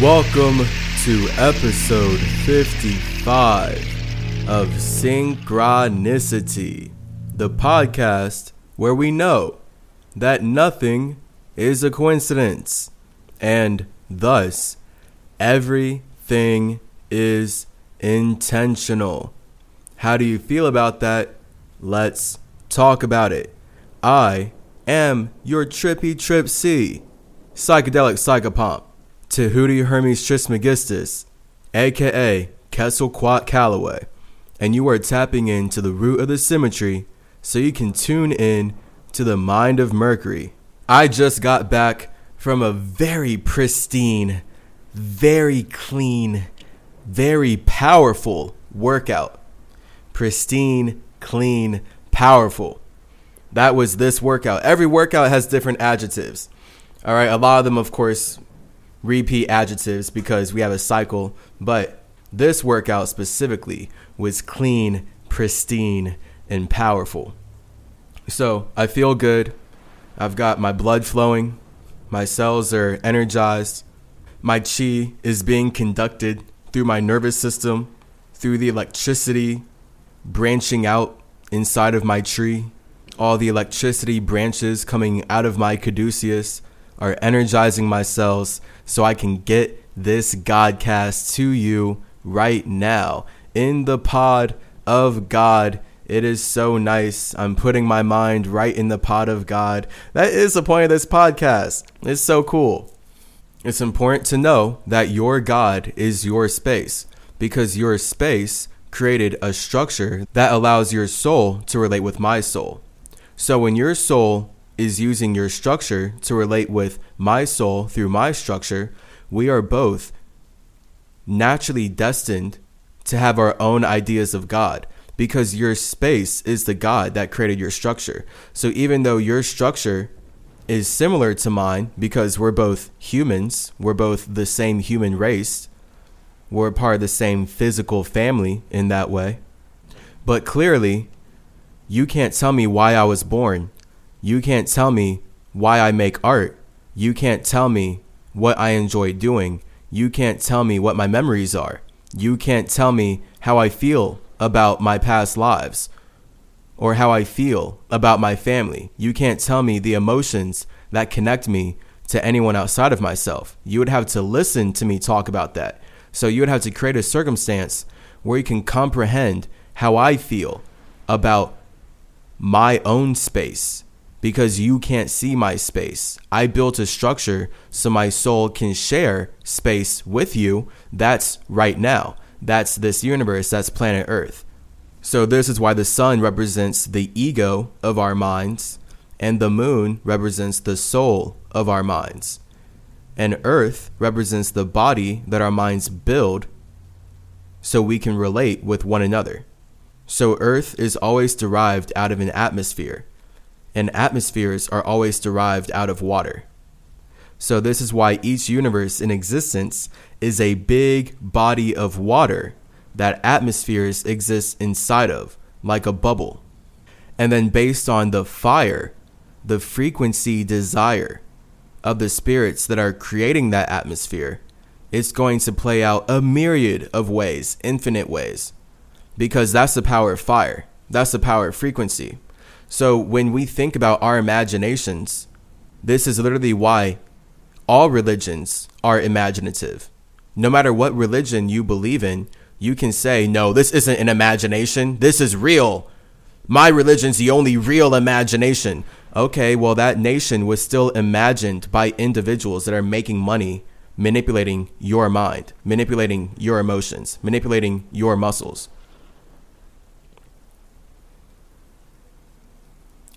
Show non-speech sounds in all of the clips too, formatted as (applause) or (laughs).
Welcome to episode 55 of Cynchranici-Tea, the podcast where we know that nothing is a coincidence and thus everything is intentional. How do you feel about that? Let's talk about it. I am your trippy trip C, psychedelic psychopomp. Tahuti Hermes Trismegistus, aka Quetzalcoatl Calloway, and you are tapping into the root of the symmetry so you can tune in to the mind of Mercury. I just got back from a very pristine, very clean, very powerful workout. Pristine, clean, powerful. That was this workout. Every workout has different adjectives. All right, a lot of them, of course, repeat adjectives because we have a cycle, but this workout specifically was clean, pristine, and powerful. So I feel good. I've got my blood flowing, my cells are energized, my chi is being conducted through my nervous system, through the electricity branching out inside of my tree. All the electricity branches coming out of my caduceus are energizing my cells so I can get this Godcast to you right now in the pod of God. It is so nice. I'm putting my mind right in the pod of God. That is the point of this podcast. It's so cool. It's important to know that your God is your space because your space created a structure that allows your soul to relate with my soul. So when your soul is using your structure to relate with my soul through my structure, we are both naturally destined to have our own ideas of God because your space is the God that created your structure. So even though your structure is similar to mine because we're both humans, we're both the same human race, we're part of the same physical family in that way. But clearly, you can't tell me why I was born you can't tell me why I make art. You can't tell me what I enjoy doing. You can't tell me what my memories are. You can't tell me how I feel about my past lives or how I feel about my family. You can't tell me the emotions that connect me to anyone outside of myself. You would have to listen to me talk about that. So you would have to create a circumstance where you can comprehend how I feel about my own space because you can't see my space. I built a structure so my soul can share space with you. That's right now. That's this universe. That's planet Earth. So, this is why the sun represents the ego of our minds, and the moon represents the soul of our minds. And Earth represents the body that our minds build so we can relate with one another. So, Earth is always derived out of an atmosphere and atmospheres are always derived out of water. So, this is why each universe in existence is a big body of water that atmospheres exist inside of, like a bubble. And then, based on the fire, the frequency desire of the spirits that are creating that atmosphere, it's going to play out a myriad of ways, infinite ways, because that's the power of fire. That's the power of frequency. So when we think about our imaginations, this is literally why all religions are imaginative. No matter what religion you believe in, you can say, no, this isn't an imagination. This is real. My religion's the only real imagination. Okay, well, that nation was still imagined by individuals that are making money, manipulating your mind, manipulating your emotions, manipulating your muscles.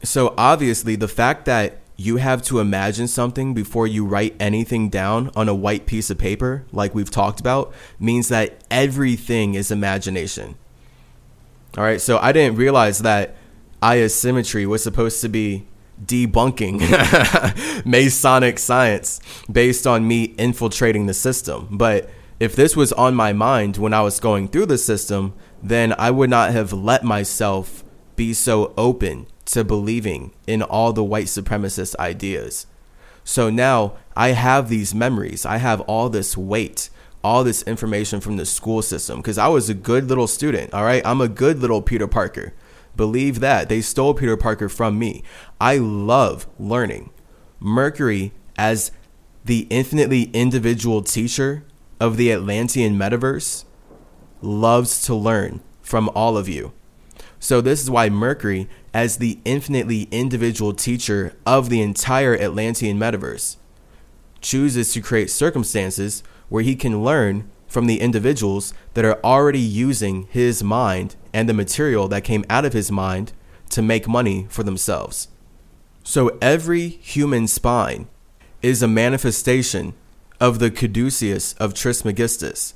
So obviously, the fact that you have to imagine something before you write anything down on a white piece of paper, like we've talked about, means that everything is imagination. All right, so I didn't realize that ayasymmetry was supposed to be debunking (laughs) Masonic science based on me infiltrating the system. But if this was on my mind when I was going through the system, then I would not have let myself be so open to believing in all the white supremacist ideas. So now I have these memories. I have all this weight, all this information from the school system because I was a good little student. All right. I'm a good little Peter Parker. Believe that. They stole Peter Parker from me. I love learning. Mercury, as the infinitely individual teacher of the Atlantean metaverse, loves to learn from all of you. So, this is why Mercury, as the infinitely individual teacher of the entire Atlantean metaverse, chooses to create circumstances where he can learn from the individuals that are already using his mind and the material that came out of his mind to make money for themselves. So every human spine is a manifestation of the caduceus of Trismegistus.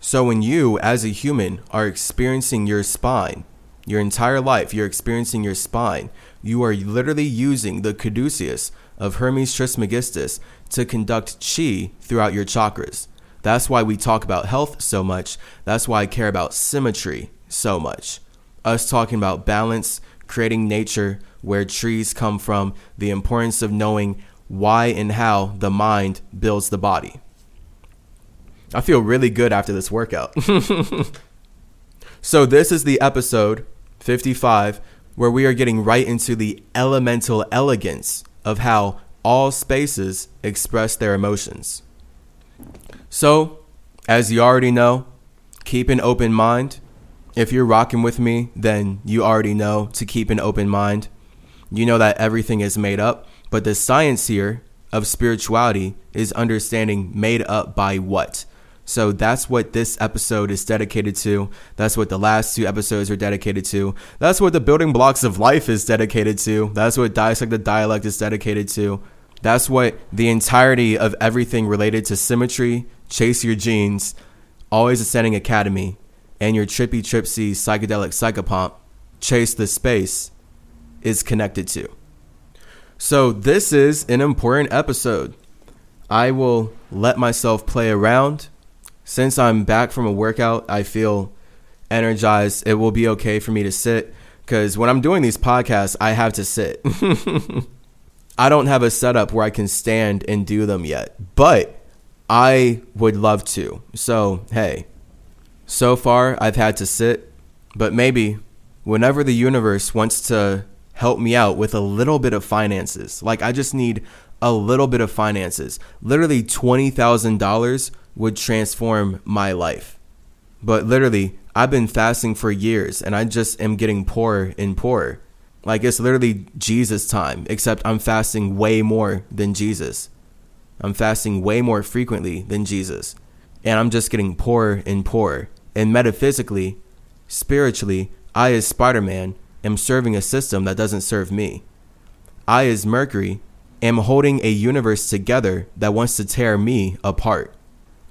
So when you, as a human, are experiencing your spine, your entire life, you're experiencing your spine, you are literally using the caduceus of Hermes Trismegistus to conduct chi throughout your chakras. That's why we talk about health so much. That's why I care about symmetry so much. Us talking about balance, creating nature where trees come from, the importance of knowing why and how the mind builds the body. I feel really good after this workout. (laughs) so, this is the episode 55 where we are getting right into the elemental elegance of how all spaces express their emotions. So, as you already know, keep an open mind. If you're rocking with me, then you already know to keep an open mind. You know that everything is made up, but the science here of spirituality is understanding made up by what. So that's what this episode is dedicated to. That's what the last two episodes are dedicated to. That's what the building blocks of life is dedicated to. That's what Dissect the Dialect is dedicated to. That's what the entirety of everything related to symmetry, Chase Your Genes, Always Ascending Academy, and your Trippy Tripsy Psychedelic Psychopomp, Chase the Space, is connected to. So, this is an important episode. I will let myself play around. Since I'm back from a workout, I feel energized. It will be okay for me to sit because when I'm doing these podcasts, I have to sit. (laughs) I don't have a setup where I can stand and do them yet, but I would love to. So, hey, so far I've had to sit, but maybe whenever the universe wants to help me out with a little bit of finances, like I just need a little bit of finances, literally $20,000 would transform my life. But literally, I've been fasting for years and I just am getting poorer and poorer. Like it's literally Jesus time, except I'm fasting way more than Jesus. I'm fasting way more frequently than Jesus. And I'm just getting poorer and poorer. And metaphysically, spiritually, I, as Spider Man, am serving a system that doesn't serve me. I, as Mercury, am holding a universe together that wants to tear me apart.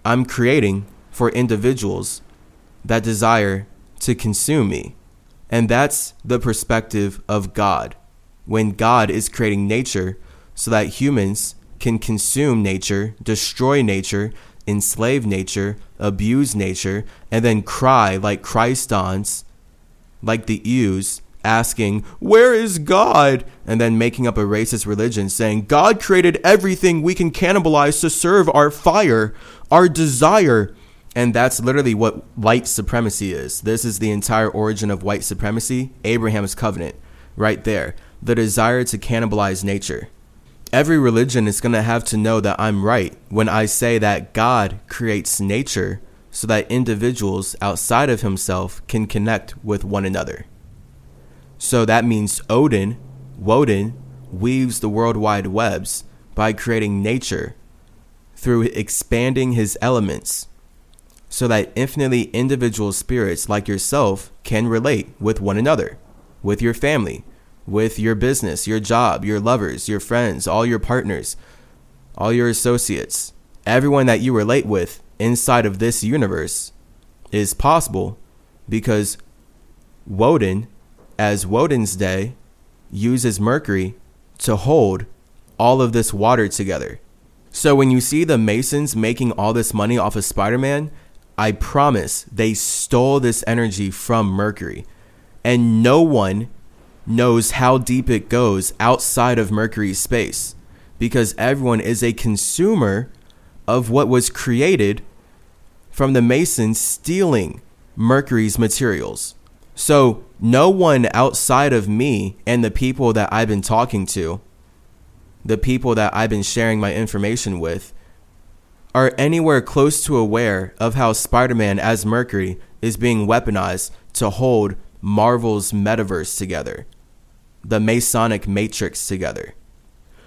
I'm creating for individuals that desire to consume me. And that's the perspective of God. When God is creating nature so that humans can consume nature, destroy nature, enslave nature, abuse nature, and then cry like Christons, like the Ews, asking, Where is God? And then making up a racist religion saying, God created everything we can cannibalize to serve our fire, our desire. And that's literally what white supremacy is. This is the entire origin of white supremacy, Abraham's covenant, right there. The desire to cannibalize nature. Every religion is going to have to know that I'm right when I say that God creates nature so that individuals outside of himself can connect with one another. So that means Odin, Woden, weaves the worldwide webs by creating nature through expanding his elements so that infinitely individual spirits like yourself can relate with one another, with your family, with your business, your job, your lovers, your friends, all your partners, all your associates, everyone that you relate with inside of this universe is possible because Woden, as Woden's day, uses Mercury to hold all of this water together. So when you see the Masons making all this money off of Spider Man, I promise they stole this energy from Mercury. And no one knows how deep it goes outside of Mercury's space because everyone is a consumer of what was created from the Masons stealing Mercury's materials. So, no one outside of me and the people that I've been talking to, the people that I've been sharing my information with, are anywhere close to aware of how Spider Man as Mercury is being weaponized to hold Marvel's metaverse together, the Masonic matrix together.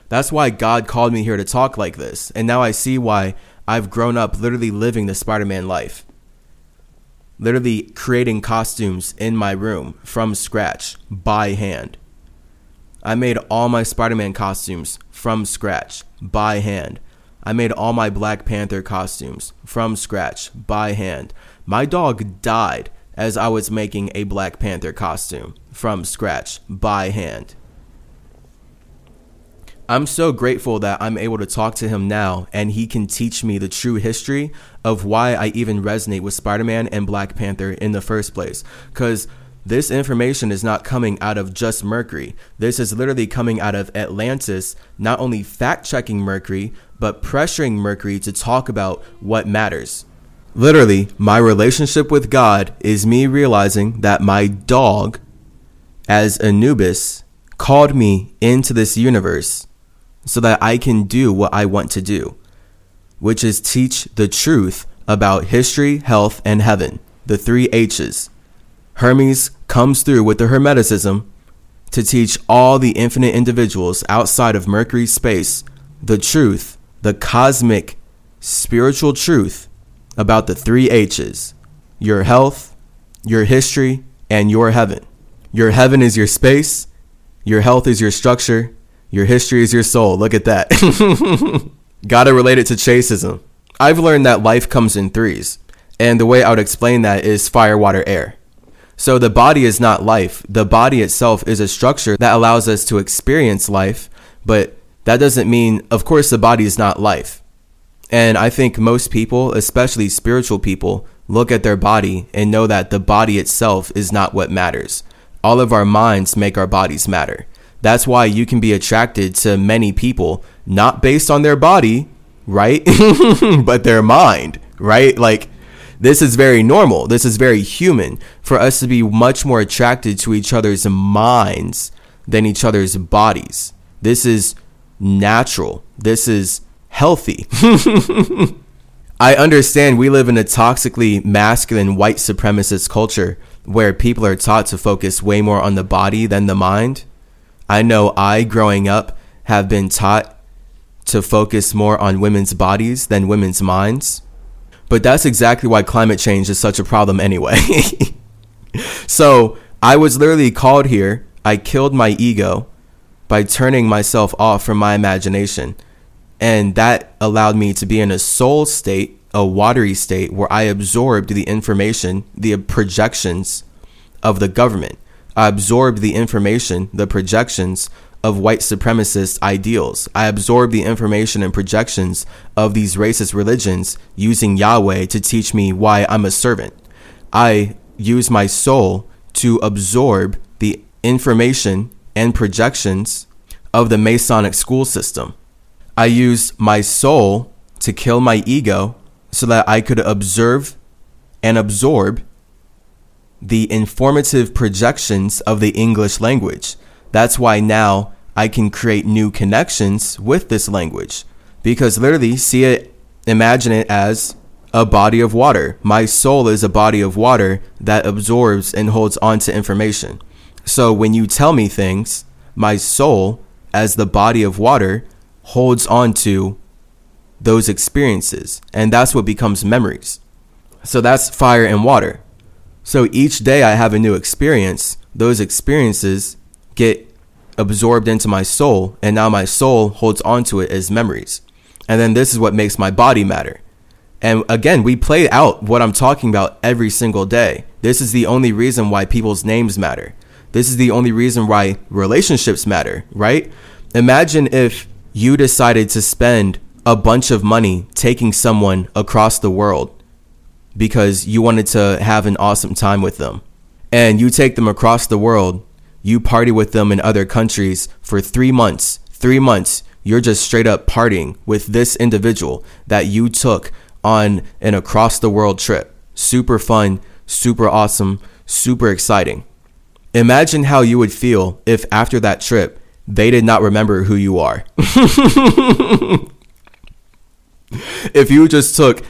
That's why God called me here to talk like this, and now I see why I've grown up literally living the Spider Man life. Literally creating costumes in my room from scratch by hand. I made all my Spider Man costumes from scratch by hand. I made all my Black Panther costumes from scratch by hand. My dog died as I was making a Black Panther costume from scratch by hand. I'm so grateful that I'm able to talk to him now and he can teach me the true history of why I even resonate with Spider Man and Black Panther in the first place. Because this information is not coming out of just Mercury. This is literally coming out of Atlantis, not only fact checking Mercury, but pressuring Mercury to talk about what matters. Literally, my relationship with God is me realizing that my dog, as Anubis, called me into this universe so that I can do what I want to do, which is teach the truth about history, health, and heaven, the three H's. Hermes comes through with the Hermeticism to teach all the infinite individuals outside of Mercury's space the truth, the cosmic spiritual truth about the three H's your health, your history, and your heaven. Your heaven is your space, your health is your structure, your history is your soul. Look at that. (laughs) Gotta relate it to Chaseism. I've learned that life comes in threes, and the way I would explain that is fire, water, air. So the body is not life. The body itself is a structure that allows us to experience life, but that doesn't mean, of course, the body is not life. And I think most people, especially spiritual people, look at their body and know that the body itself is not what matters. All of our minds make our bodies matter. That's why you can be attracted to many people, not based on their body, right? (laughs) but their mind, right? Like, this is very normal. This is very human for us to be much more attracted to each other's minds than each other's bodies. This is natural. This is healthy. (laughs) I understand we live in a toxically masculine white supremacist culture where people are taught to focus way more on the body than the mind. I know I, growing up, have been taught to focus more on women's bodies than women's minds. But that's exactly why climate change is such a problem anyway. (laughs) so I was literally called here. I killed my ego by turning myself off from my imagination. And that allowed me to be in a soul state, a watery state, where I absorbed the information, the projections of the government. I absorbed the information, the projections of white supremacist ideals. I absorbed the information and projections of these racist religions using Yahweh to teach me why I'm a servant. I use my soul to absorb the information and projections of the Masonic school system. I used my soul to kill my ego so that I could observe and absorb the informative projections of the English language. That's why now I can create new connections with this language because literally see it, imagine it as a body of water. My soul is a body of water that absorbs and holds on to information. So when you tell me things, my soul, as the body of water, holds on to those experiences. And that's what becomes memories. So that's fire and water. So each day I have a new experience, those experiences get absorbed into my soul, and now my soul holds onto it as memories. And then this is what makes my body matter. And again, we play out what I'm talking about every single day. This is the only reason why people's names matter. This is the only reason why relationships matter, right? Imagine if you decided to spend a bunch of money taking someone across the world because you wanted to have an awesome time with them. And you take them across the world, you party with them in other countries for three months. Three months, you're just straight up partying with this individual that you took on an across the world trip. Super fun, super awesome, super exciting. Imagine how you would feel if after that trip, they did not remember who you are. (laughs) if you just took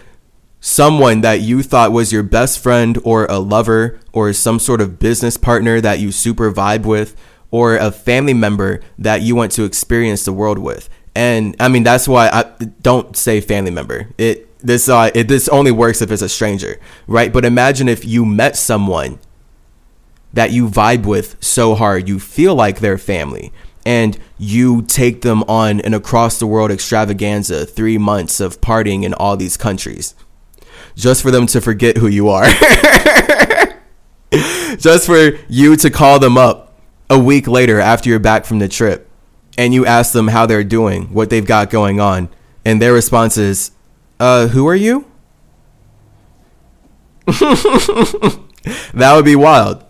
someone that you thought was your best friend or a lover or some sort of business partner that you super vibe with or a family member that you want to experience the world with. And I mean that's why I don't say family member. It this uh it this only works if it's a stranger, right? But imagine if you met someone that you vibe with so hard, you feel like they're family and you take them on an across the world extravaganza, 3 months of partying in all these countries just for them to forget who you are. (laughs) just for you to call them up a week later after you're back from the trip and you ask them how they're doing, what they've got going on, and their response is, uh, who are you? (laughs) that would be wild.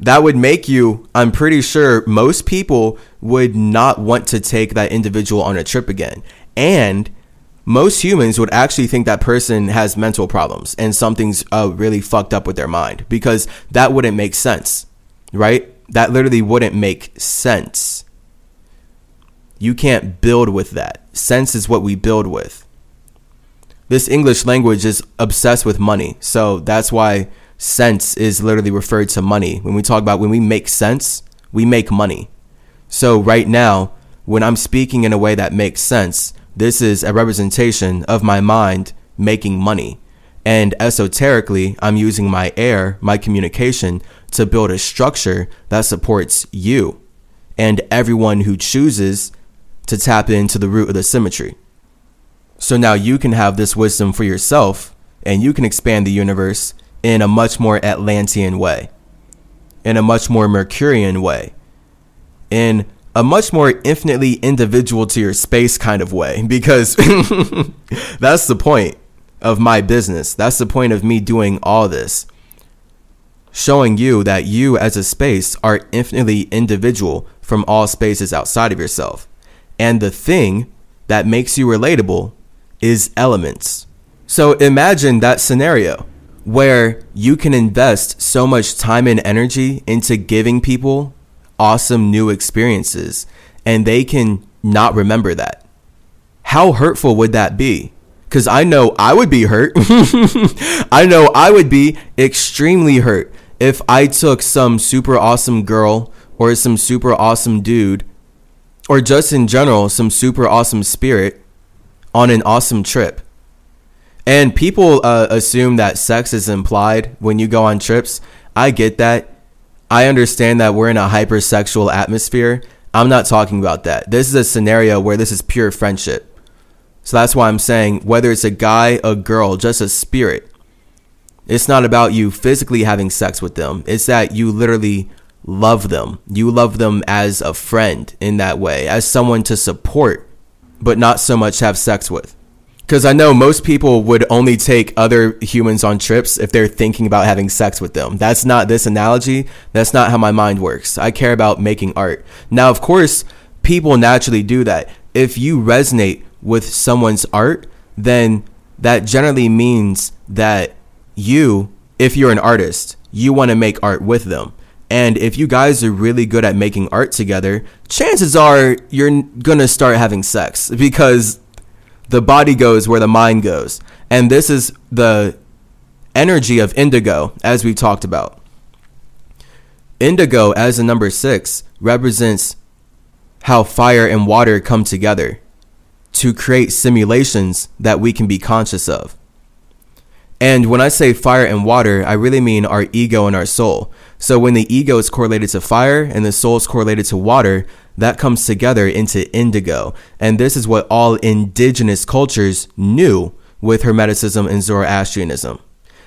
That would make you, I'm pretty sure most people would not want to take that individual on a trip again. And most humans would actually think that person has mental problems and something's uh, really fucked up with their mind because that wouldn't make sense, right? That literally wouldn't make sense. You can't build with that. Sense is what we build with. This English language is obsessed with money. So that's why sense is literally referred to money. When we talk about when we make sense, we make money. So right now, when I'm speaking in a way that makes sense, this is a representation of my mind making money. And esoterically, I'm using my air, my communication, to build a structure that supports you and everyone who chooses to tap into the root of the symmetry. So now you can have this wisdom for yourself and you can expand the universe in a much more Atlantean way, in a much more Mercurian way, in a much more infinitely individual to your space kind of way (laughs) because (laughs) that's the point of my business. That's the point of me doing all this. Showing you that you as a space are infinitely individual from all spaces outside of yourself. And the thing that makes you relatable is elements. So imagine that scenario where you can invest so much time and energy into giving people awesome new experiences and they can not remember that. How hurtful would that be? Because I know I would be hurt. (laughs) I know I would be extremely hurt if I took some super awesome girl or some super awesome dude or just in general some super awesome spirit on an awesome trip. And people uh, assume that sex is implied when you go on trips. I get that. I understand that we're in a hypersexual atmosphere. I'm not talking about that. This is a scenario where this is pure friendship. So that's why I'm saying whether it's a guy, a girl, just a spirit, it's not about you physically having sex with them. It's that you literally love them. You love them as a friend in that way, as someone to support, but not so much have sex with. Because I know most people would only take other humans on trips if they're thinking about having sex with them. That's not this analogy. That's not how my mind works. I care about making art. Now, of course, people naturally do that. If you resonate with someone's art, then that generally means that you, if you're an artist, you want to make art with them. And if you guys are really good at making art together, chances are you're going to start having sex because the body goes where the mind goes. And this is the energy of indigo, as we've talked about. Indigo, as a number six, represents how fire and water come together to create simulations that we can be conscious of. And when I say fire and water, I really mean our ego and our soul. So when the ego is correlated to fire and the soul is correlated to water, that comes together into indigo. And this is what all indigenous cultures knew with Hermeticism and Zoroastrianism.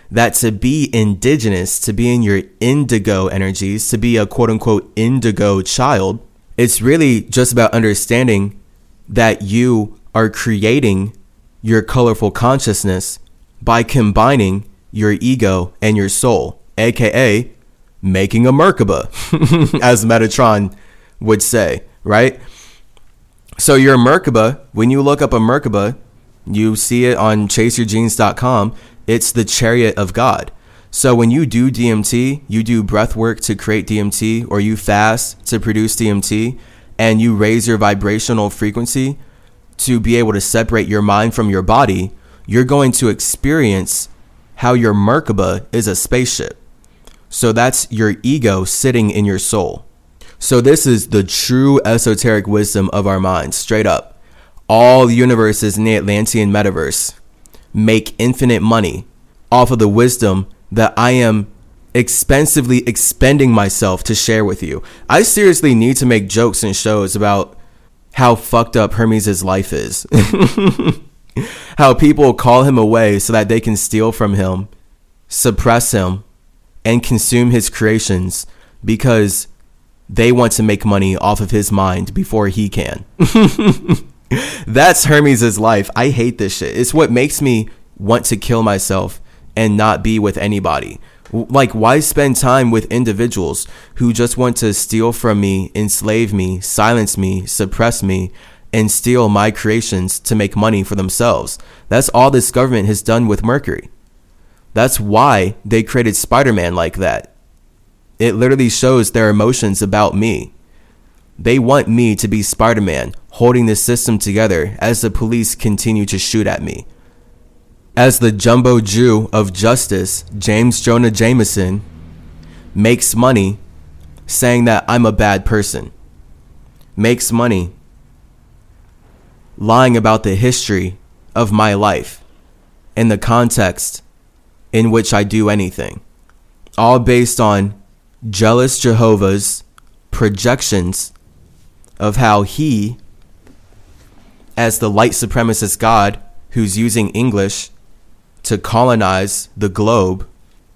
That to be indigenous, to be in your indigo energies, to be a quote unquote indigo child, it's really just about understanding that you are creating your colorful consciousness by combining your ego and your soul, aka making a Merkaba, (laughs) as Metatron would say, right? So your Merkaba, when you look up a Merkaba, you see it on chaseyourgenes.com. It's the chariot of God. So when you do DMT, you do breath work to create DMT, or you fast to produce DMT, and you raise your vibrational frequency to be able to separate your mind from your body, you're going to experience how your Merkaba is a spaceship. So that's your ego sitting in your soul. So this is the true esoteric wisdom of our minds, straight up. All universes in the Atlantean metaverse make infinite money off of the wisdom that I am expensively expending myself to share with you. I seriously need to make jokes and shows about how fucked up Hermes' life is. (laughs) how people call him away so that they can steal from him, suppress him, and consume his creations because they want to make money off of his mind before he can. (laughs) That's Hermes' life. I hate this shit. It's what makes me want to kill myself and not be with anybody. Like, why spend time with individuals who just want to steal from me, enslave me, silence me, suppress me, and steal my creations to make money for themselves? That's all this government has done with Mercury. That's why they created Spider Man like that. It literally shows their emotions about me. They want me to be Spider Man, holding the system together as the police continue to shoot at me. As the jumbo Jew of justice, James Jonah Jameson, makes money saying that I'm a bad person, makes money lying about the history of my life and the context in which I do anything, all based on jealous Jehovah's projections of how he, as the white supremacist God who's using English to colonize the globe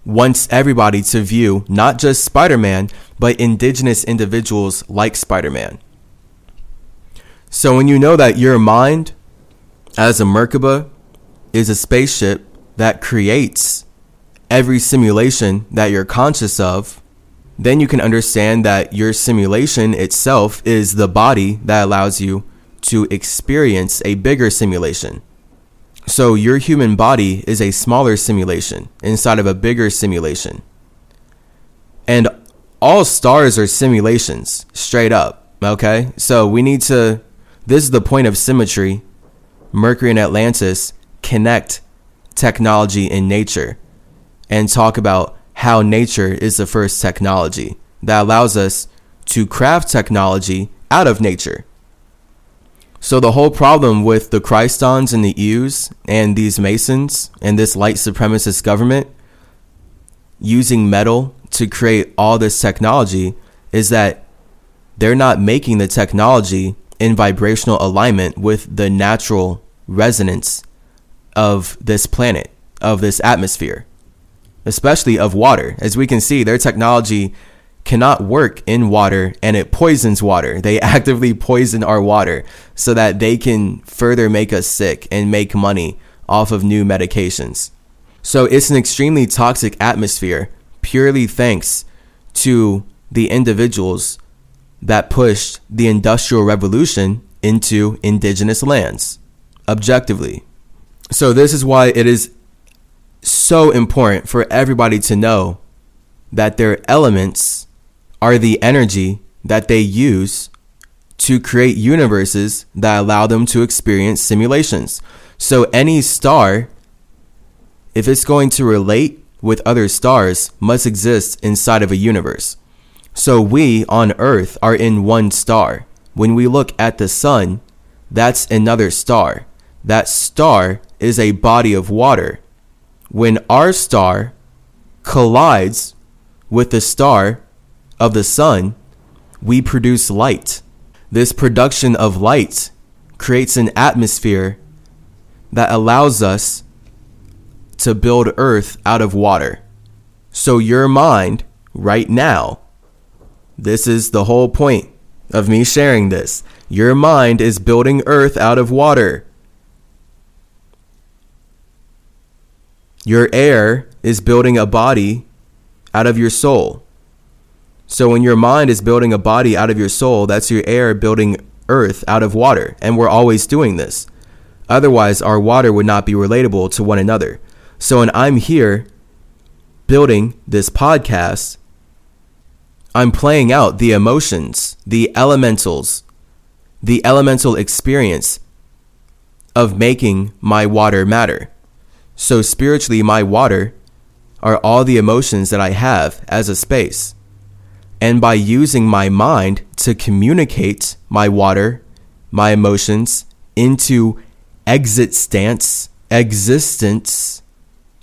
wants everybody to view not just Spider Man, but indigenous individuals like Spider Man. So when you know that your mind, as a Merkaba, is a spaceship that creates every simulation that you're conscious of, then you can understand that your simulation itself is the body that allows you to experience a bigger simulation. So your human body is a smaller simulation inside of a bigger simulation. And all stars are simulations, straight up. Okay? So we need to, this is the point of symmetry. Mercury and Atlantis connect technology and nature and talk about how nature is the first technology that allows us to craft technology out of nature. So the whole problem with the Christons and the Ews and these Masons and this white supremacist government using metal to create all this technology is that they're not making the technology in vibrational alignment with the natural resonance of this planet, of this atmosphere, especially of water. As we can see, their technology cannot work in water and it poisons water. They (laughs) actively poison our water so that they can further make us sick and make money off of new medications. So it's an extremely toxic atmosphere purely thanks to the individuals that pushed the Industrial Revolution into indigenous lands, objectively. So, this is why it is so important for everybody to know that their elements are the energy that they use to create universes that allow them to experience simulations. So any star, if it's going to relate with other stars, must exist inside of a universe. So we on Earth are in one star. When we look at the sun, that's another star. That star is a body of water. When our star collides with the star of the sun, we produce light. This production of light creates an atmosphere that allows us to build earth out of water. So, your mind, right now, this is the whole point of me sharing this. Your mind is building earth out of water. Your air is building a body out of your soul. So when your mind is building a body out of your soul, that's your air building earth out of water. And we're always doing this. Otherwise, our water would not be relatable to one another. So when I'm here building this podcast, I'm playing out the emotions, the elementals, the elemental experience of making my water matter. So spiritually, my water are all the emotions that I have as a space. And by using my mind to communicate my water, my emotions into exit stance, existence,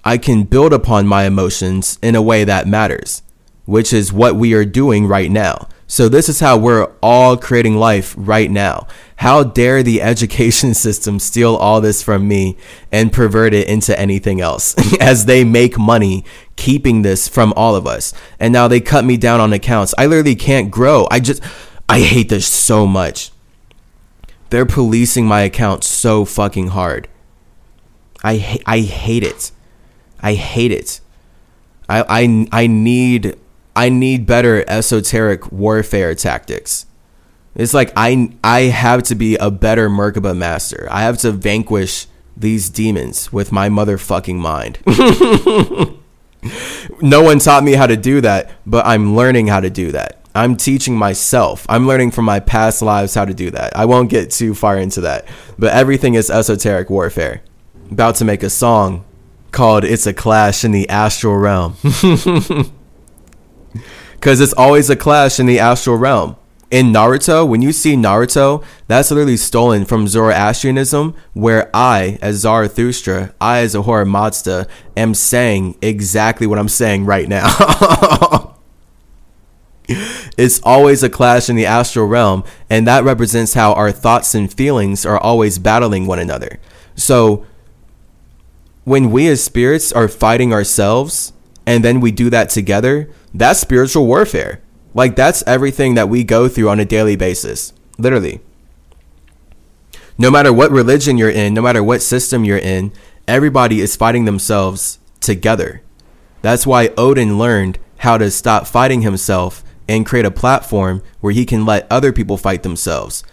I can build upon my emotions in a way that matters, which is what we are doing right now. So this is how we're all creating life right now. How dare the (laughs) education system steal all this from me and pervert it into anything else (laughs) as they make money keeping this from all of us. And now they cut me down on accounts. I literally can't grow. I just I hate this so much. They're policing my account so fucking hard. I I hate it. I hate it. I I I need I need better esoteric warfare tactics. It's like I I have to be a better Merkaba master. I have to vanquish these demons with my motherfucking mind. (laughs) no one taught me how to do that, but I'm learning how to do that. I'm teaching myself. I'm learning from my past lives how to do that. I won't get too far into that, but everything is esoteric warfare. About to make a song called It's a Clash in the Astral Realm. (laughs) Because it's always a clash in the astral realm. In Naruto, when you see Naruto, that's literally stolen from Zoroastrianism, where I, as Zarathustra, I, as Ahura Mazda, am saying exactly what I'm saying right now. (laughs) it's always a clash in the astral realm, and that represents how our thoughts and feelings are always battling one another. So, when we as spirits are fighting ourselves, and then we do that together, that's spiritual warfare. Like that's everything that we go through on a daily basis. Literally. No matter what religion you're in, no matter what system you're in, everybody is fighting themselves together. That's why Odin learned how to stop fighting himself and create a platform where he can let other people fight themselves.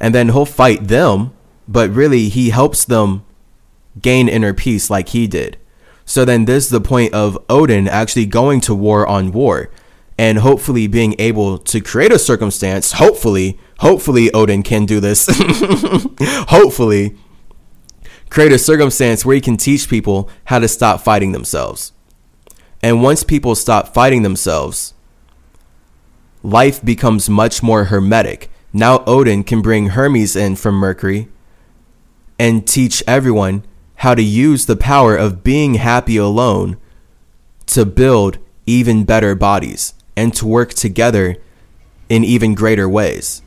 And then he'll fight them, but really he helps them gain inner peace like he did. So then this is the point of Odin actually going to war on war and hopefully being able to create a circumstance. Hopefully, hopefully Odin can do this. (laughs) hopefully create a circumstance where he can teach people how to stop fighting themselves. And once people stop fighting themselves, life becomes much more hermetic. Now Odin can bring Hermes in from Mercury and teach everyone how to use the power of being happy alone to build even better bodies and to work together in even greater ways.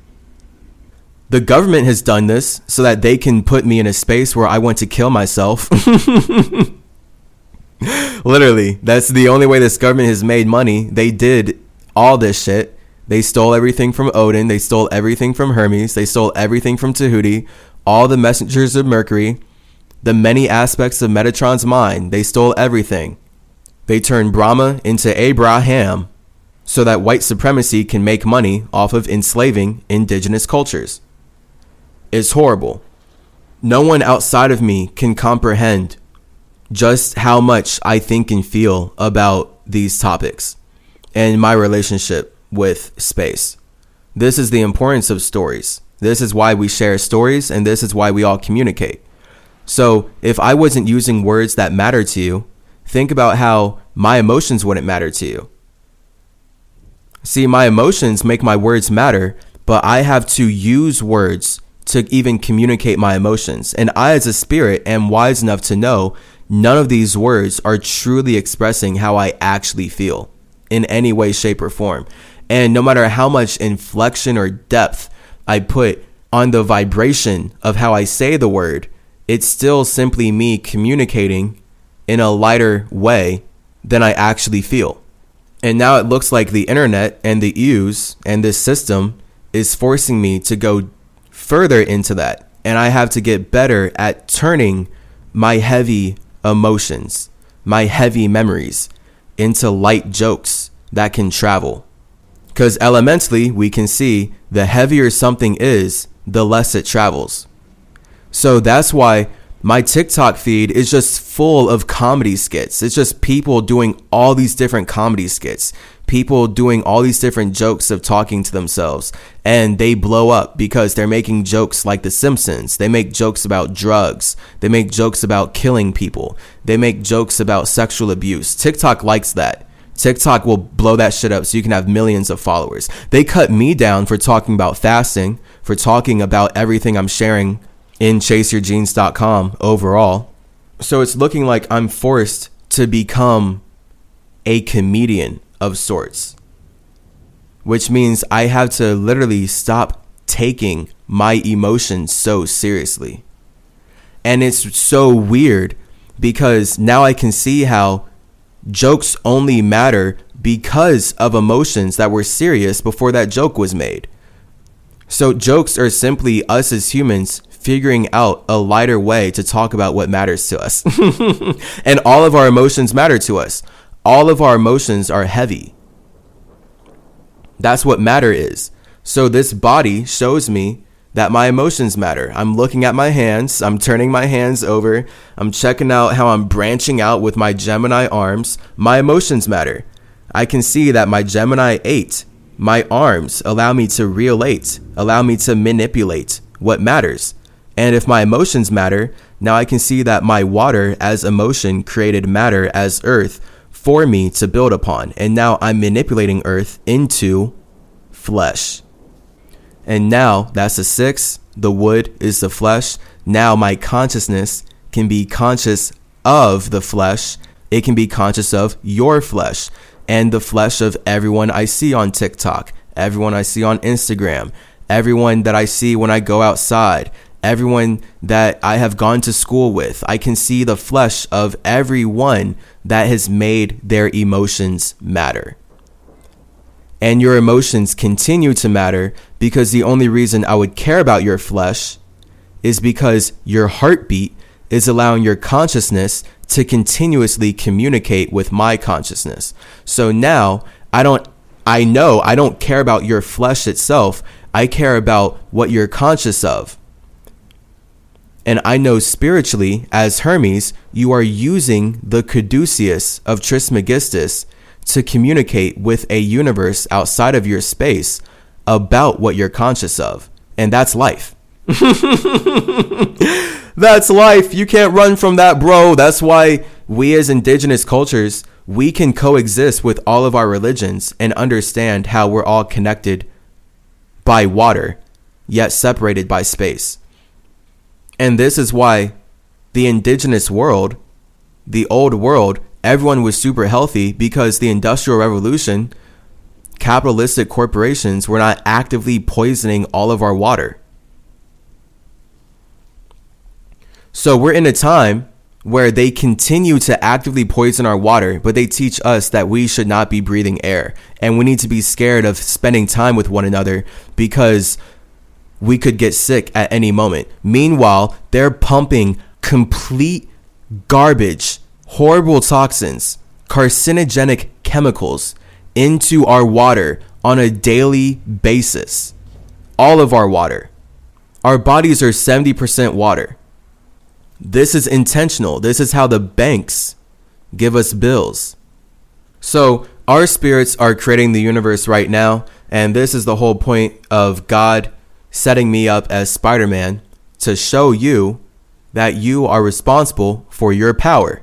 The government has done this so that they can put me in a space where I want to kill myself. (laughs) Literally, that's the only way this government has made money. They did all this shit. They stole everything from Odin. They stole everything from Hermes. They stole everything from Tahuti. All the messengers of Mercury the many aspects of Metatron's mind. They stole everything. They turned Brahma into Abraham so that white supremacy can make money off of enslaving indigenous cultures. It's horrible. No one outside of me can comprehend just how much I think and feel about these topics and my relationship with space. This is the importance of stories. This is why we share stories and this is why we all communicate. So if I wasn't using words that matter to you, think about how my emotions wouldn't matter to you. See, my emotions make my words matter, but I have to use words to even communicate my emotions. And I, as a spirit, am wise enough to know none of these words are truly expressing how I actually feel in any way, shape, or form. And no matter how much inflection or depth I put on the vibration of how I say the word, it's still simply me communicating in a lighter way than I actually feel. And now it looks like the internet and the use and this system is forcing me to go further into that. And I have to get better at turning my heavy emotions, my heavy memories into light jokes that can travel. Because elementally, we can see the heavier something is, the less it travels. So that's why my TikTok feed is just full of comedy skits. It's just people doing all these different comedy skits, people doing all these different jokes of talking to themselves, and they blow up because they're making jokes like The Simpsons. They make jokes about drugs. They make jokes about killing people. They make jokes about sexual abuse. TikTok likes that. TikTok will blow that shit up so you can have millions of followers. They cut me down for talking about fasting, for talking about everything I'm sharing in chaseyourgenes.com overall. So it's looking like I'm forced to become a comedian of sorts, which means I have to literally stop taking my emotions so seriously. And it's so weird because now I can see how jokes only matter because of emotions that were serious before that joke was made. So jokes are simply us as humans figuring out a lighter way to talk about what matters to us. (laughs) and all of our emotions matter to us. All of our emotions are heavy. That's what matter is. So this body shows me that my emotions matter. I'm looking at my hands, I'm turning my hands over, I'm checking out how I'm branching out with my Gemini arms. My emotions matter. I can see that my Gemini 8, my arms allow me to relate, allow me to manipulate what matters. And if my emotions matter, now I can see that my water as emotion created matter as earth for me to build upon. And now I'm manipulating earth into flesh. And now that's the six. The wood is the flesh. Now my consciousness can be conscious of the flesh. It can be conscious of your flesh and the flesh of everyone I see on TikTok, everyone I see on Instagram, everyone that I see when I go outside, everyone that I have gone to school with. I can see the flesh of everyone that has made their emotions matter. And your emotions continue to matter because the only reason I would care about your flesh is because your heartbeat is allowing your consciousness to continuously communicate with my consciousness. So now I don't, I know I don't care about your flesh itself. I care about what you're conscious of. And I know spiritually, as Hermes, you are using the caduceus of Trismegistus to communicate with a universe outside of your space about what you're conscious of. And that's life. (laughs) that's life. You can't run from that, bro. That's why we as indigenous cultures, we can coexist with all of our religions and understand how we're all connected by water, yet separated by space. And this is why the indigenous world, the old world, everyone was super healthy because the Industrial Revolution, capitalistic corporations were not actively poisoning all of our water. So we're in a time where they continue to actively poison our water, but they teach us that we should not be breathing air. And we need to be scared of spending time with one another because we could get sick at any moment. Meanwhile, they're pumping complete garbage, horrible toxins, carcinogenic chemicals into our water on a daily basis. All of our water. Our bodies are 70% water. This is intentional. This is how the banks give us bills. So, our spirits are creating the universe right now, and this is the whole point of God setting me up as Spider Man to show you that you are responsible for your power.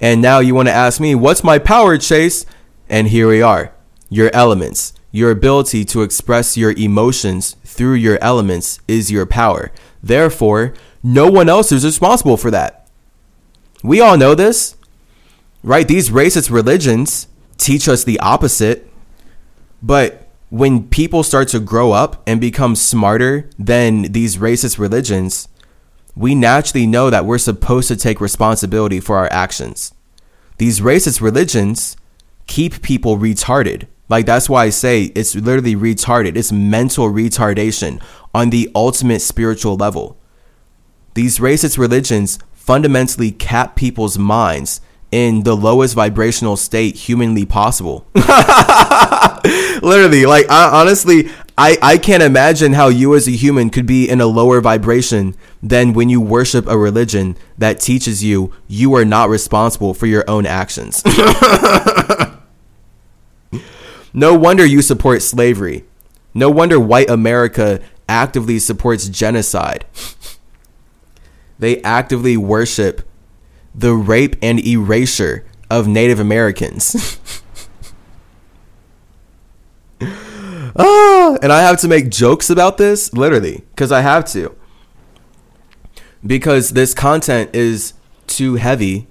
And now you want to ask me, what's my power, Chase? And here we are your elements. Your ability to express your emotions through your elements is your power. Therefore, no one else is responsible for that. We all know this, right? These racist religions teach us the opposite. But when people start to grow up and become smarter than these racist religions, we naturally know that we're supposed to take responsibility for our actions. These racist religions keep people retarded. Like, that's why I say it's literally retarded. It's mental retardation on the ultimate spiritual level. These racist religions fundamentally cap people's minds in the lowest vibrational state humanly possible. (laughs) Literally, like I, honestly, I, I can't imagine how you as a human could be in a lower vibration than when you worship a religion that teaches you you are not responsible for your own actions. (laughs) no wonder you support slavery. No wonder white America actively supports genocide. they actively worship the rape and erasure of Native Americans. (laughs) ah, and I have to make jokes about this, literally, because I have to. Because this content is too heavy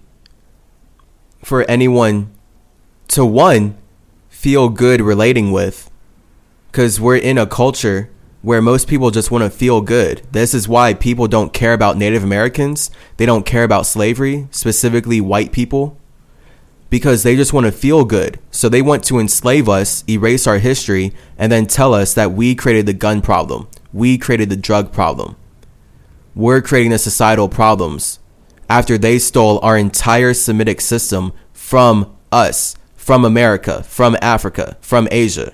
for anyone to, one, feel good relating with. Because we're in a culture where most people just want to feel good. This is why people don't care about Native Americans. They don't care about slavery, specifically white people, because they just want to feel good. So they want to enslave us, erase our history, and then tell us that we created the gun problem. We created the drug problem. We're creating the societal problems after they stole our entire Semitic system from us, from America, from Africa, from Asia.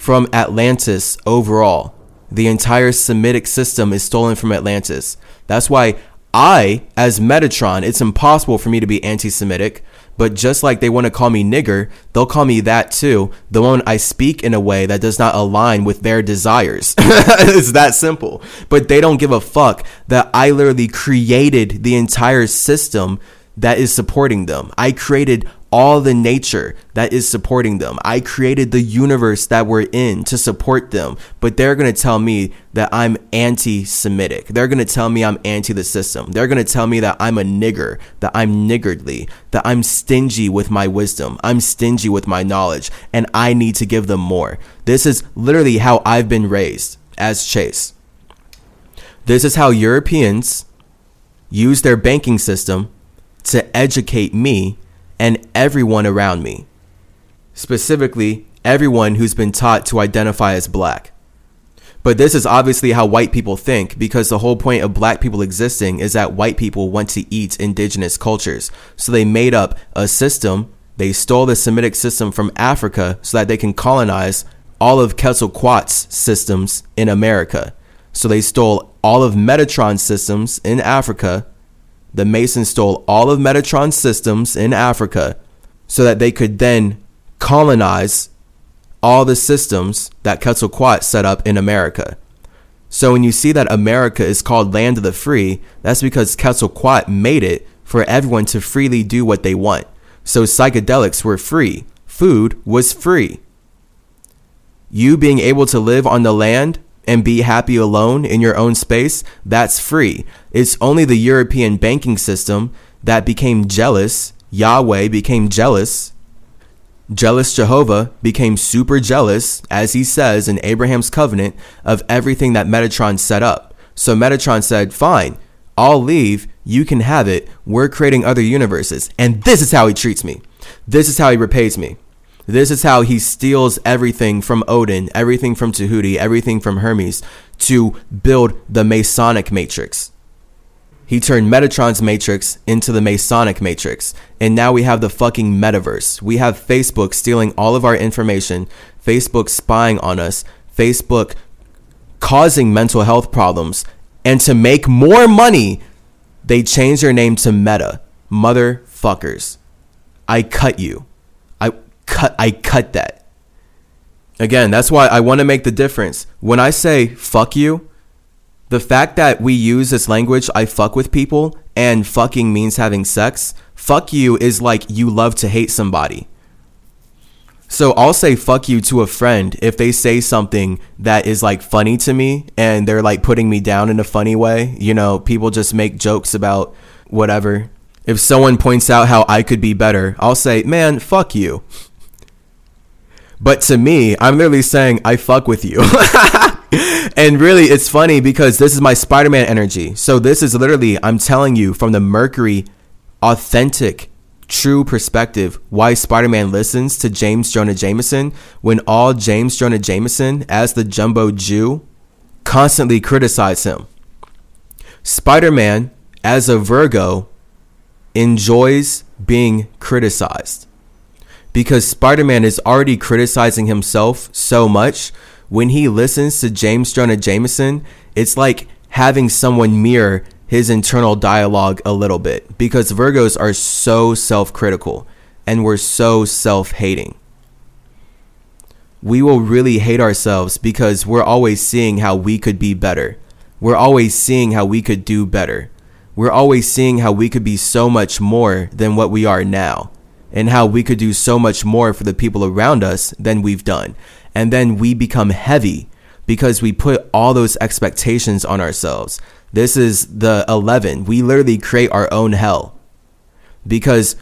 From Atlantis overall. The entire Semitic system is stolen from Atlantis. That's why I, as Metatron, it's impossible for me to be anti Semitic. But just like they want to call me nigger, they'll call me that too. The moment I speak in a way that does not align with their desires. (laughs) it's that simple. But they don't give a fuck that I literally created the entire system that is supporting them. I created all the nature that is supporting them. I created the universe that we're in to support them, but they're going to tell me that I'm anti Semitic. They're going to tell me I'm anti the system. They're going to tell me that I'm a nigger, that I'm niggardly, that I'm stingy with my wisdom. I'm stingy with my knowledge, and I need to give them more. This is literally how I've been raised as Chase. This is how Europeans use their banking system to educate me and everyone around me. Specifically, everyone who's been taught to identify as black. But this is obviously how white people think because the whole point of black people existing is that white people want to eat indigenous cultures. So they made up a system, they stole the Semitic system from Africa so that they can colonize all of Quetzalcoatl's systems in America. So they stole all of Metatron's systems in Africa the Masons stole all of Metatron's systems in Africa so that they could then colonize all the systems that Quetzalcoatl set up in America. So when you see that America is called land of the free, that's because Quetzalcoatl made it for everyone to freely do what they want. So psychedelics were free. Food was free. You being able to live on the land and be happy alone in your own space, that's free. It's only the European banking system that became jealous. Yahweh became jealous. Jealous Jehovah became super jealous, as he says in Abraham's covenant, of everything that Metatron set up. So Metatron said, Fine, I'll leave. You can have it. We're creating other universes. And this is how he treats me. This is how he repays me. This is how he steals everything from Odin, everything from Tahuti, everything from Hermes to build the Masonic Matrix. He turned Metatron's Matrix into the Masonic Matrix. And now we have the fucking metaverse. We have Facebook stealing all of our information, Facebook spying on us, Facebook causing mental health problems. And to make more money, they changed their name to Meta. Motherfuckers. I cut you cut I cut that. Again, that's why I want to make the difference. When I say fuck you, the fact that we use this language, I fuck with people, and fucking means having sex, fuck you is like you love to hate somebody. So I'll say fuck you to a friend if they say something that is like funny to me and they're like putting me down in a funny way. You know, people just make jokes about whatever. If someone points out how I could be better, I'll say, man, fuck you. But to me, I'm literally saying I fuck with you. (laughs) and really, it's funny because this is my Spider Man energy. So, this is literally, I'm telling you from the Mercury authentic, true perspective why Spider Man listens to James Jonah Jameson when all James Jonah Jameson, as the jumbo Jew, constantly criticize him. Spider Man, as a Virgo, enjoys being criticized. Because Spider Man is already criticizing himself so much, when he listens to James Jonah Jameson, it's like having someone mirror his internal dialogue a little bit. Because Virgos are so self critical and we're so self hating. We will really hate ourselves because we're always seeing how we could be better. We're always seeing how we could do better we're always seeing how we could be so much more than what we are now and how we could do so much more for the people around us than we've done. And then we become heavy because we put all those expectations on ourselves. This is the 11. We literally create our own hell because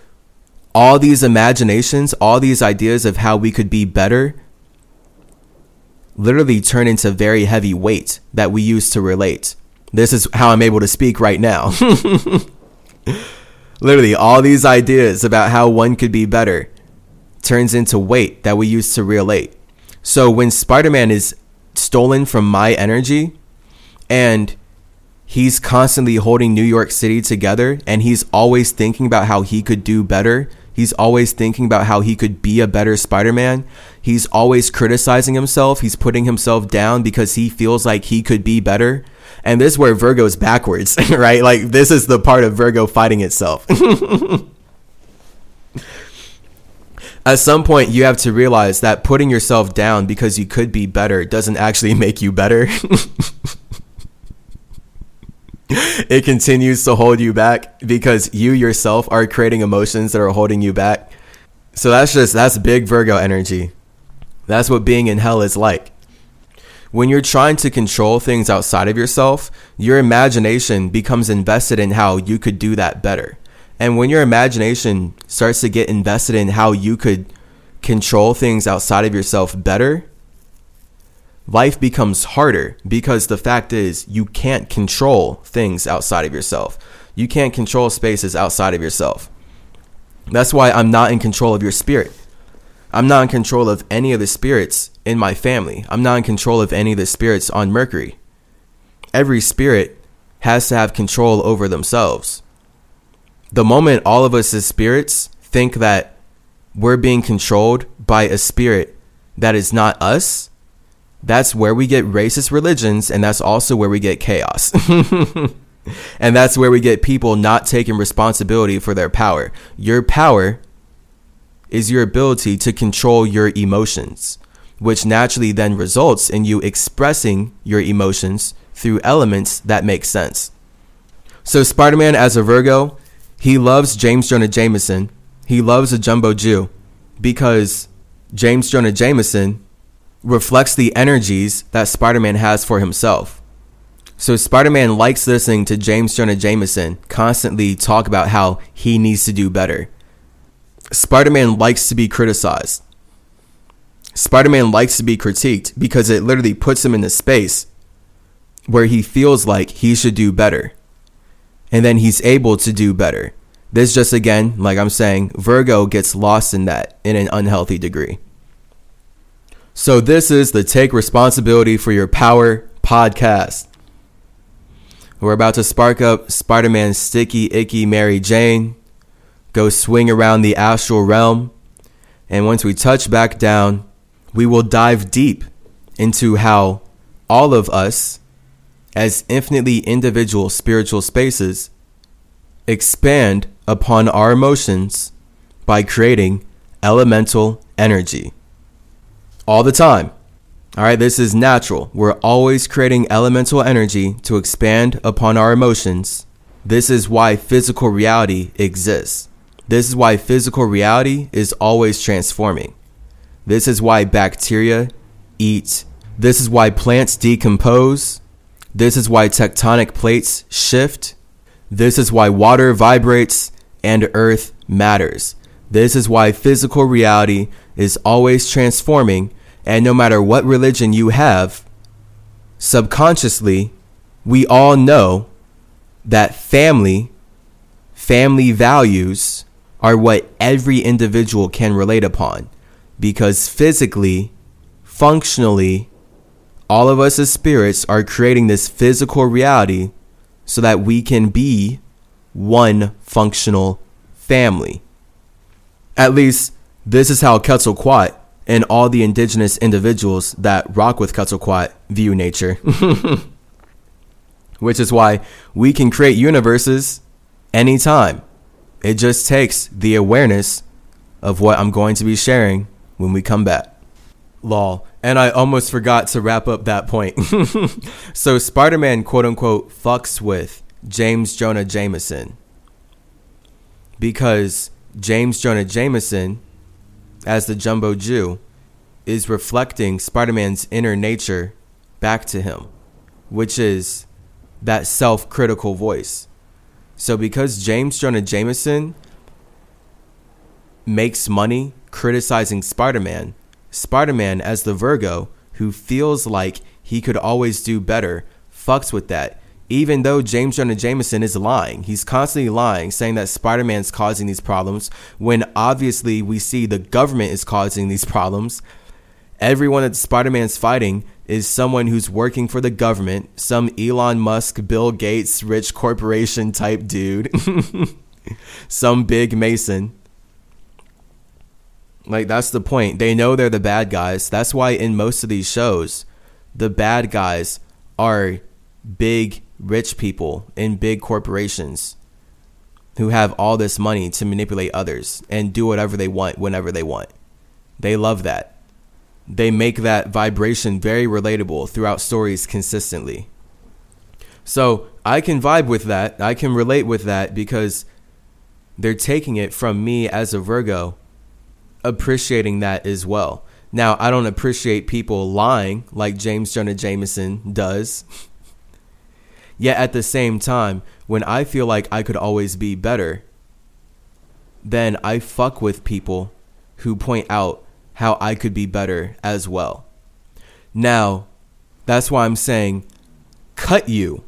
all these imaginations, all these ideas of how we could be better literally turn into very heavy weight that we use to relate. This is how I'm able to speak right now. (laughs) Literally, all these ideas about how one could be better turns into weight that we use to relate. So when Spider Man is stolen from my energy and he's constantly holding New York City together and he's always thinking about how he could do better. He's always thinking about how he could be a better Spider Man. He's always criticizing himself. He's putting himself down because he feels like he could be better. And this is where Virgo's backwards, (laughs) right? Like this is the part of Virgo fighting itself. (laughs) At some point, you have to realize that putting yourself down because you could be better doesn't actually (laughs) make you better. (laughs) it continues to hold you back because you yourself are creating emotions that are holding you back. So that's just, that's big Virgo energy. That's what being in hell is like. When you're trying to control things outside of yourself, your imagination becomes invested in how you could do that better. And when your imagination starts to get invested in how you could control things outside of yourself better, life becomes harder because the fact is you can't control things outside of yourself. You can't control spaces outside of yourself. That's why I'm not in control of your spirit. I'm not in control of any of the spirits in my family. I'm not in control of any of the spirits on Mercury. Every spirit has to have control over themselves. The moment all of us as spirits think that we're being controlled by a spirit that is not us, that's where we get racist religions, and that's also where we get chaos. (laughs) and that's where we get people not taking responsibility for their power. Your power is your ability to control your emotions, which naturally then results in you expressing your emotions through elements that make sense. So, Spider Man as a Virgo, he loves James Jonah Jameson. He loves a jumbo Jew because James Jonah Jameson reflects the energies that Spider Man has for himself. So Spider Man likes listening to James Jonah Jameson constantly talk about how he needs to do better. Spider Man likes to be criticized. Spider Man likes to be critiqued because it literally puts him in a space where he feels like he should do better. And then he's able to do better. This just again, like I'm saying, Virgo gets lost in that in an unhealthy degree. So, this is the Take Responsibility for Your Power podcast. We're about to spark up Spider Man's sticky, icky Mary Jane go swing around the astral realm. And once we touch back down, we will dive deep into how all of us, as infinitely individual spiritual spaces, expand upon our emotions by creating elemental energy. All the time. All right, this is natural. We're always creating elemental energy to expand upon our emotions. This is why physical reality exists. This is why physical reality is always transforming. This is why bacteria eat. This is why plants decompose. This is why tectonic plates shift. This is why water vibrates and earth matters. This is why physical reality is always transforming, and no matter what religion you have, subconsciously, we all know that family, family values, are what every individual can relate upon because physically, functionally, all of us as spirits are creating this physical reality so that we can be one functional family. At least, this is how Quetzalcoatl and all the indigenous individuals that rock with Quetzalcoatl view nature. (laughs) Which is why we can create universes anytime. It just takes the awareness of what I'm going to be sharing when we come back. Lol. And I almost forgot to wrap up that point. (laughs) so Spider Man, quote unquote, fucks with James Jonah Jameson because James Jonah Jameson, as the Jumbo Jew, is reflecting Spider Man's inner nature back to him, which is that self critical voice. So because James Jonah Jameson makes money criticizing Spider Man, Spider Man, as the Virgo, who feels like he could always do better, fucks with that. Even though James Jonah Jameson is lying, he's constantly lying, saying that Spider Man's causing these problems, when obviously we see the government is causing these problems. Everyone that Spider Man's fighting is someone who's working for the government, some Elon Musk, Bill Gates, rich corporation type dude, (laughs) some big Mason. Like, that's the point. They know they're the bad guys. That's why in most of these shows, the bad guys are big, rich people in big corporations who have all this money to manipulate others and do whatever they want whenever they want. They love that. They make that vibration very relatable throughout stories consistently. So I can vibe with that. I can relate with that because they're taking it from me as a Virgo appreciating that as well. Now, I don't appreciate people lying like James Jonah Jameson does. (laughs) Yet at the same time, when I feel like I could always be better, then I fuck with people who point out how I could be better as well. Now, that's why I'm saying cut you.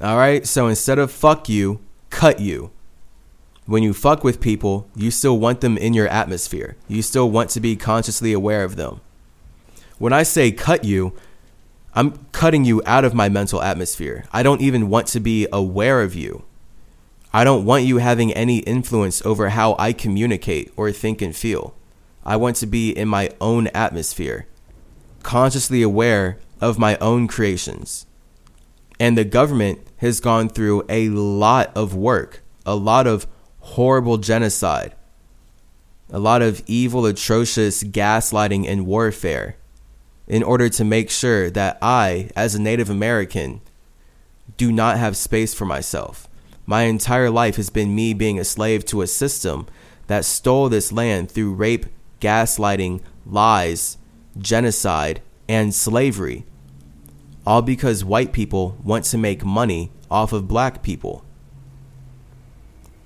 All right? So instead of fuck you, cut you when you fuck with people, you still want them in your atmosphere. You still want to be consciously aware of them. When I say cut you, I'm cutting you out of my mental atmosphere. I don't even want to be aware of you. I don't want you having any influence over how I communicate or think and feel. I want to be in my own atmosphere, consciously aware of my own creations. And the government has gone through a lot of work, a lot of horrible genocide, a lot of evil, atrocious gaslighting and warfare in order to make sure that I, as a Native American, do not have space for myself. My entire life has been me being a slave to a system that stole this land through rape, gaslighting, lies, genocide, and slavery. All because white people want to make money off of black people.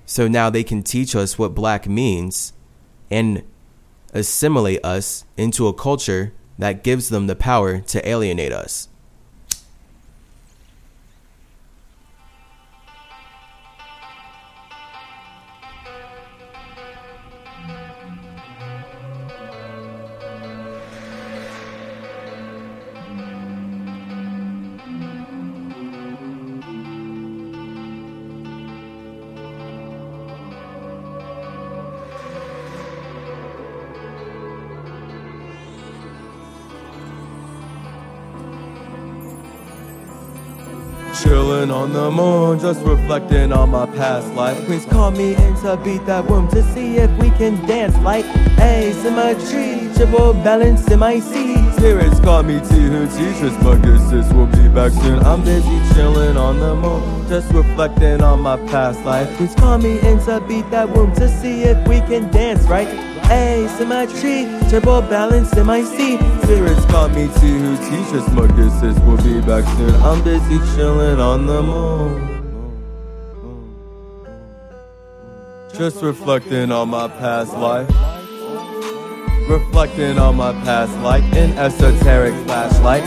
So now they can teach us what black means and assimilate us into a culture that gives them the power to alienate us. Chillin' on the moon, just reflecting on my past life. Please call me in to beat that womb to see if we can dance like a symmetry, triple balance in my seat. Spirits call me to who teaches, my good sis will be back soon. I'm busy chillin' on the moon, just reflecting on my past life. Please call me in to beat that womb to see if we can dance right. Asymmetry, triple balance in my seat. Spirits call me to who teach us. My good sis will be back soon. I'm busy chilling on the moon. Just reflecting on my past life. Reflecting on my past life, an esoteric flashlight.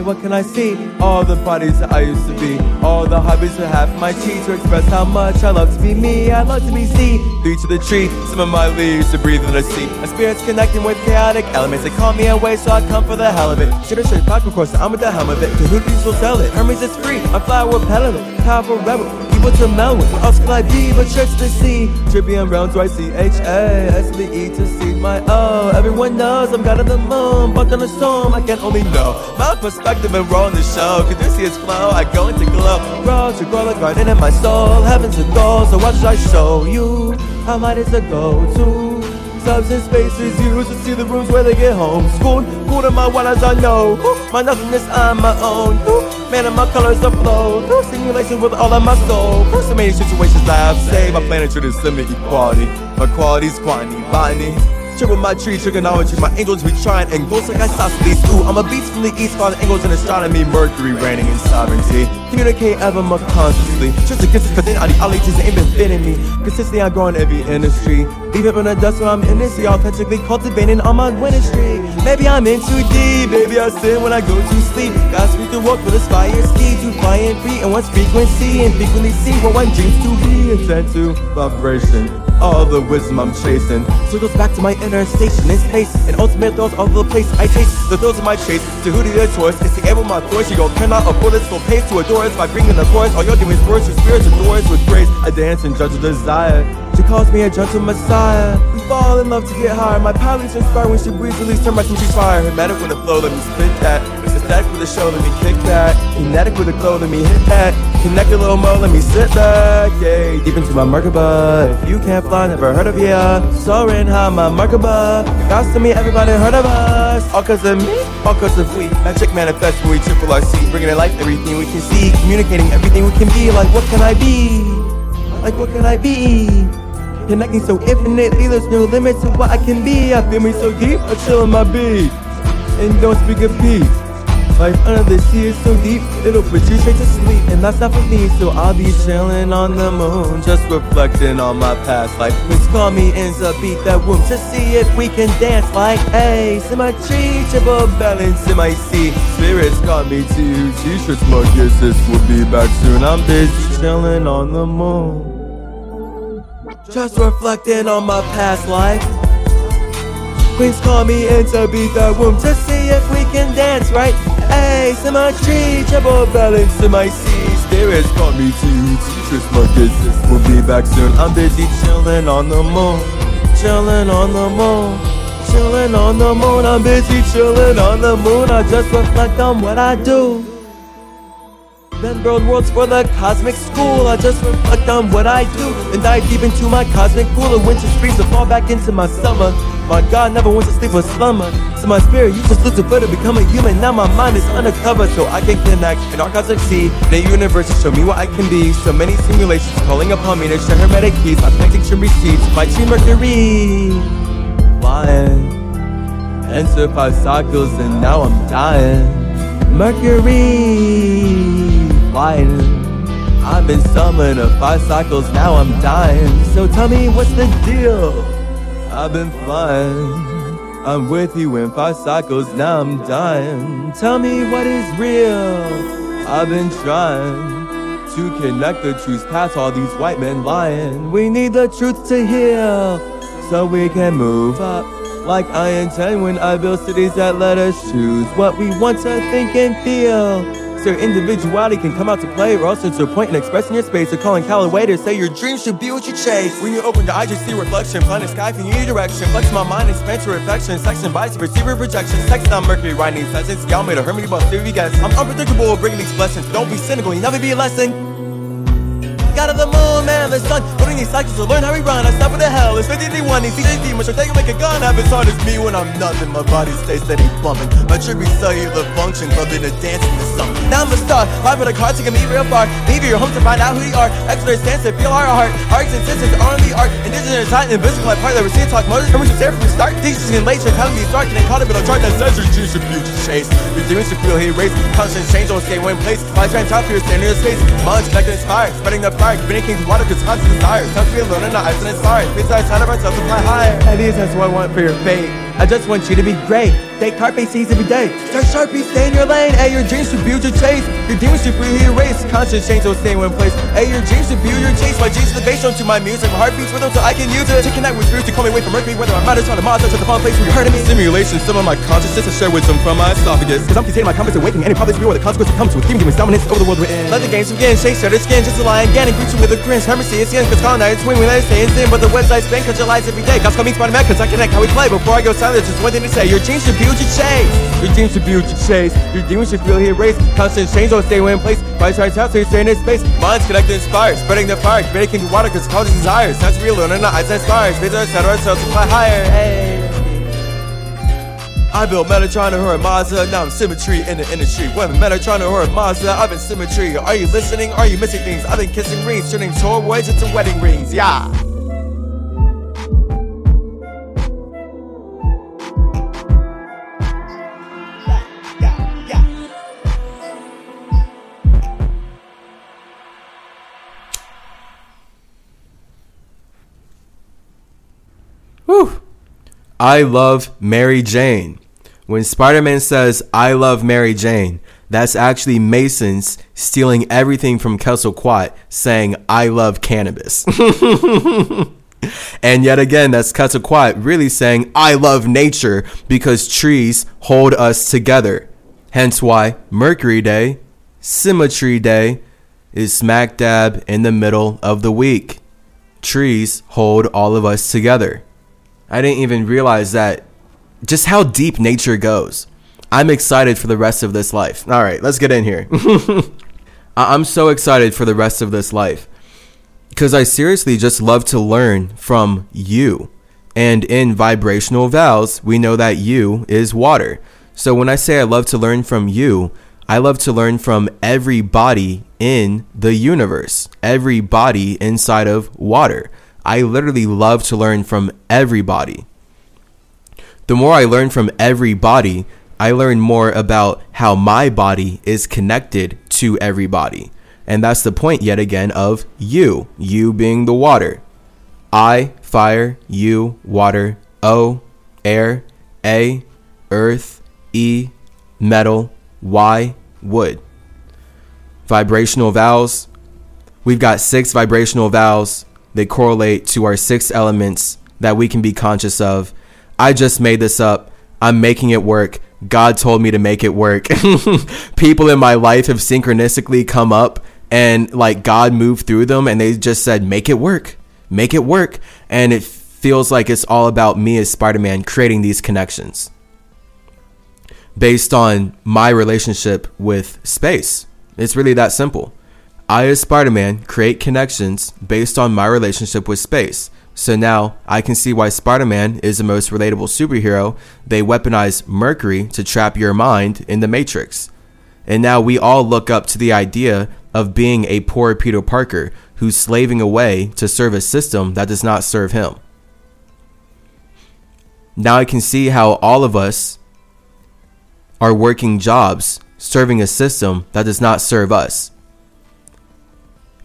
What can I see? All the bodies that I used to be. All the hobbies that have my cheeks to express how much I love to be me. I love to be seen. Three to the tree, some of my leaves to breathe in the sea. My spirit's connecting with chaotic elements. They call me away, so I come for the hell of it. Should have straight back, of course, I'm with the helm of it. To who will sell it? Hermes is free. I'm flower peddling. Powerful rebel. Evil to melt. What else could I be but church to see? Trippy and rounds, right? C H A S L E to see my O. Everyone knows I'm God of the moon, but on the storm, I can only know my perspective and roll on the show. Could you see its flow? I go into glow. Roads to grow like garden in my soul. Heaven's a goal, so what should I show you? How light is a go-to? Substance spaces used to see the rooms where they get home. School, cool to my as I know. My nothingness on my own. Man, and my colors are flow. Simulation with all of my soul. So many situations I have saved. My planet to this equality. My qualities, quantity, botany. Triple my tree, trigonometry, my angels be trying and ghosts like isosceles. Ooh, I'm a beast from the east, falling angles in astronomy, Mercury reigning in sovereignty. Communicate ever more consciously. Just cause then all the ideologies ain't been fitting me. Consistently, I grow in every industry. Leave it in the dust where I'm in this, authentically cultivating on my winning streak. Maybe I'm in too deep, maybe I sin when I go to sleep. God's free to walk with a fire ski, to fly and free, and what's frequency, and frequently see what one dreams to be. and Intent to vibration all the wisdom I'm chasing. Circles back to my inner station in space. And ultimate thrills all over the place. I taste the thrills of my chase. To who the choice is to able my voice. You go cannot afford it, so pays to adore us by bringing the chorus. All your demons words, your spirits adore us with grace. I dance and judge a desire. She calls me a gentle messiah. We fall in love to get higher. My pilots inspire when she breathes, release her my she's fire. Hermetic with the flow, let me spit that. Ecstatic with the show, let me kick that. Kinetic with the glow, let me hit that. Connect a little more, let me sit back. Yeah, deep into my Merkaba. If you can't fly, never heard of ya. Soaring high, my Merkaba. Gots to me, everybody heard of us. All cause of me, all cause of we. Magic manifest when we triple RC. Bringing to life everything we can see. Communicating everything we can be. Like, what can I be? Like, what can I be? Connecting so infinitely, there's no limit to what I can be. I feel me so deep, I chill in my beat. And don't speak of peace. Life under the sea is so deep, it'll put you straight to sleep. And that's not for me, so I'll be chilling on the moon, just reflecting on my past life. Please call me to beat that womb to see if we can dance like A. Symmetry, triple balance sea. Spirits call me to t-shirts, my kisses will be back soon. I'm busy chilling on the moon. Just reflecting on my past life. Queens call me in to beat the womb to see if we can dance right. Hey, symmetry, triple balance in my sea. Spirits call me to teachers, my kisses will be back soon. I'm busy chilling on the moon, chilling on the moon, chilling on the moon. I'm busy chilling on the moon. I just reflect on what I do. Then build worlds for the cosmic school. I just reflect on what I do and dive deep into my cosmic pool of winter springs to fall back into my summer. My God never wants to sleep or slumber. So my spirit used to slip to foot to become a human. Now my mind is undercover so I can connect in our cosmic sea. In a universe to show me what I can be. So many simulations calling upon me to share hermetic keys. My connecting to receipts. My tree Mercury. Flying. Enter five cycles and now I'm dying. Mercury flying. I've been summoned of five cycles, now I'm dying. So tell me what's the deal? I've been flying. I'm with you in five cycles, now I'm dying. Tell me what is real. I've been trying to connect the truth past all these white men lying. We need the truth to heal so we can move up. Like I intend when I build cities that let us choose what we want to think and feel. So your individuality can come out to play, or else it's your point in expressing your space, or calling Callaway to say your dreams should be what you chase. When you open your eyes, you see reflection, planet sky from your direction. Flex my mind, expand to reflection, section, bias, receiver, projection, sex on Mercury, writing sessions. Y'all made a hermit about theory, guys. I'm unpredictable, bringing these blessings. Don't be cynical, you never be a lesson. God of the moon, man, the sun. Putting these cycles to learn how we run. I stop with the hell. It's 50 1 These CJ demons. So take make a gun. Have as hard as me when I'm nothing. My body stays steady plumbing. My tribute cellular function. Clubbing a dance in the sun. Now I'm a star. Five with a to get me real far. Leave your home to find out who you are. Extra stance to feel our heart. Arts and sisters are the art. Indigenous tight and invisible like part that we see talk motors. Come there from the start. Teachers in late. Telling me. And caught a bit of chart that says your juice should be chase. Your demons should feel hate race. Constant change on stay one place. My trend top here standing in space. Much connected inspired. Spreading the fire. Keeping king's water cause constant desire. Time to be alone and not isolate stars. Besides, sign of ourselves to fly higher. And these is what I want for your fate. I just want you to be great. They carpe seas every day. Start sharpie, stay in your lane. Hey, your dreams should build your chase. Your demons should freely erase. Constant change will stay in one place. Hey, your dreams should build your chase. My dreams are the drum to my music. My heartbeats rhythm so I can use it. To connect with spirits to call me away from Mercury. Whether I'm matters on the monster to the fun place where you're hurting me. Simulation, some of my consciousness to share wisdom from my esophagus. Cause I'm containing my compass and waking any public spirit where the consequences comes with humans dominance over the world we're in. Let the games begin. Shake started skin just a lion. Ganning greet you with a grin. Hermes it's skin. Cause colonizers swing when they stay in sin. But the website's been cause your lies every day. Call me Spider-Man cause I connect how we play. Before I go silent, just one thing to say. Your dreams should build your chase. Your dreams build your chase. Your demons should feel here race. Constant change don't stay in place. Price right out so you stay in this space. Minds connected inspired. Spreading the fire. Creating the water cause causes desires. That's real and not eyes inspires. Visions set ourselves to fly higher. Hey. I built Metatron and and Mazda, now I'm symmetry in the industry. When Metatron and and Mazda, I've been symmetry. Are you listening? Are you missing things? I've been kissing rings, turning toys into wedding rings. Yeah. I love Mary Jane. When Spider Man says, I love Mary Jane, that's actually Masons stealing everything from Quetzalcoatl saying, I love cannabis. (laughs) and yet again, that's Quetzalcoatl really saying, I love nature because trees hold us together. Hence why Mercury Day, Symmetry Day, is smack dab in the middle of the week. Trees hold all of us together. I didn't even realize that just how deep nature goes. I'm excited for the rest of this life. All right, let's get in here. (laughs) I'm so excited for the rest of this life because I seriously just love to learn from you. And in vibrational vowels, we know that you is water. So when I say I love to learn from you, I love to learn from every body in the universe, every body inside of water. I literally love to learn from everybody. The more I learn from everybody, I learn more about how my body is connected to everybody. And that's the point yet again of you, you being the water. I, fire, you, water, O, air, A, earth, E, metal, Y, wood. Vibrational vowels. We've got six vibrational vowels. They correlate to our six elements that we can be conscious of. I just made this up. I'm making it work. God told me to make it work. (laughs) People in my life have synchronistically come up and like God moved through them and they just said, make it work, make it work. And it feels like it's all about me as Spider Man creating these connections based on my relationship with space. It's really that simple. I, as Spider Man, create connections based on my relationship with space. So now I can see why Spider Man is the most relatable superhero. They weaponize Mercury to trap your mind in the Matrix. And now we all look up to the idea of being a poor Peter Parker who's slaving away to serve a system that does not serve him. Now I can see how all of us are working jobs serving a system that does not serve us.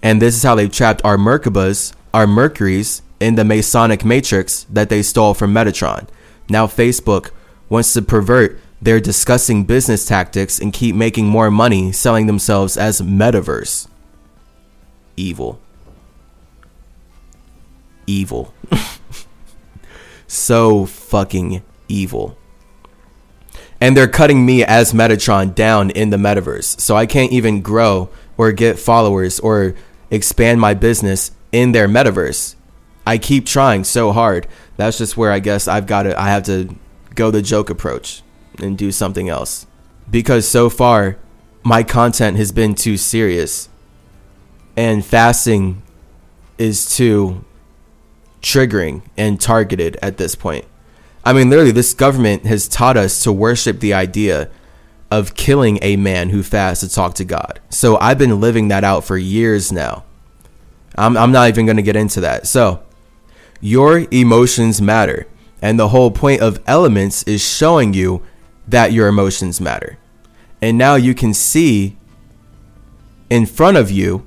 And this is how they've trapped our Merkabas, our Mercuries, in the Masonic matrix that they stole from Metatron. Now Facebook wants to pervert their discussing business tactics and keep making more money selling themselves as metaverse. Evil. Evil. (laughs) so fucking evil. And they're cutting me as Metatron down in the metaverse. So I can't even grow or get followers or expand my business in their metaverse I keep trying so hard. That's just where I guess I've got to I have to go the joke approach and do something else. Because so far my content has been too serious and fasting is too triggering and targeted at this point. I mean, literally, this government has taught us to worship the idea of killing a man who fasts to talk to God. So I've been living that out for years now. I'm, I'm not even going to get into that. So your emotions matter. And the whole point of elements is showing you that your emotions matter. And now you can see in front of you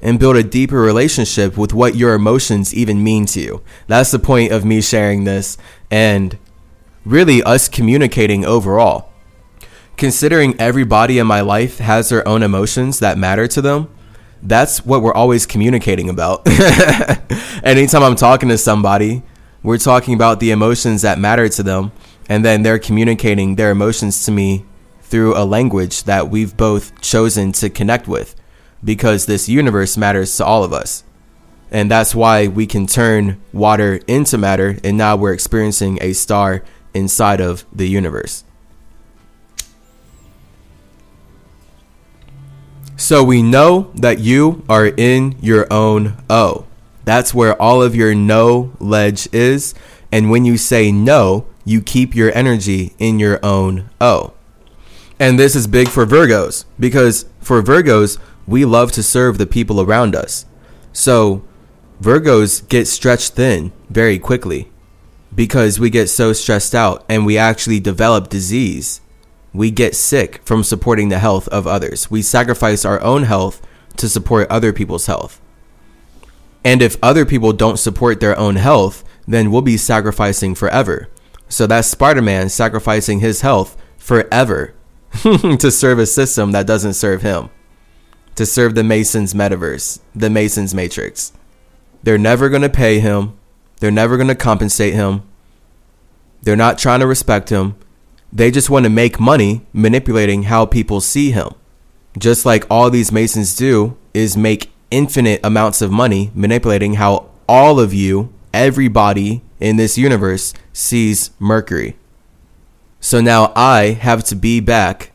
and build a deeper relationship with what your emotions even mean to you. That's the point of me sharing this and really us communicating overall. Considering everybody in my life has their own emotions that matter to them, that's what we're always communicating about. (laughs) Anytime I'm talking to somebody, we're talking about the emotions that matter to them, and then they're communicating their emotions to me through a language that we've both chosen to connect with because this universe matters to all of us. And that's why we can turn water into matter, and now we're experiencing a star inside of the universe. So we know that you are in your own O. That's where all of your no ledge is. And when you say no, you keep your energy in your own O. And this is big for Virgos because for Virgos, we love to serve the people around us. So Virgos get stretched thin very quickly because we get so stressed out and we actually develop disease. We get sick from supporting the health of others. We sacrifice our own health to support other people's health. And if other people don't support their own health, then we'll be sacrificing forever. So that's Spider Man sacrificing his health forever (laughs) to serve a system that doesn't serve him, to serve the Masons metaverse, the Masons matrix. They're never going to pay him. They're never going to compensate him. They're not trying to respect him. They just want to make money manipulating how people see him. Just like all these Masons do is make infinite amounts of money manipulating how all of you, everybody in this universe sees Mercury. So now I have to be back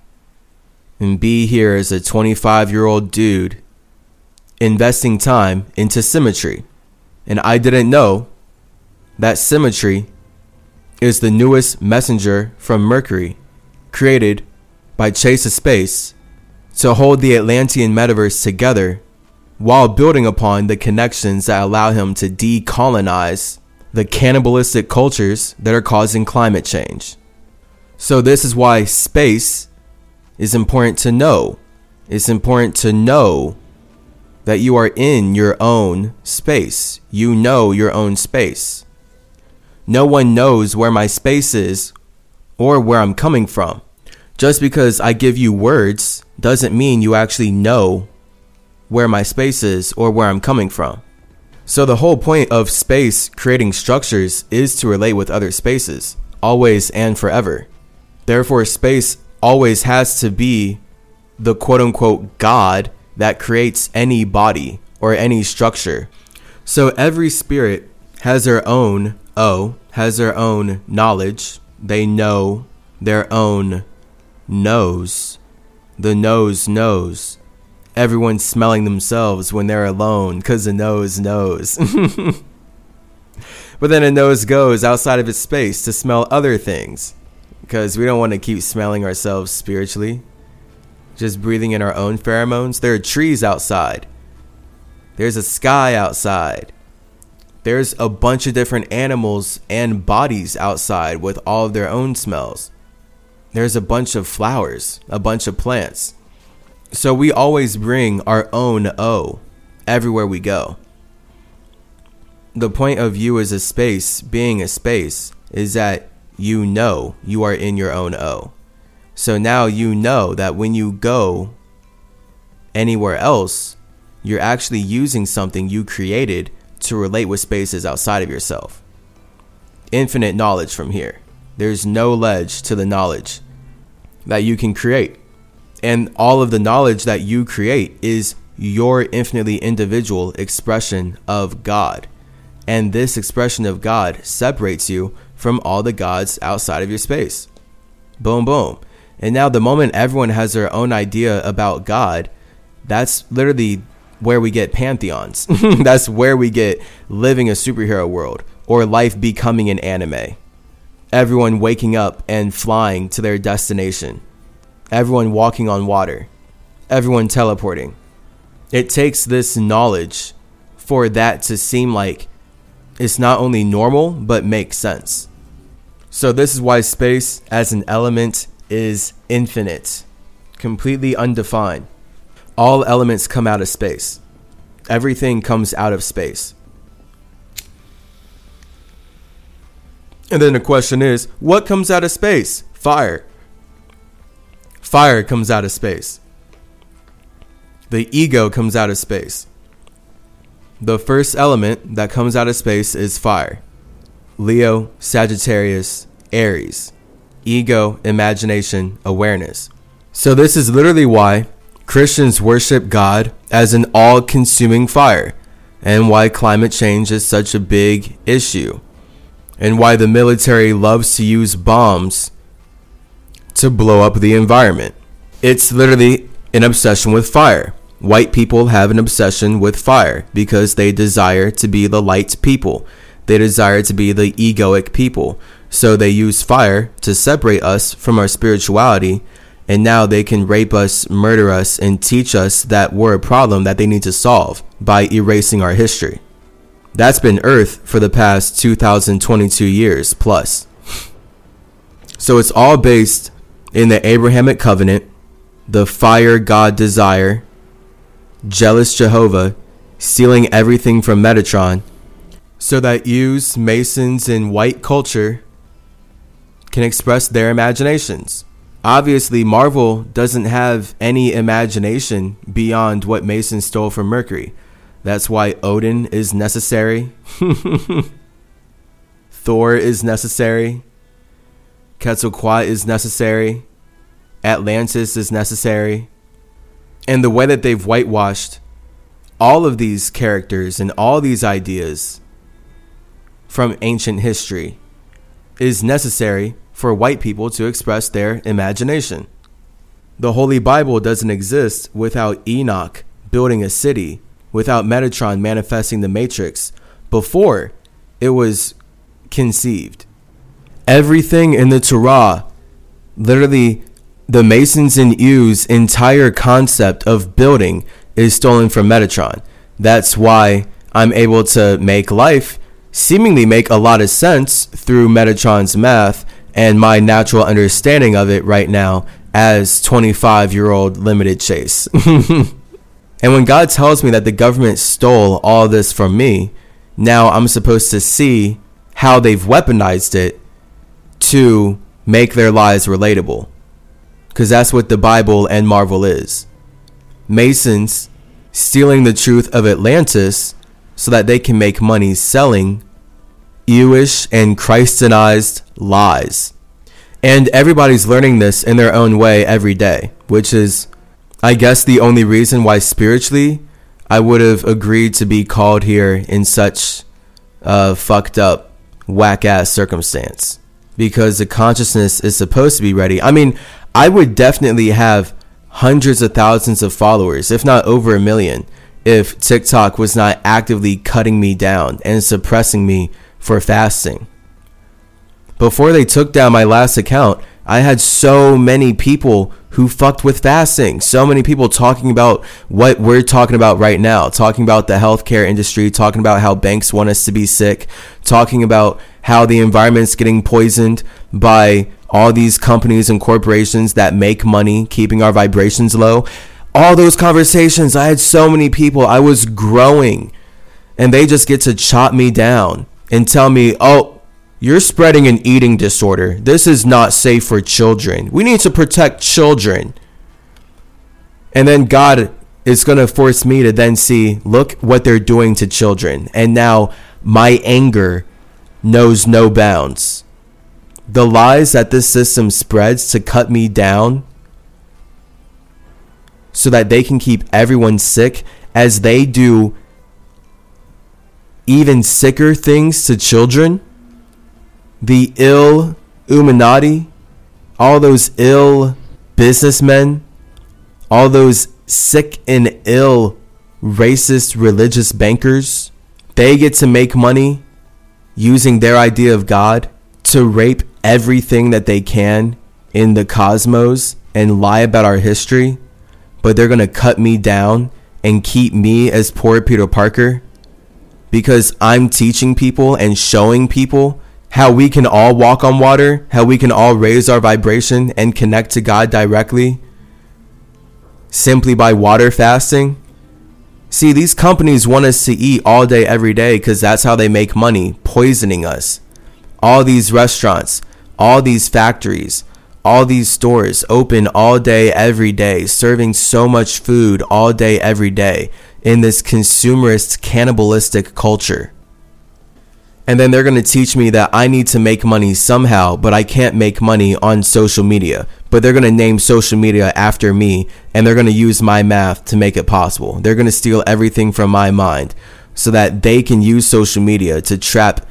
and be here as a 25 year old dude investing time into symmetry. And I didn't know that symmetry is the newest messenger from Mercury created by Chase of Space to hold the Atlantean metaverse together while building upon the connections that allow him to decolonize the cannibalistic cultures that are causing climate change. So, this is why space is important to know. It's important to know that you are in your own space. You know your own space. No one knows where my space is or where I'm coming from. Just because I give you words doesn't mean you actually know where my space is or where I'm coming from. So, the whole point of space creating structures is to relate with other spaces, always and forever. Therefore, space always has to be the quote unquote God that creates any body or any structure. So every spirit has their own O, has their own knowledge. They know their own nose. The nose knows. Everyone's smelling themselves when they're alone because the nose knows. (laughs) but then a nose goes outside of its space to smell other things because we don't want to keep smelling ourselves spiritually just breathing in our own pheromones. There are trees outside. There's a sky outside. There's a bunch of different animals and bodies outside with all of their own smells. There's a bunch of flowers, a bunch of plants. So we always bring our own O everywhere we go. The point of you as a space, being a space, is that you know you are in your own O. So now you know that when you go anywhere else, you're actually using something you created to relate with spaces outside of yourself. Infinite knowledge from here. There's no ledge to the knowledge that you can create. And all of the knowledge that you create is your infinitely individual expression of God. And this expression of God separates you from all the gods outside of your space. Boom, boom. And now, the moment everyone has their own idea about God, that's literally where we get pantheons. (laughs) that's where we get living a superhero world or life becoming an anime. Everyone waking up and flying to their destination. Everyone walking on water. Everyone teleporting. It takes this knowledge for that to seem like it's not only normal, but makes sense. So, this is why space as an element is infinite, completely undefined. All elements come out of space. Everything comes out of space. And then the question is, what comes out of space? Fire. Fire comes out of space. The ego comes out of space. The first element that comes out of space is fire. Leo, Sagittarius, Aries. Ego, imagination, awareness. So, this is literally why Christians worship God as an all consuming fire, and why climate change is such a big issue, and why the military loves to use bombs to blow up the environment. It's literally an obsession with fire. White people have an obsession with fire because they desire to be the light people. They desire to be the egoic people. So they use fire to separate us from our spirituality. And now they can rape us, murder us, and teach us that we're a problem that they need to solve by erasing our history. That's been Earth for the past 2022 years plus. So it's all based in the Abrahamic covenant, the fire God desire, jealous Jehovah, stealing everything from Metatron, so that yous, Masons, and white culture can express their imaginations. Obviously, Marvel doesn't have any imagination beyond what Mason stole from Mercury. That's why Odin is necessary. (laughs) Thor is necessary. Quetzalcoatl is necessary. Atlantis is necessary and the way that they've whitewashed all of these characters and all these ideas from ancient history is necessary for white people to express their imagination. The Holy Bible doesn't exist without Enoch building a city, without Metatron manifesting the Matrix before it was conceived. Everything in the Torah literally the Masons and U's entire concept of building is stolen from Metatron. That's why I'm able to make life seemingly make a lot of sense through Metatron's math and my natural understanding of it right now as 25 year old limited chase. (laughs) and when God tells me that the government stole all this from me, now I'm supposed to see how they've weaponized it to make their lies relatable because that's what the Bible and Marvel is. Masons stealing the truth of Atlantis so that they can make money selling Jewish and Christianized lies. And everybody's learning this in their own way every day, which is, I guess, the only reason why spiritually I would have agreed to be called here in such a fucked up, whack ass circumstance. Because the consciousness is supposed to be ready. I mean, I would definitely have hundreds of thousands of followers, if not over a million, if TikTok was not actively cutting me down and suppressing me for fasting. Before they took down my last account, I had so many people who fucked with fasting. So many people talking about what we're talking about right now, talking about the healthcare industry, talking about how banks want us to be sick, talking about how the environment's getting poisoned by all these companies and corporations that make money keeping our vibrations low. All those conversations, I had so many people, I was growing, and they just get to chop me down and tell me, oh, you're spreading an eating disorder. This is not safe for children. We need to protect children. And then God is going to force me to then see, look what they're doing to children. And now my anger knows no bounds the lies that this system spreads to cut me down so that they can keep everyone sick as they do even sicker things to children. The ill Illuminati, all those ill businessmen, all those sick and ill racist religious bankers, they get to make money using their idea of God to rape everything that they can in the cosmos and lie about our history, but they're going to cut me down and keep me as poor Peter Parker because I'm teaching people and showing people how we can all walk on water, how we can all raise our vibration and connect to God directly simply by water fasting. See, these companies want us to eat all day, every day because that's how they make money, poisoning us all these restaurants, all these factories, all these stores open all day, every day, serving so much food all day, every day in this consumerist, cannibalistic culture. And then they're going to teach me that I need to make money somehow, but I can't make money on social media. But they're going to name social media after me, and they're going to use my math to make it possible. They're going to steal everything from my mind so that they can use social media to trap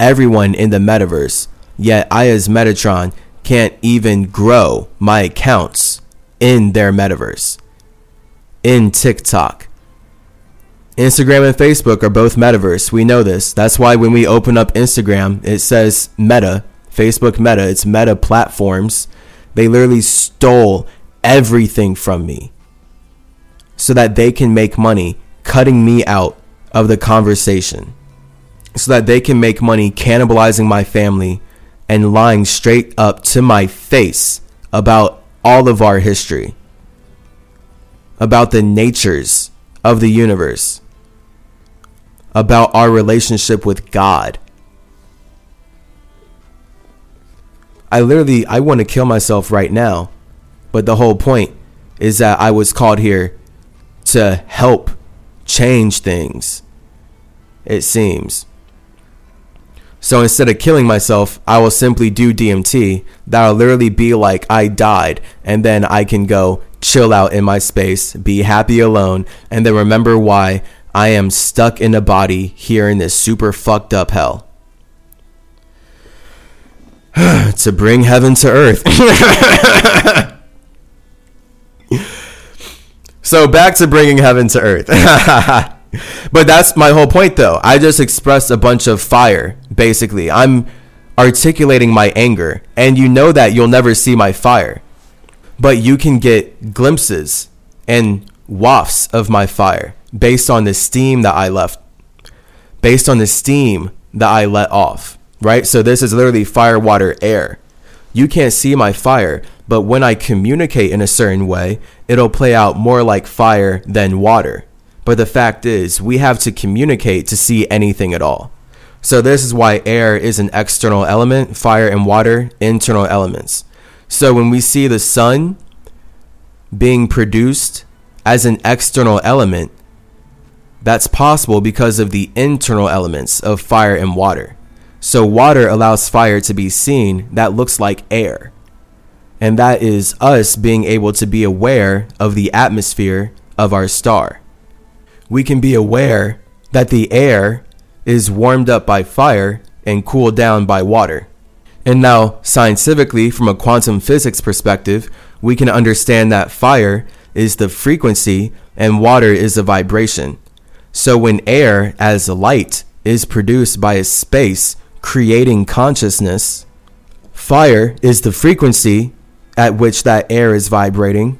everyone in the metaverse. Yet I, as Metatron, can't even grow my accounts in their metaverse, in TikTok. Instagram and Facebook are both metaverse. We know this. That's why when we open up Instagram, it says Meta, Facebook Meta. It's Meta platforms. They literally stole everything from me so that they can make money cutting me out of the conversation. So that they can make money cannibalizing my family and lying straight up to my face about all of our history, about the natures of the universe, about our relationship with God. I literally I want to kill myself right now, but the whole point is that I was called here to help change things. It seems. So instead of killing myself, I will simply do DMT. That'll literally be like I died, and then I can go chill out in my space, be happy alone, and then remember why I am stuck in a body here in this super fucked up hell. (sighs) to bring heaven to earth. (laughs) so back to bringing heaven to earth. (laughs) but that's my whole point though. I just expressed a bunch of fire basically. I'm articulating my anger and you know that you'll never see my fire. But you can get glimpses and wafts of my fire based on the steam that I left based on the steam that I let off, right? So this is literally fire, water, air. You can't see my fire, but when I communicate in a certain way, it'll play out more like fire than water. But the fact is, we have to communicate to see anything at all. So this is why air is an external element, fire and water, internal elements. So when we see the sun being produced as an external element, that's possible because of the internal elements of fire and water. So water allows fire to be seen that looks like air. And that is us being able to be aware of the atmosphere of our star we can be aware that the air is warmed up by fire and cooled down by water. And now, scientifically, from a quantum physics perspective, we can understand that fire is the frequency and water is the vibration. So when air as light is produced by a space creating consciousness, fire is the frequency at which that air is vibrating,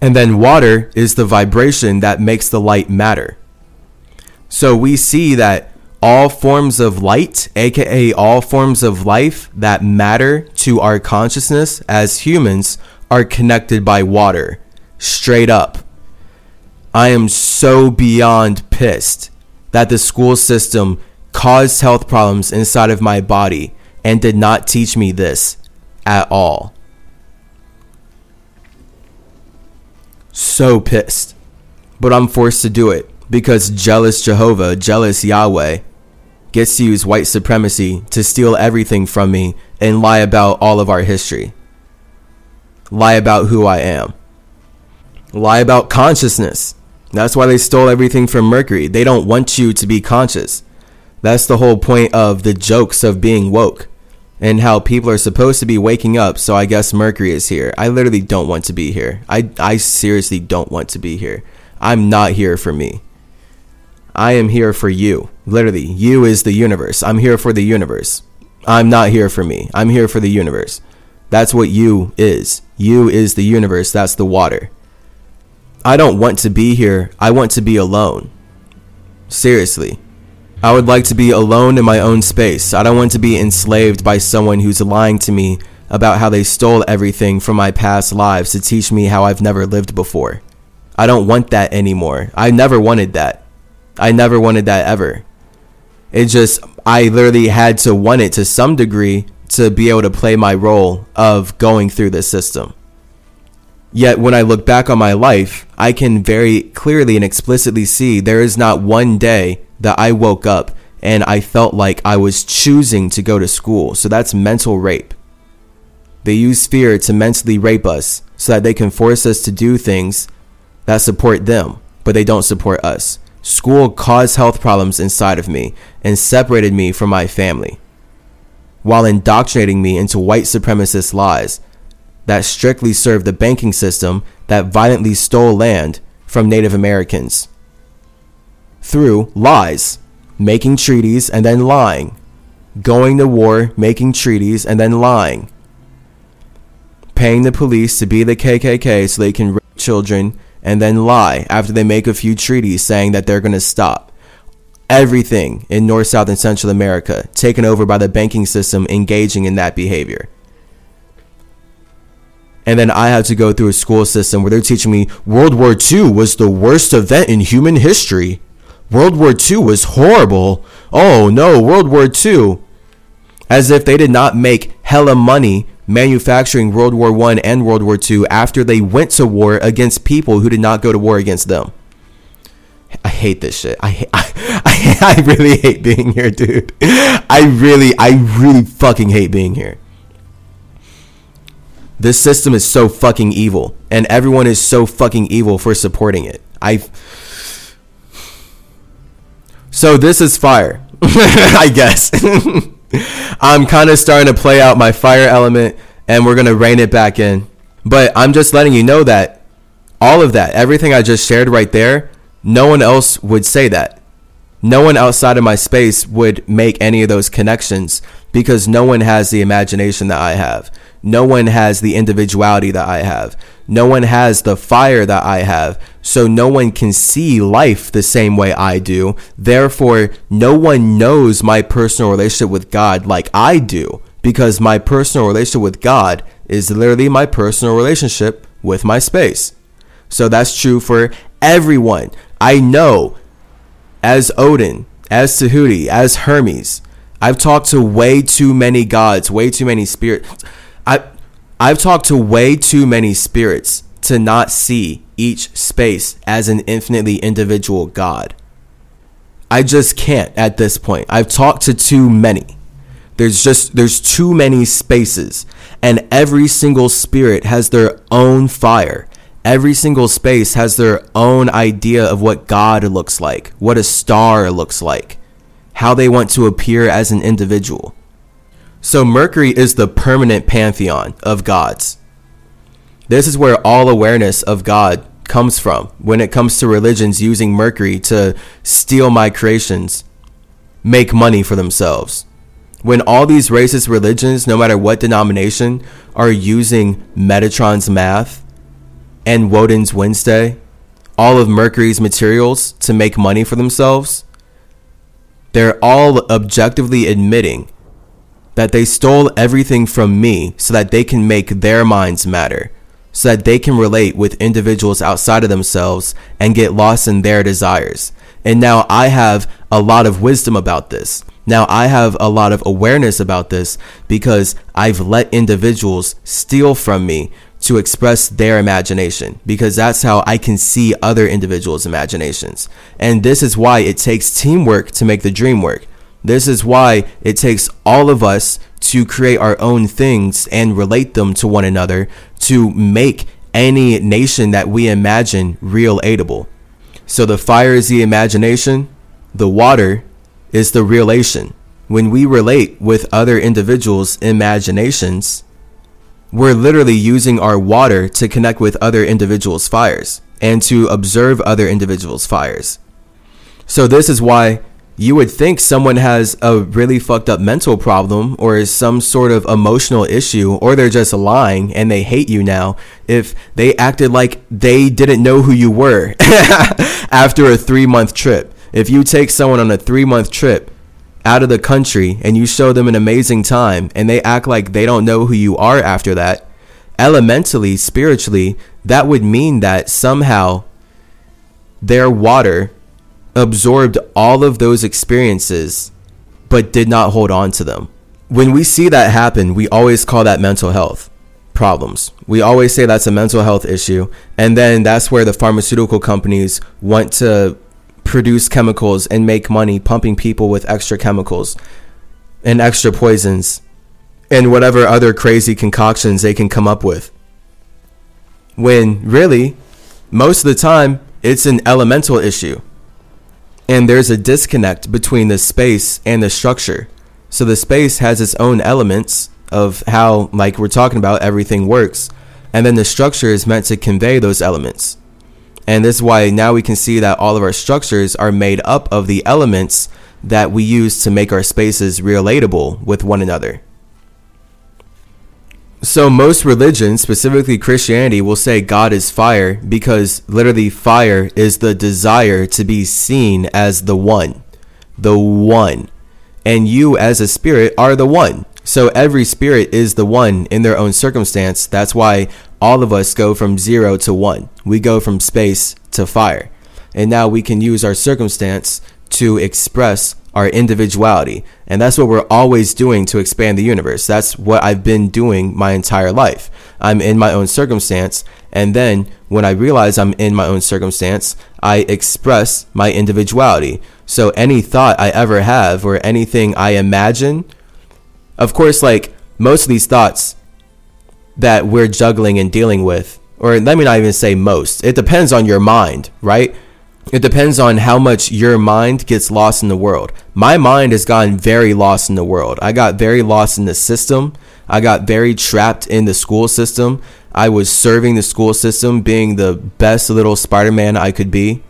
and then water is the vibration that makes the light matter. So we see that all forms of light, aka all forms of life that matter to our consciousness as humans, are connected by water. Straight up. I am so beyond pissed that the school system caused health problems inside of my body and did not teach me this at all. so pissed. But I'm forced to do it because jealous Jehovah, jealous Yahweh, gets to use white supremacy to steal everything from me and lie about all of our history. Lie about who I am. Lie about consciousness. That's why they stole everything from Mercury. They don't want you to be conscious. That's the whole point of the jokes of being woke and how people are supposed to be waking up. So I guess Mercury is here. I literally don't want to be here. I, I seriously don't want to be here. I'm not here for me. I am here for you. Literally, you is the universe. I'm here for the universe. I'm not here for me. I'm here for the universe. That's what you is. You is the universe. That's the water. I don't want to be here. I want to be alone. Seriously. I would like to be alone in my own space. I don't want to be enslaved by someone who's lying to me about how they stole everything from my past lives to teach me how I've never lived before. I don't want that anymore. I never wanted that. I never wanted that ever. It just, I literally had to want it to some degree to be able to play my role of going through this system. Yet when I look back on my life, I can very clearly and explicitly see there is not one day that I woke up and I felt like I was choosing to go to school. So that's mental rape. They use fear to mentally rape us so that they can force us to do things that support them, but they don't support us. School caused health problems inside of me and separated me from my family while indoctrinating me into white supremacist lies that strictly served the banking system that violently stole land from Native Americans through lies, making treaties and then lying, going to war, making treaties and then lying, paying the police to be the KKK so they can rape children and then lie after they make a few treaties saying that they're going to stop. Everything in North, South, and Central America taken over by the banking system engaging in that behavior. And then I have to go through a school system where they're teaching me World War II was the worst event in human history. World War II was horrible. Oh no, World War II. As if they did not make hella money manufacturing World War One and World War II after they went to war against people who did not go to war against them. I hate this shit. I, (laughs) I, I, I really hate being here, dude. I really, I really fucking hate being here. This system is so fucking evil, and everyone is so fucking evil for supporting it. I. So this is fire, (laughs) I guess. (laughs) I'm kind of starting to play out my fire element and we're to rein it back in. But I'm just letting you know that all of that, everything I just shared right there, no one else would say that. No one outside of my space would make any of those connections because no one has the imagination that I have. No one has the individuality that I have. No one has the fire that I have. So no one can see life the same way I do. Therefore, no one knows my personal relationship with God like I do because my personal relationship with God is literally my personal relationship with my space. So that's true for everyone. I know as Odin, as Tahuti, as Hermes, I've talked to way too many gods, way too many spirits. I've talked to way too many spirits to not see each space as an infinitely individual God. I just can't at this point. I've talked to too many. There's just there's too many spaces and every single spirit has their own fire. Every single space has their own idea of what God looks like, what a star looks like, how they want to appear as an individual. So Mercury is the permanent pantheon of gods. This is where all awareness of God comes from when it comes to religions using Mercury to steal my creations, make money for themselves. When all these racist religions, no matter what denomination, are using Metatron's math and Woden's Wednesday, all of Mercury's materials to make money for themselves, they're all objectively admitting that they stole everything from me so that they can make their minds matter, so that they can relate with individuals outside of themselves and get lost in their desires. And now I have a lot of wisdom about this. Now I have a lot of awareness about this because I've let individuals steal from me to express their imagination because that's how I can see other individuals' imaginations. And this is why it takes teamwork to make the dream work. This is why it takes all of us to create our own things and relate them to one another to make any nation that we imagine real aidable. So the fire is the imagination, the water is the relation. When we relate with other individuals' imaginations, we're literally using our water to connect with other individuals' fires and to observe other individuals' fires. So this is why you would think someone has a really fucked up mental problem or is some sort of emotional issue or they're just lying and they hate you now if they acted like they didn't know who you were (laughs) after a 3 month trip. If you take someone on a 3 month trip out of the country and you show them an amazing time and they act like they don't know who you are after that, elementally, spiritually, that would mean that somehow their water absorbed all of those experiences but did not hold on to them. When we see that happen, we always call that mental health problems. We always say that's a mental health issue. And then that's where the pharmaceutical companies want to produce chemicals and make money pumping people with extra chemicals and extra poisons and whatever other crazy concoctions they can come up with. When really, most of the time, it's an elemental issue. And there's a disconnect between the space and the structure. So the space has its own elements of how, like we're talking about, everything works. And then the structure is meant to convey those elements. And this is why now we can see that all of our structures are made up of the elements that we use to make our spaces relatable with one another. So most religions, specifically Christianity, will say God is fire because literally fire is the desire to be seen as the one. The one. And you as a spirit are the one. So every spirit is the one in their own circumstance. That's why all of us go from zero to one. We go from space to fire. And now we can use our circumstance to express our individuality. And that's what we're always doing to expand the universe. That's what I've been doing my entire life. I'm in my own circumstance. And then when I realize I'm in my own circumstance, I express my individuality. So any thought I ever have or anything I imagine, of course, like most of these thoughts that we're juggling and dealing with, or let me not even say most, it depends on your mind, right? It depends on how much your mind gets lost in the world. My mind has gotten very lost in the world. I got very lost in the system. I got very trapped in the school system. I was serving the school system, being the best little Spider Man I could be.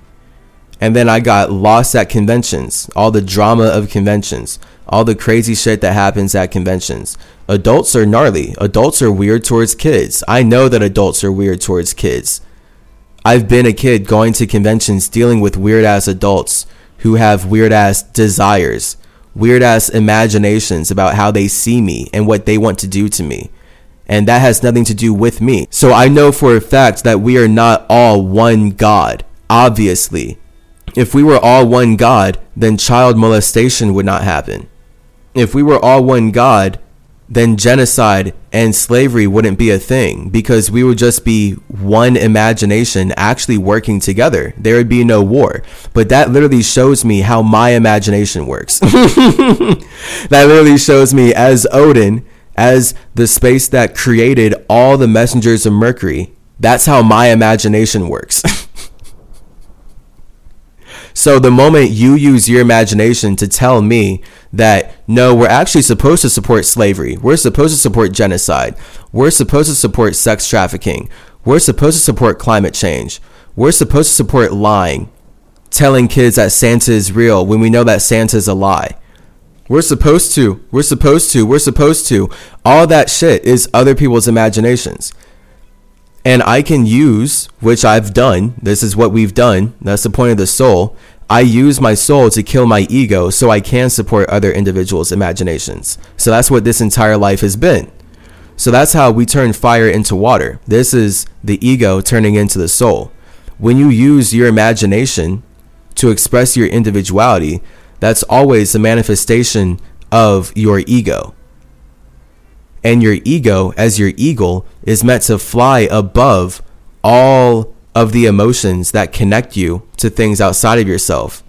And then I got lost at conventions, all the drama of conventions, all the crazy shit that happens at conventions. Adults are gnarly. Adults are weird towards kids. I know that adults are weird towards kids. I've been a kid going to conventions dealing with weird ass adults who have weird ass desires, weird ass imaginations about how they see me and what they want to do to me. And that has nothing to do with me. So I know for a fact that we are not all one God, obviously. If we were all one God, then child molestation would not happen. If we were all one God, then genocide and slavery wouldn't be a thing because we would just be one imagination actually working together. There would be no war. But that literally shows me how my imagination works. (laughs) that literally shows me as Odin, as the space that created all the messengers of Mercury. That's how my imagination works. (laughs) So the moment you use your imagination to tell me that no, we're actually supposed to support slavery, we're supposed to support genocide, we're supposed to support sex trafficking, we're supposed to support climate change, we're supposed to support lying, telling kids that Santa is real when we know that Santa is a lie. We're supposed to, we're supposed to, we're supposed to. All that shit is other people's imaginations. And I can use, which I've done, this is what we've done, that's the point of the soul. I use my soul to kill my ego so I can support other individuals' imaginations. So that's what this entire life has been. So that's how we turn fire into water. This is the ego turning into the soul. When you use your imagination to express your individuality, that's always the manifestation of your ego and your ego as your eagle is meant to fly above all of the emotions that connect you to things outside of yourself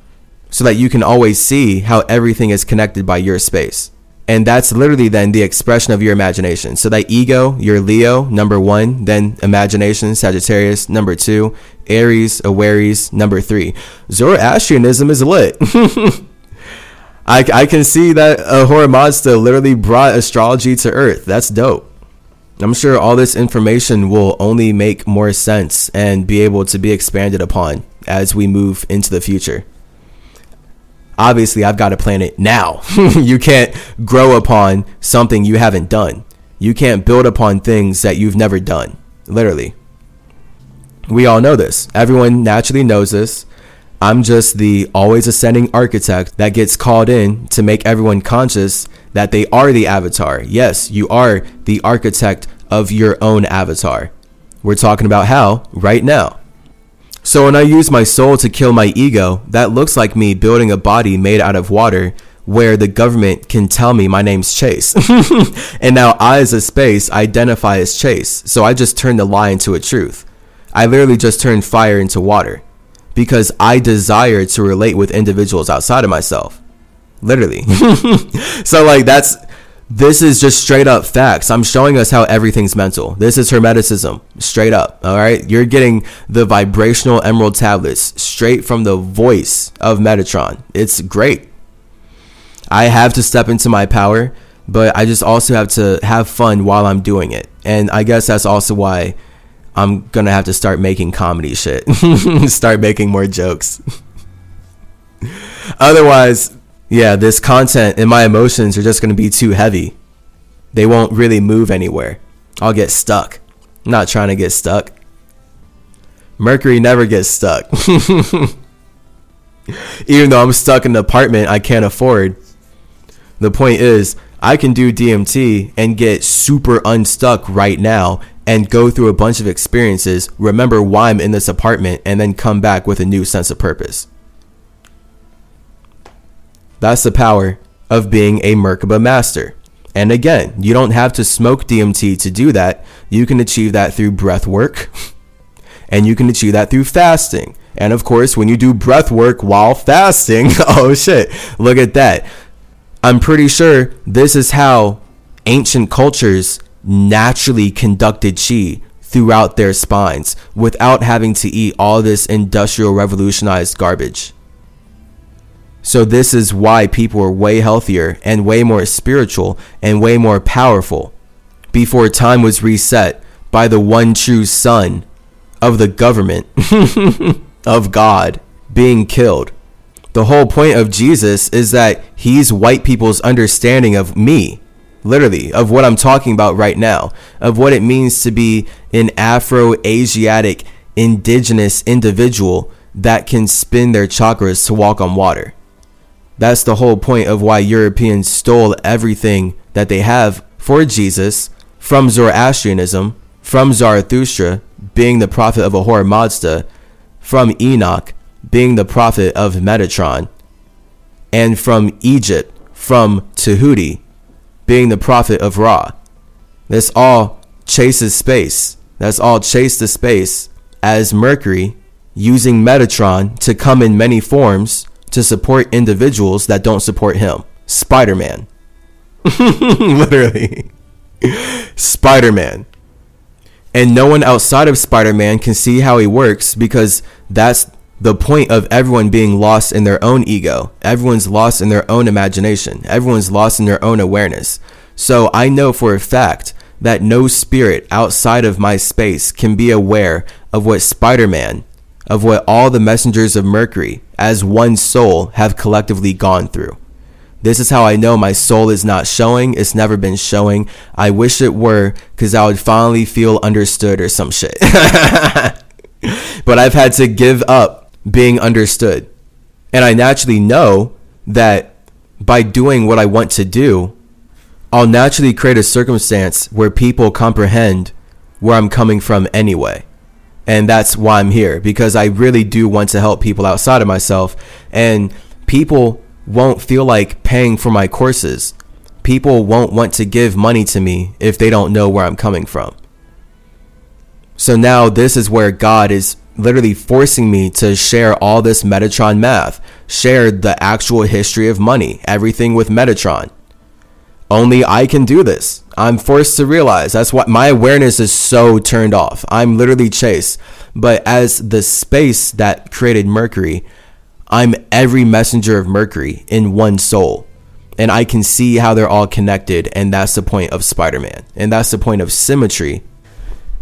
so that you can always see how everything is connected by your space. And that's literally then the expression of your imagination. So that ego, your Leo, number one, then imagination, Sagittarius, number two, Aries, Awares, number three. Zoroastrianism is lit. (laughs) I, I can see that Ahura Mazda literally brought astrology to Earth. That's dope. I'm sure all this information will only make more sense and be able to be expanded upon as we move into the future. Obviously, I've got to plan it now. (laughs) you can't grow upon something you haven't done. You can't build upon things that you've never done. Literally. We all know this. Everyone naturally knows this. I'm just the always ascending architect that gets called in to make everyone conscious that they are the avatar. Yes, you are the architect of your own avatar. We're talking about how right now. So when I use my soul to kill my ego, that looks like me building a body made out of water where the government can tell me my name's Chase. (laughs) and now I, as a space, identify as Chase. So I just turned a lie into a truth. I literally just turned fire into water because I desire to relate with individuals outside of myself. Literally. (laughs) so, like, that's this is just straight up facts. I'm showing us how everything's mental. This is Hermeticism, straight up. All right. You're getting the vibrational emerald tablets straight from the voice of Metatron. It's great. I have to step into my power, but I just also have to have fun while I'm doing it. And I guess that's also why I'm to have to start making comedy shit, (laughs) start making more jokes. (laughs) Otherwise, yeah, this content and my emotions are just to be too heavy. They won't really move anywhere. I'll get stuck. I'm not trying to get stuck. Mercury never gets stuck. (laughs) Even though I'm stuck in an apartment I can't afford, the point is, I can do DMT and get super unstuck right now and go through a bunch of experiences, remember why I'm in this apartment, and then come back with a new sense of purpose. That's the power of being a Merkaba master. And again, you don't have to smoke DMT to do that. You can achieve that through breath work, (laughs) and you can achieve that through fasting. And of course, when you do breath work while fasting, (laughs) oh shit, look at that. I'm pretty sure this is how ancient cultures naturally conducted chi throughout their spines without having to eat all this industrial revolutionized garbage. So, this is why people are way healthier and way more spiritual and way more powerful. Before time was reset by the one true son of the government (laughs) of God being killed. The whole point of Jesus is that he's white people's understanding of me, literally, of what I'm talking about right now, of what it means to be an Afro Asiatic indigenous individual that can spin their chakras to walk on water. That's the whole point of why Europeans stole everything that they have for Jesus from Zoroastrianism, from Zarathustra, being the prophet of Ahura Mazda, from Enoch, being the prophet of Metatron, and from Egypt, from Tahuti, being the prophet of Ra. This all chases space. That's all chase the space as Mercury using Metatron to come in many forms to support individuals that don't support him. Spider Man. (laughs) Literally. Spider Man. And no one outside of Spider Man can see how he works because that's the point of everyone being lost in their own ego. Everyone's lost in their own imagination. Everyone's lost in their own awareness. So I know for a fact that no spirit outside of my space can be aware of what Spider Man, of what all the messengers of Mercury, as one soul, have collectively gone through. This is how I know my soul is not showing. It's never been showing. I wish it were because I would finally feel understood or some shit. (laughs) but I've had to give up being understood. And I naturally know that by doing what I want to do, I'll naturally create a circumstance where people comprehend where I'm coming from anyway. And that's why I'm here because I really do want to help people outside of myself. And people won't feel like paying for my courses. People won't want to give money to me if they don't know where I'm coming from. So now this is where God is literally forcing me to share all this Metatron math, share the actual history of money, everything with Metatron. Only I can do this. I'm forced to realize that's what my awareness is so turned off. I'm literally chased. But as the space that created Mercury, I'm every messenger of Mercury in one soul. And I can see how they're all connected. And that's the point of Spider Man. And that's the point of symmetry,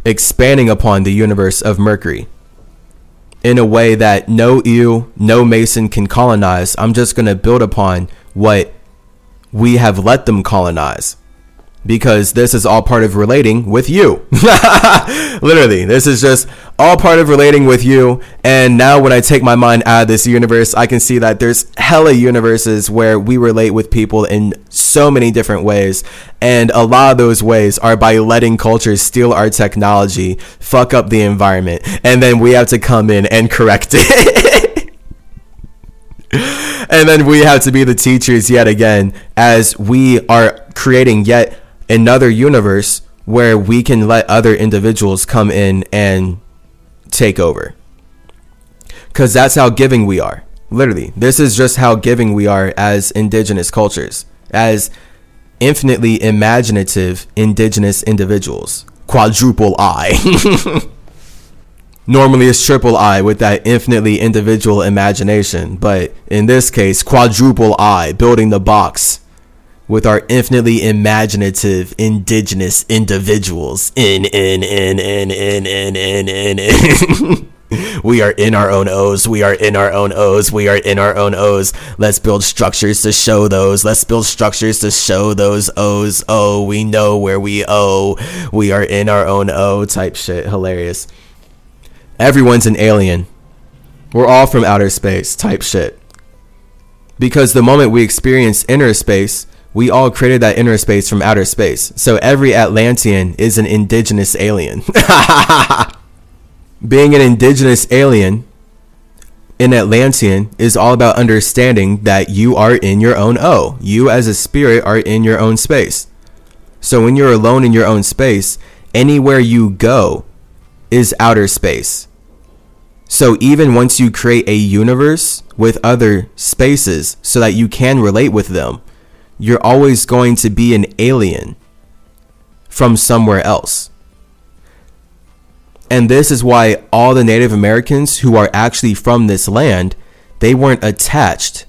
expanding upon the universe of Mercury in a way that no ewe, no mason can colonize. I'm just going to build upon what we have let them colonize because this is all part of relating with you. (laughs) Literally, this is just all part of relating with you. And now, when I take my mind out of this universe, I can see that there's hella universes where we relate with people in so many different ways. And a lot of those ways are by letting cultures steal our technology, fuck up the environment, and then we have to come in and correct it. (laughs) and then we have to be the teachers yet again as we are creating yet another universe where we can let other individuals come in and take over. Because that's how giving we are. Literally, this is just how giving we are as indigenous cultures, as infinitely imaginative indigenous individuals. Quadruple I. (laughs) Normally it's triple I with that infinitely individual imagination, but in this case, quadruple I, building the box with our infinitely imaginative indigenous individuals. In, in, in, in, in, in, in, in, (laughs) we are in our own O's. We are in our own O's. We are in our own O's. Let's build structures to show those. Let's build structures to show those O's. Oh, we know where we owe. We are in our own O type shit. Hilarious. Everyone's an alien. We're all from outer space type shit. Because the moment we experience inner space, we all created that inner space from outer space. So every Atlantean is an indigenous alien. (laughs) being an indigenous alien in Atlantean is all about understanding that you are in your own O. You as a spirit are in your own space. So when you're alone in your own space, anywhere you go is outer space. So even once you create a universe with other spaces so that you can relate with them, you're always going to be an alien from somewhere else. And this is why all the Native Americans who are actually from this land, they weren't attached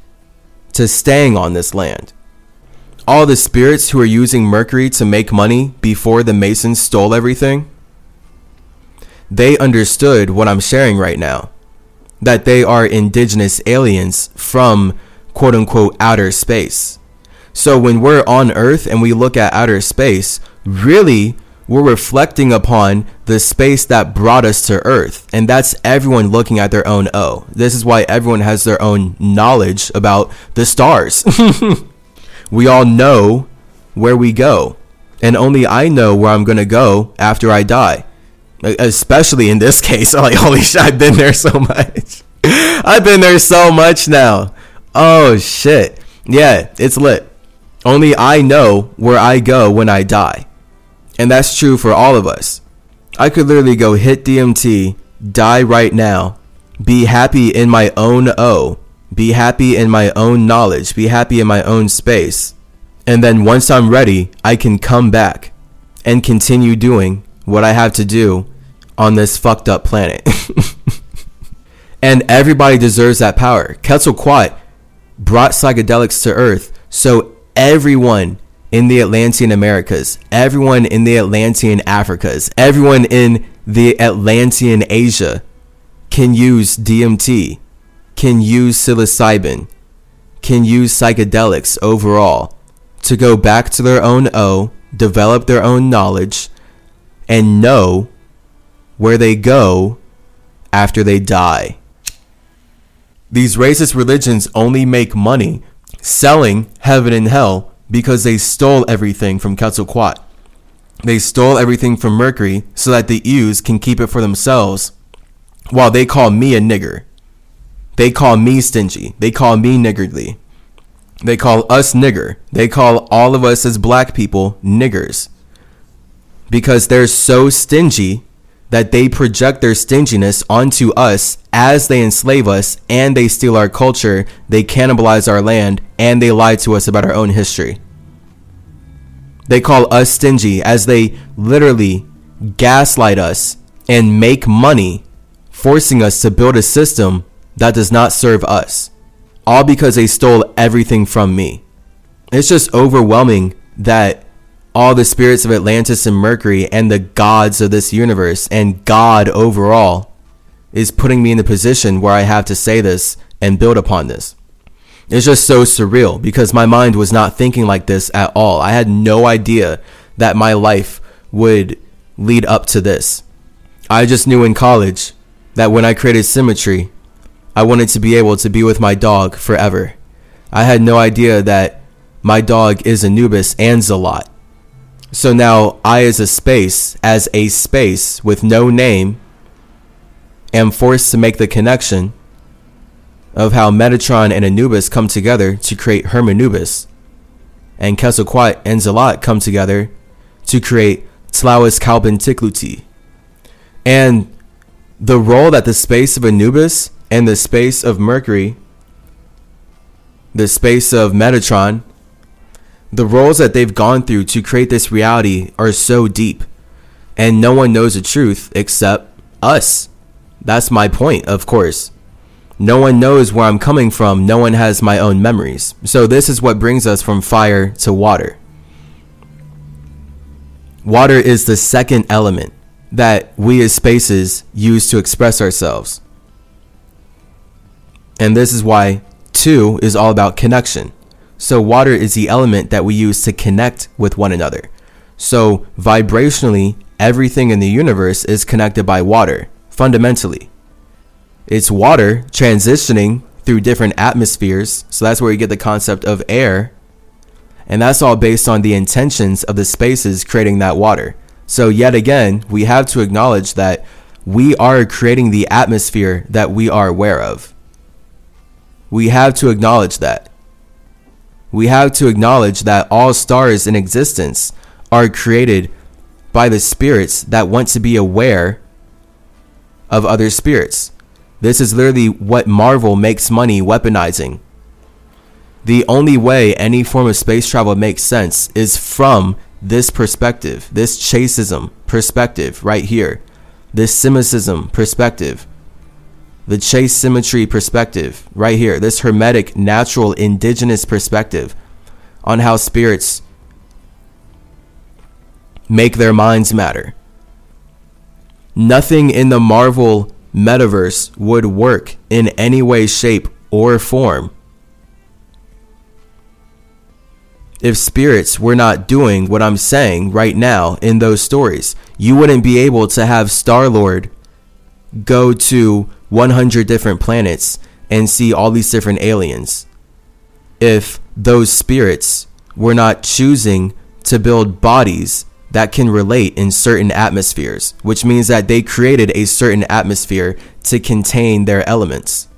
to staying on this land. All the spirits who are using Mercury to make money before the Masons stole everything, they understood what I'm sharing right now. That they are indigenous aliens from quote unquote outer space. So when we're on Earth and we look at outer space, really we're reflecting upon the space that brought us to Earth. And that's everyone looking at their own O. This is why everyone has their own knowledge about the stars. (laughs) we all know where we go. And only I know where I'm going to go after I die. Especially in this (laughs) case. I'm (laughs) like, holy shit, I've been there so much. I've been there so much now. Oh shit. Yeah, it's lit. Only I know where I go when I die. And that's true for all of us. I could literally go hit DMT, die right now, be happy in my own O, be happy in my own knowledge, be happy in my own space. And then once I'm ready, I can come back and continue doing what I have to do on this fucked up planet. (laughs) and everybody deserves that power. Quetzalcoatl brought psychedelics to Earth so everyone in the Atlantean Americas, everyone in the Atlantean Africas, everyone in the Atlantean Asia can use DMT, can use psilocybin, can use psychedelics overall to go back to their own O, develop their own knowledge, and know where they go after they die. These racist religions only make money selling heaven and hell because they stole everything from Quetzalcoatl. They stole everything from Mercury so that the Ews can keep it for themselves while they call me a nigger. They call me stingy. They call me niggardly. They call us nigger. They call all of us as black people niggers. Because they're so stingy that they project their stinginess onto us as they enslave us and they steal our culture, they cannibalize our land, and they lie to us about our own history. They call us stingy as they literally gaslight us and make money, forcing us to build a system that does not serve us, all because they stole everything from me. It's just overwhelming that all the spirits of Atlantis and Mercury and the gods of this universe and God overall is putting me in the position where I have to say this and build upon this. It's just so surreal because my mind was not thinking like this at all. I had no idea that my life would lead up to this. I just knew in college that when I created symmetry, I wanted to be able to be with my dog forever. I had no idea that my dog is Anubis and Xolotl. So now I, as a space, as a space with no name, am forced to make the connection of how Metatron and Anubis come together to create Hermanubis, and Quetzalcoatl and Xolotl come together to create Tlahuizcalpan And the role that the space of Anubis and the space of Mercury, the space of Metatron, the roles that they've gone through to create this reality are so deep. And no one knows the truth except us. That's my point, of course. No one knows where I'm coming from. No one has my own memories. So, this is what brings us from fire to water. Water is the second element that we as spaces use to express ourselves. And this is why two is all about connection. So, water is the element that we use to connect with one another. So, vibrationally, everything in the universe is connected by water, fundamentally. It's water transitioning through different atmospheres. So, that's where you get the concept of air. And that's all based on the intentions of the spaces creating that water. So, yet again, we have to acknowledge that we are creating the atmosphere that we are aware of. We have to acknowledge that. We have to acknowledge that all stars in existence are created by the spirits that want to be aware of other spirits. This is literally what Marvel makes money weaponizing. The only way any form of space travel makes sense is from this perspective, this chasism perspective right here, this symmetrism perspective, the chase symmetry perspective right here, this hermetic, natural, indigenous perspective on how spirits make their minds matter. Nothing in the Marvel metaverse would work in any way, shape, or form if spirits were not doing what I'm saying right now in those stories. You wouldn't be able to have Star Lord go to 100 different planets and see all these different aliens if those spirits were not choosing to build bodies that can relate in certain atmospheres, which means that they created a certain atmosphere to contain their elements.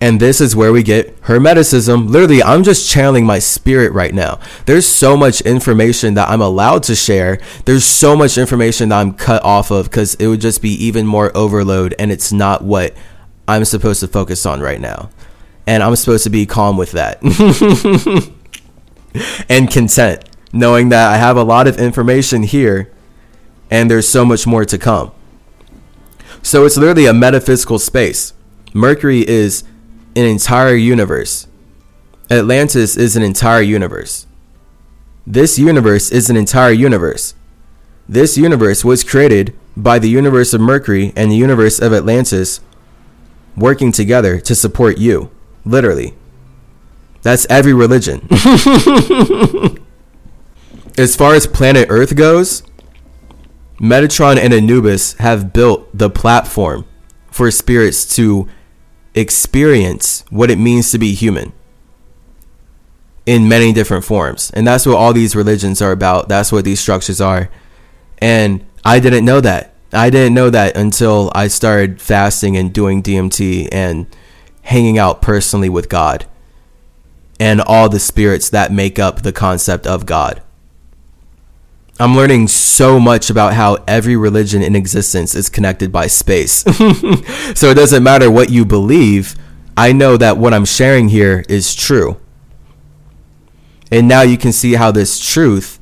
And this is where we get Hermeticism. Literally, I'm just channeling my spirit right now. There's so much information that I'm allowed to share. There's so much information that I'm cut off of because it would just be even more overload, and it's not what I'm supposed to focus on right now. And I'm supposed to be calm with that (laughs) and content, knowing that I have a lot of information here and there's so much more to come. So it's literally a metaphysical space. Mercury is an entire universe. Atlantis is an entire universe. This universe is an entire universe. This universe was created by the universe of Mercury and the universe of Atlantis working together to support you. Literally. That's every religion. (laughs) as far as planet Earth goes, Metatron and Anubis have built the platform for spirits to experience what it means to be human in many different forms. And that's what all these religions are about. That's what these structures are. And I didn't know that. I didn't know that until I started fasting and doing DMT and hanging out personally with God and all the spirits that make up the concept of God. I'm learning so much about how every religion in existence is connected by space. (laughs) so it doesn't matter what you believe, I know that what I'm sharing here is true. And now you can see how this truth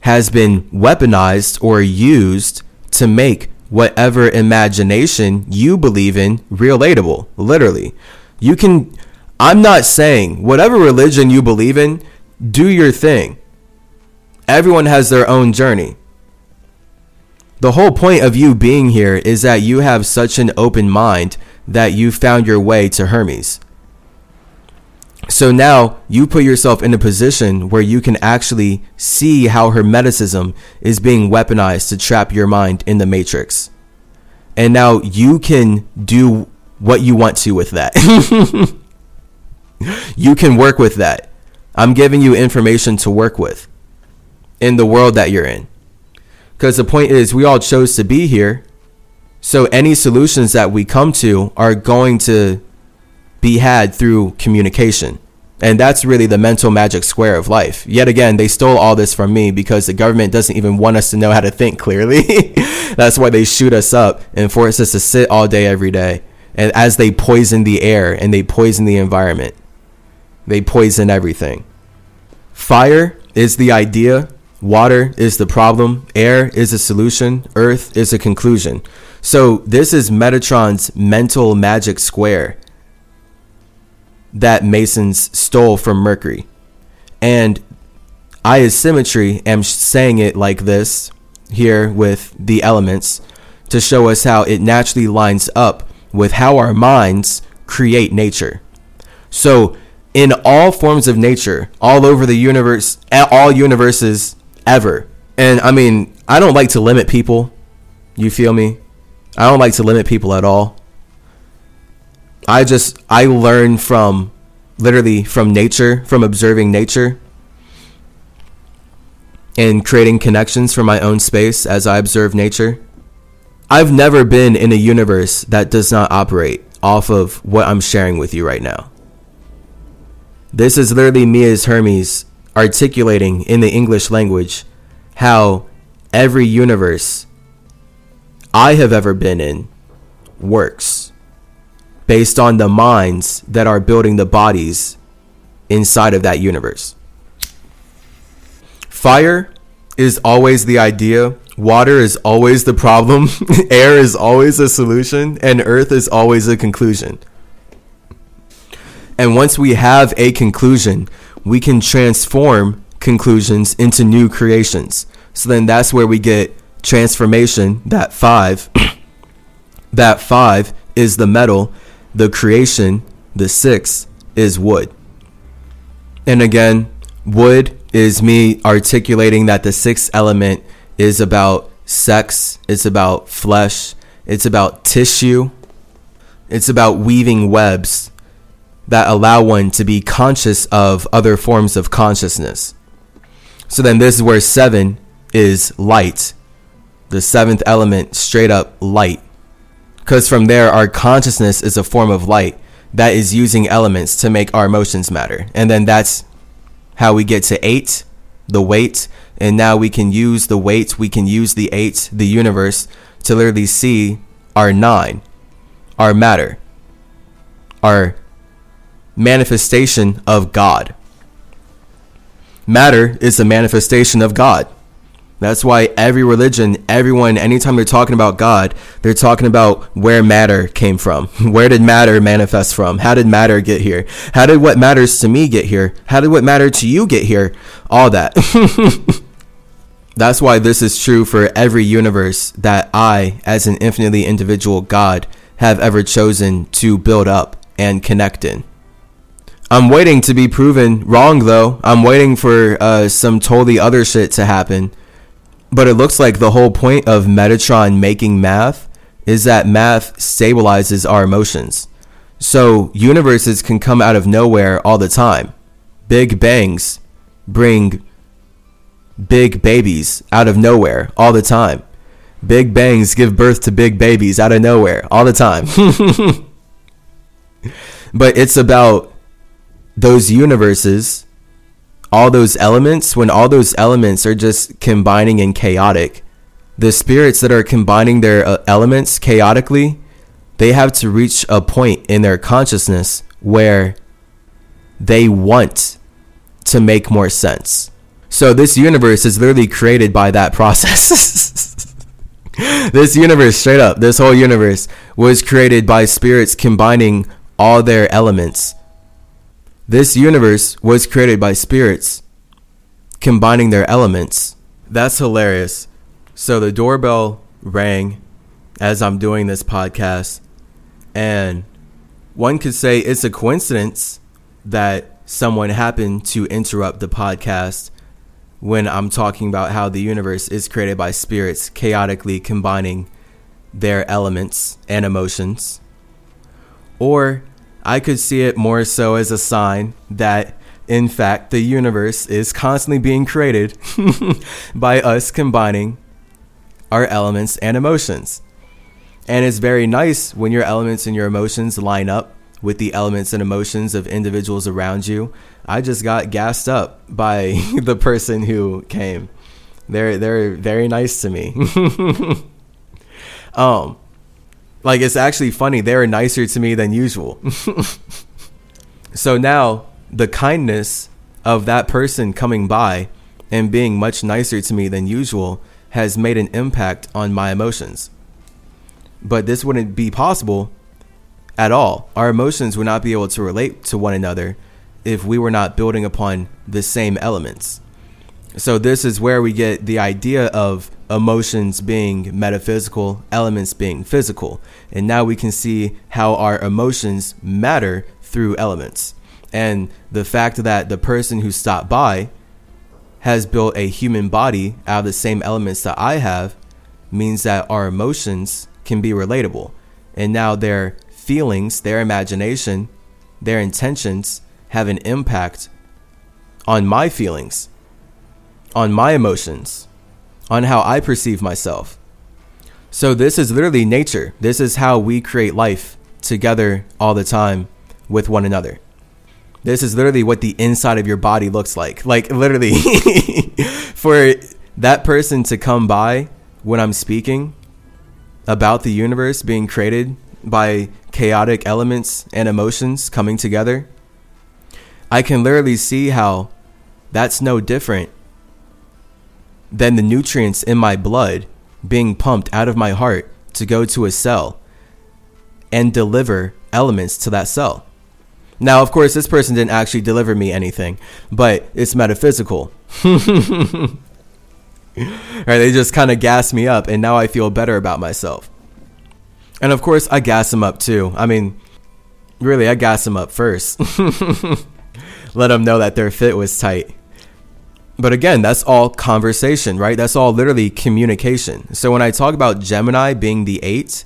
has been weaponized or used to make whatever imagination you believe in relatable. Literally. You can, I'm not saying whatever religion you believe in, do your thing everyone has their own journey. The whole point of you being here is that you have such an open mind that you found your way to Hermes. So now you put yourself in a position where you can actually see how Hermeticism is being weaponized to trap your mind in the matrix. And now you can do what you want to with that. (laughs) you can work with that. I'm giving you information to work with in the world that you're in. Because the point is, we all chose to be here. So any solutions that we come to are going to be had through communication. And that's really the mental magic square of life. Yet again, they stole all this from me because the government doesn't even want us to know how to think clearly. (laughs) that's why they shoot us up and force us to sit all day, every day. And as they poison the air and they poison the environment, they poison everything. Fire is the idea, water is the problem, air is a solution, earth is a conclusion. So, this is Metatron's mental magic square that Masons stole from Mercury. And I, as symmetry, am saying it like this here with the elements to show us how it naturally lines up with how our minds create nature. So, in all forms of nature, all over the universe, at all universes ever. And I mean, I don't like to limit people. You feel me? I don't like to limit people at all. I just I learn from literally from nature, from observing nature and creating connections for my own space as I observe nature. I've never been in a universe that does not operate off of what I'm sharing with you right now. This is literally me as Hermes articulating in the English language how every universe I have ever been in works based on the minds that are building the bodies inside of that universe. Fire is always the idea, water is always the problem, (laughs) air is always a solution, and earth is always a conclusion. And once we have a conclusion, we can transform conclusions into new creations. So then that's where we get transformation, that five. (coughs) that five is the metal the creation, the six, is wood. And again, wood is me articulating that the sixth element is about sex, it's about flesh, it's about tissue, it's about weaving webs that allow one to be conscious of other forms of consciousness. So then this is where seven is light. The seventh element, straight up light. Because from there, our consciousness is a form of light that is using elements to make our emotions matter. And then that's how we get to eight, the weight. And now we can use the weight, we can use the eight, the universe, to literally see our nine, our matter, our manifestation of God. Matter is a manifestation of God. That's why every religion, everyone, anytime they're talking about God, they're talking about where matter came from. (laughs) Where did matter manifest from? How did matter get here? How did what matters to me get here? How did what matter to you get here? All that. (laughs) That's why this is true for every universe that I, as an infinitely individual God, have ever chosen to build up and connect in. I'm waiting to be proven wrong, though. I'm waiting for uh, some totally other shit to happen but it looks like the whole point of Metatron making math is that math stabilizes our emotions. So universes can come out of nowhere all the time. Big bangs bring big babies out of nowhere all the time. Big bangs give birth to big babies out of nowhere all the time. (laughs) but it's about those universes all those elements, when all those elements are just combining and chaotic, the spirits that are combining their uh, elements chaotically, they have to reach a point in their consciousness where they want to make more sense. So this universe is literally created by that process. (laughs) this universe, straight up, this whole universe was created by spirits combining all their elements this universe was created by spirits combining their elements. That's hilarious. So the doorbell rang as I'm doing this podcast, and one could say it's a coincidence that someone happened to interrupt the podcast when I'm talking about how the universe is created by spirits chaotically combining their elements and emotions. Or I could see it more so as a sign that, in fact, the universe is constantly being created (laughs) by us combining our elements and emotions. And it's very nice when your elements and your emotions line up with the elements and emotions of individuals around you. I just got gassed up by (laughs) the person who came. They're they're very nice to me. (laughs) um like it's actually funny. They were nicer to me than usual. (laughs) so now the kindness of that person coming by and being much nicer to me than usual has made an impact on my emotions. But this wouldn't be possible at all. Our emotions would not be able to relate to one another if we were not building upon the same elements. So, this is where we get the idea of emotions being metaphysical, elements being physical. And now we can see how our emotions matter through elements. And the fact that the person who stopped by has built a human body out of the same elements that I have means that our emotions can be relatable. And now their feelings, their imagination, their intentions have an impact on my feelings, on my emotions, on how I perceive myself. So, this is literally nature. This is how we create life together all the time with one another. This is literally what the inside of your body looks like. Like, literally, (laughs) for that person to come by when I'm speaking about the universe being created by chaotic elements and emotions coming together, I can literally see how that's no different than the nutrients in my blood being pumped out of my heart to go to a cell and deliver elements to that cell. Now, of course, this person didn't actually deliver me anything, but it's metaphysical. (laughs) right? They just kind of gas me up, and now I feel better about myself. And of course, I gas them up too. I mean, really, I gas them up first. (laughs) Let them know that their fit was tight. But again, that's all conversation, right? That's all literally communication. So when I talk about Gemini being the eight,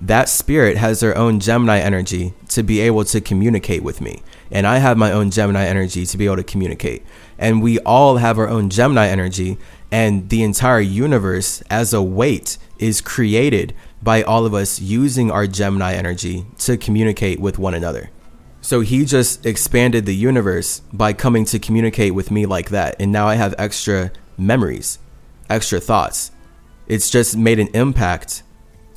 that spirit has their own Gemini energy to be able to communicate with me. And I have my own Gemini energy to be able to communicate. And we all have our own Gemini energy. And the entire universe as a weight is created by all of us using our Gemini energy to communicate with one another. So he just expanded the universe by coming to communicate with me like that. And now I have extra memories, extra thoughts. It's just made an impact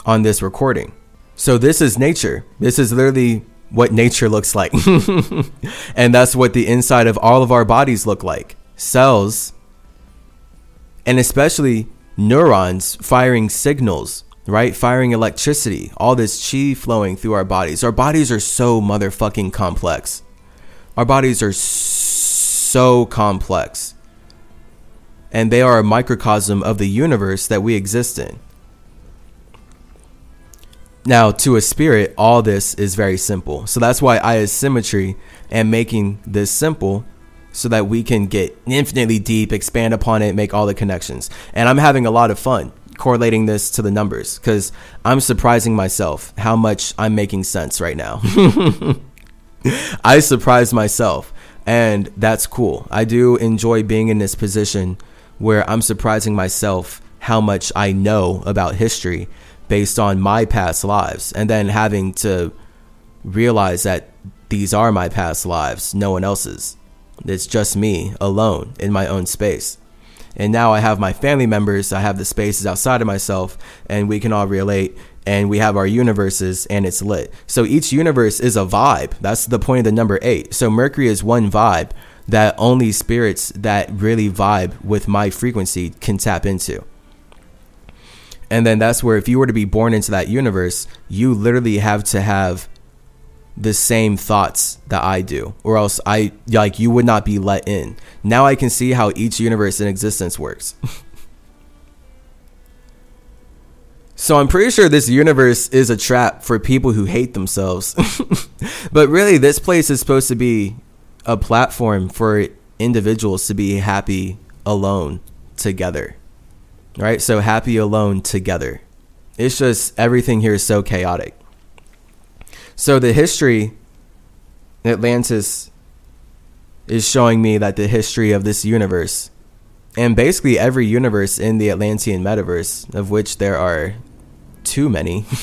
on this recording. So this is nature. This is literally what nature looks like. (laughs) and that's what the inside of all of our bodies look like cells, and especially neurons firing signals, right? Firing electricity, all this chi flowing through our bodies. Our bodies are so motherfucking complex. Our bodies are so complex. And they are a microcosm of the universe that we exist in. Now, to a spirit, all this is very simple. So that's why I is symmetry am making this simple so that we can get infinitely deep, expand upon it, make all the connections. And I'm having a lot of fun correlating this to the numbers because I'm surprising myself how much I'm making sense right now. (laughs) I surprise myself, and that's cool. I do enjoy being in this position where I'm surprising myself how much I know about history based on my past lives and then having to realize that these are my past lives, no one else's. It's just me alone in my own space. And now I have my family members, I have the spaces outside of myself, and we can all relate and we have our universes and it's lit. So each universe is a vibe. That's the point of the number eight. So Mercury is one vibe that only spirits that really vibe with my frequency can tap into. And then that's where if you were to be born into that universe, you literally have to have the same thoughts that I do, or else I like you would not be let in. Now I can see how each universe in existence works. (laughs) so I'm pretty sure this universe is a trap for people who hate themselves. (laughs) but really, this place is supposed to be a platform for individuals to be happy alone together right? So happy alone together. It's just everything here is so chaotic. So the history, Atlantis is showing me that the history of this universe, and basically every universe in the Atlantean metaverse, of which there are too many, (laughs)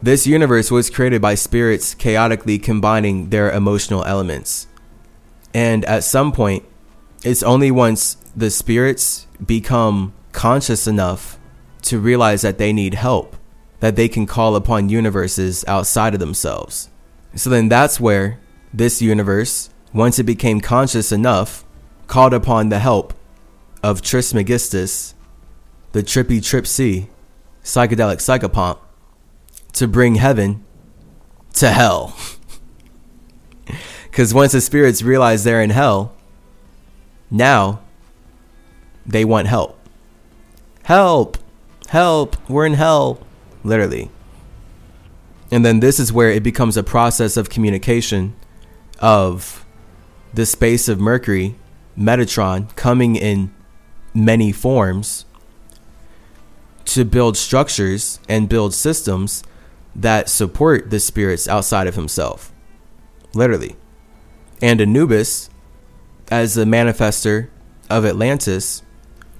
This universe was created by spirits chaotically combining their emotional elements. And at some point, it's only once the spirits become conscious enough to realize that they need help that they can call upon universes outside of themselves. So then that's where this universe, once it became conscious enough, called upon the help of Trismegistus, the trippy Trip C, psychedelic psychopomp, to bring heaven to hell. (laughs) Because once the spirits realize they're in hell, now they want help. Help! Help! We're in hell! Literally. And then this is where it becomes a process of communication of the space of Mercury, Metatron, coming in many forms to build structures and build systems that support the spirits outside of himself. Literally. And Anubis, as the manifester of Atlantis,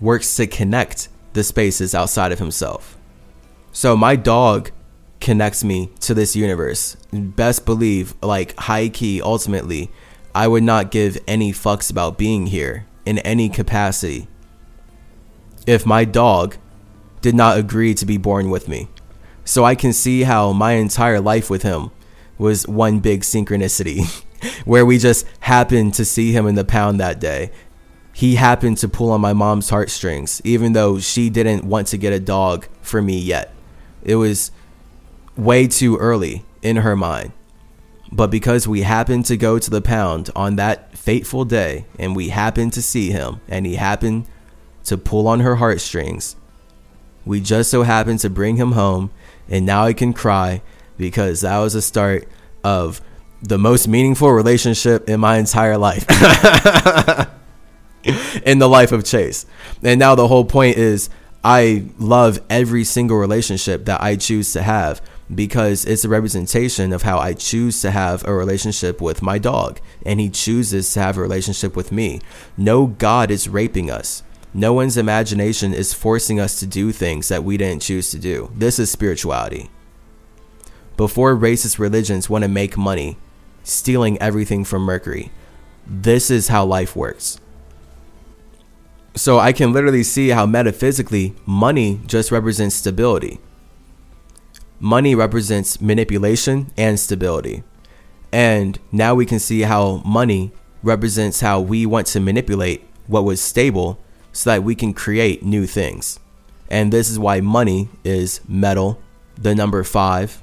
works to connect the spaces outside of himself. So my dog connects me to this universe. Best believe, like high key, ultimately, I would not give any fucks about being here in any capacity if my dog did not agree to be born with me. So I can see how my entire life with him was one big synchronicity (laughs) where we just happened to see him in the pound that day. He happened to pull on my mom's heartstrings, even though she didn't want to get a dog for me yet. It was way too early in her mind. But because we happened to go to the pound on that fateful day and we happened to see him and he happened to pull on her heartstrings, we just so happened to bring him home and now I can cry because that was the start of the most meaningful relationship in my entire life. (laughs) in the life of Chase. And now the whole point is I love every single relationship that I choose to have because it's a representation of how I choose to have a relationship with my dog, and he chooses to have a relationship with me. No God is raping us. No one's imagination is forcing us to do things that we didn't choose to do. This is spirituality. Before racist religions want to make money, stealing everything from Mercury, this is how life works. So I can literally see how metaphysically money just represents stability. Money represents manipulation and stability. And now we can see how money represents how we want to manipulate what was stable so that we can create new things. And this is why money is metal, the number five.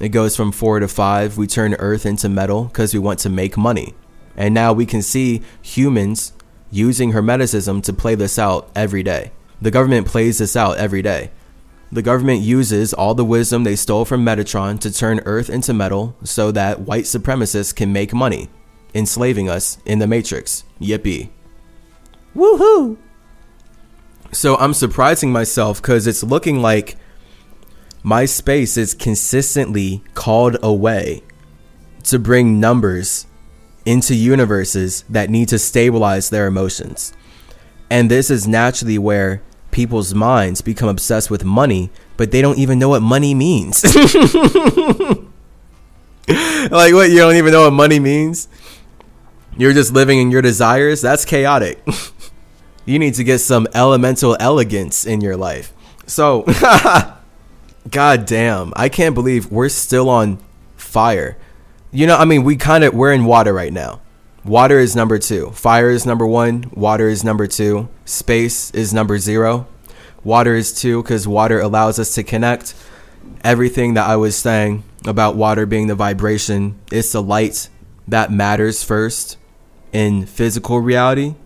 It goes from four to five. We turn earth into metal because we want to make money. And now we can see humans using Hermeticism to play this out every day. The government plays this out every day. The government uses all the wisdom they stole from Metatron to turn Earth into metal so that white supremacists can make money, enslaving us in the Matrix. Yippee. Woohoo! So I'm surprising myself because it's looking like my space is consistently called away to bring numbers into universes that need to stabilize their emotions. And this is naturally where people's minds become obsessed with money, but they don't even know what money means. (laughs) like, what? You don't even know what money means? You're just living in your desires? That's chaotic. (laughs) you need to get some elemental elegance in your life. So, (laughs) god damn, I can't believe we're still on fire you know, I mean, we kind of we're in water right now. Water is number two. Fire is number one. Water is number two. Space is number zero. Water is two because water allows us to connect. Everything that I was saying about water being the vibration, it's the light that matters first in physical reality.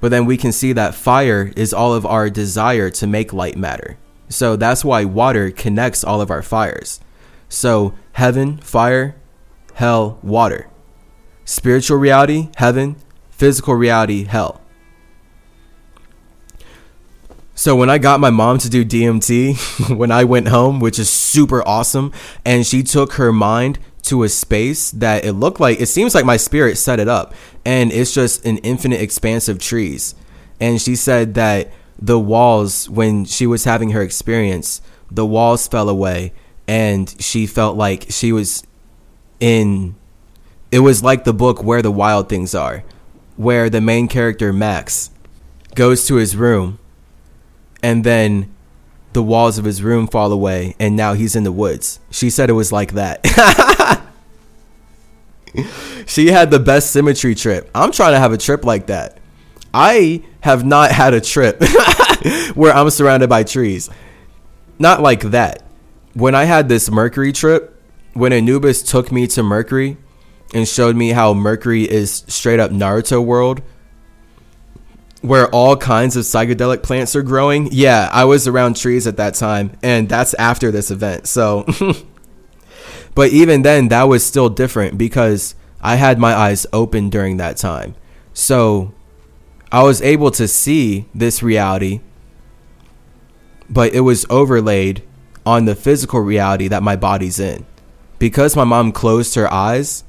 But then we can see that fire is all of our desire to make light matter. So that's why water connects all of our fires. So, heaven, fire, hell, water. Spiritual reality, heaven, physical reality, hell. So when I got my mom to do DMT (laughs) when I went home, which is super awesome, and she took her mind to a space that it looked like it seems like my spirit set it up and it's just an infinite expanse of trees. And she said that the walls when she was having her experience the walls fell away and she felt like she was in it was like the book where the wild things are where the main character max goes to his room and then the walls of his room fall away and now he's in the woods. She said it was like that. (laughs) She had the best symmetry trip. I'm trying to have a trip like that. I have not had a trip (laughs) where i'm surrounded by trees. Not like that when I had this Mercury trip, when Anubis took me to Mercury and showed me how Mercury is straight up Naruto world, where all kinds of psychedelic plants are growing. Yeah, I was around trees at that time, and that's after this event. So, (laughs) but even then, that was still different because I had my eyes open during that time. So, I was able to see this reality, but it was overlaid on the physical reality that my body's in. Because my mom closed her eyes,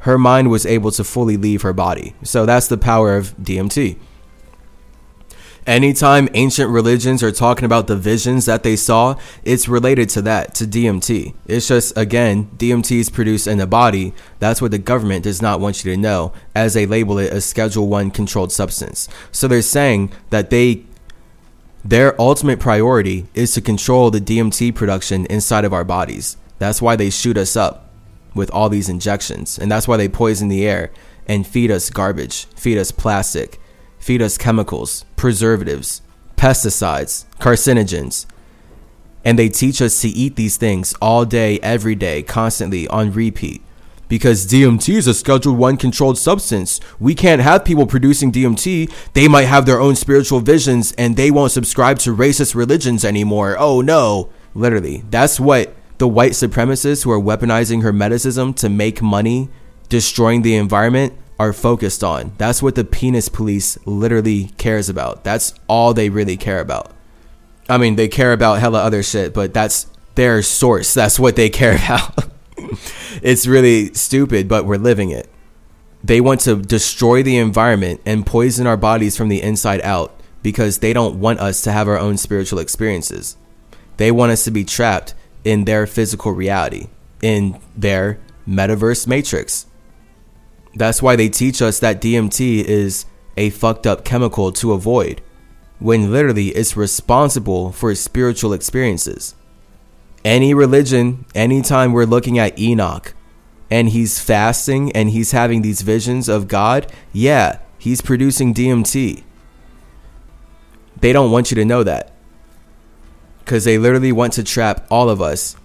her mind was able to fully leave her body. So that's the power of DMT. Anytime ancient religions are talking about the visions that they saw, it's related to that, to DMT. It's just, again, DMT is produced in the body. That's what the government does not want you to know, as they label it a Schedule 1 controlled substance. So they're saying that they their ultimate priority is to control the DMT production inside of our bodies. That's why they shoot us up with all these injections. And that's why they poison the air and feed us garbage, feed us plastic, feed us chemicals, preservatives, pesticides, carcinogens. And they teach us to eat these things all day, every day, constantly on repeat because DMT is a Schedule 1 controlled substance. We can't have people producing DMT. They might have their own spiritual visions and they won't subscribe to racist religions anymore. Oh no. Literally, that's what the white supremacists who are weaponizing Hermeticism to make money, destroying the environment, are focused on. That's what the penis police literally cares about. That's all they really care about. I mean, they care about hella other shit, but that's their source. That's what they care (laughs) about. (laughs) it's really stupid, but we're living it. They want to destroy the environment and poison our bodies from the inside out because they don't want us to have our own spiritual experiences. They want us to be trapped in their physical reality, in their metaverse matrix. That's why they teach us that DMT is a fucked up chemical to avoid, when literally it's responsible for spiritual experiences any religion, anytime we're looking at Enoch and he's fasting and he's having these visions of God, yeah, he's producing DMT. They don't want you to know that because they literally want to trap all of us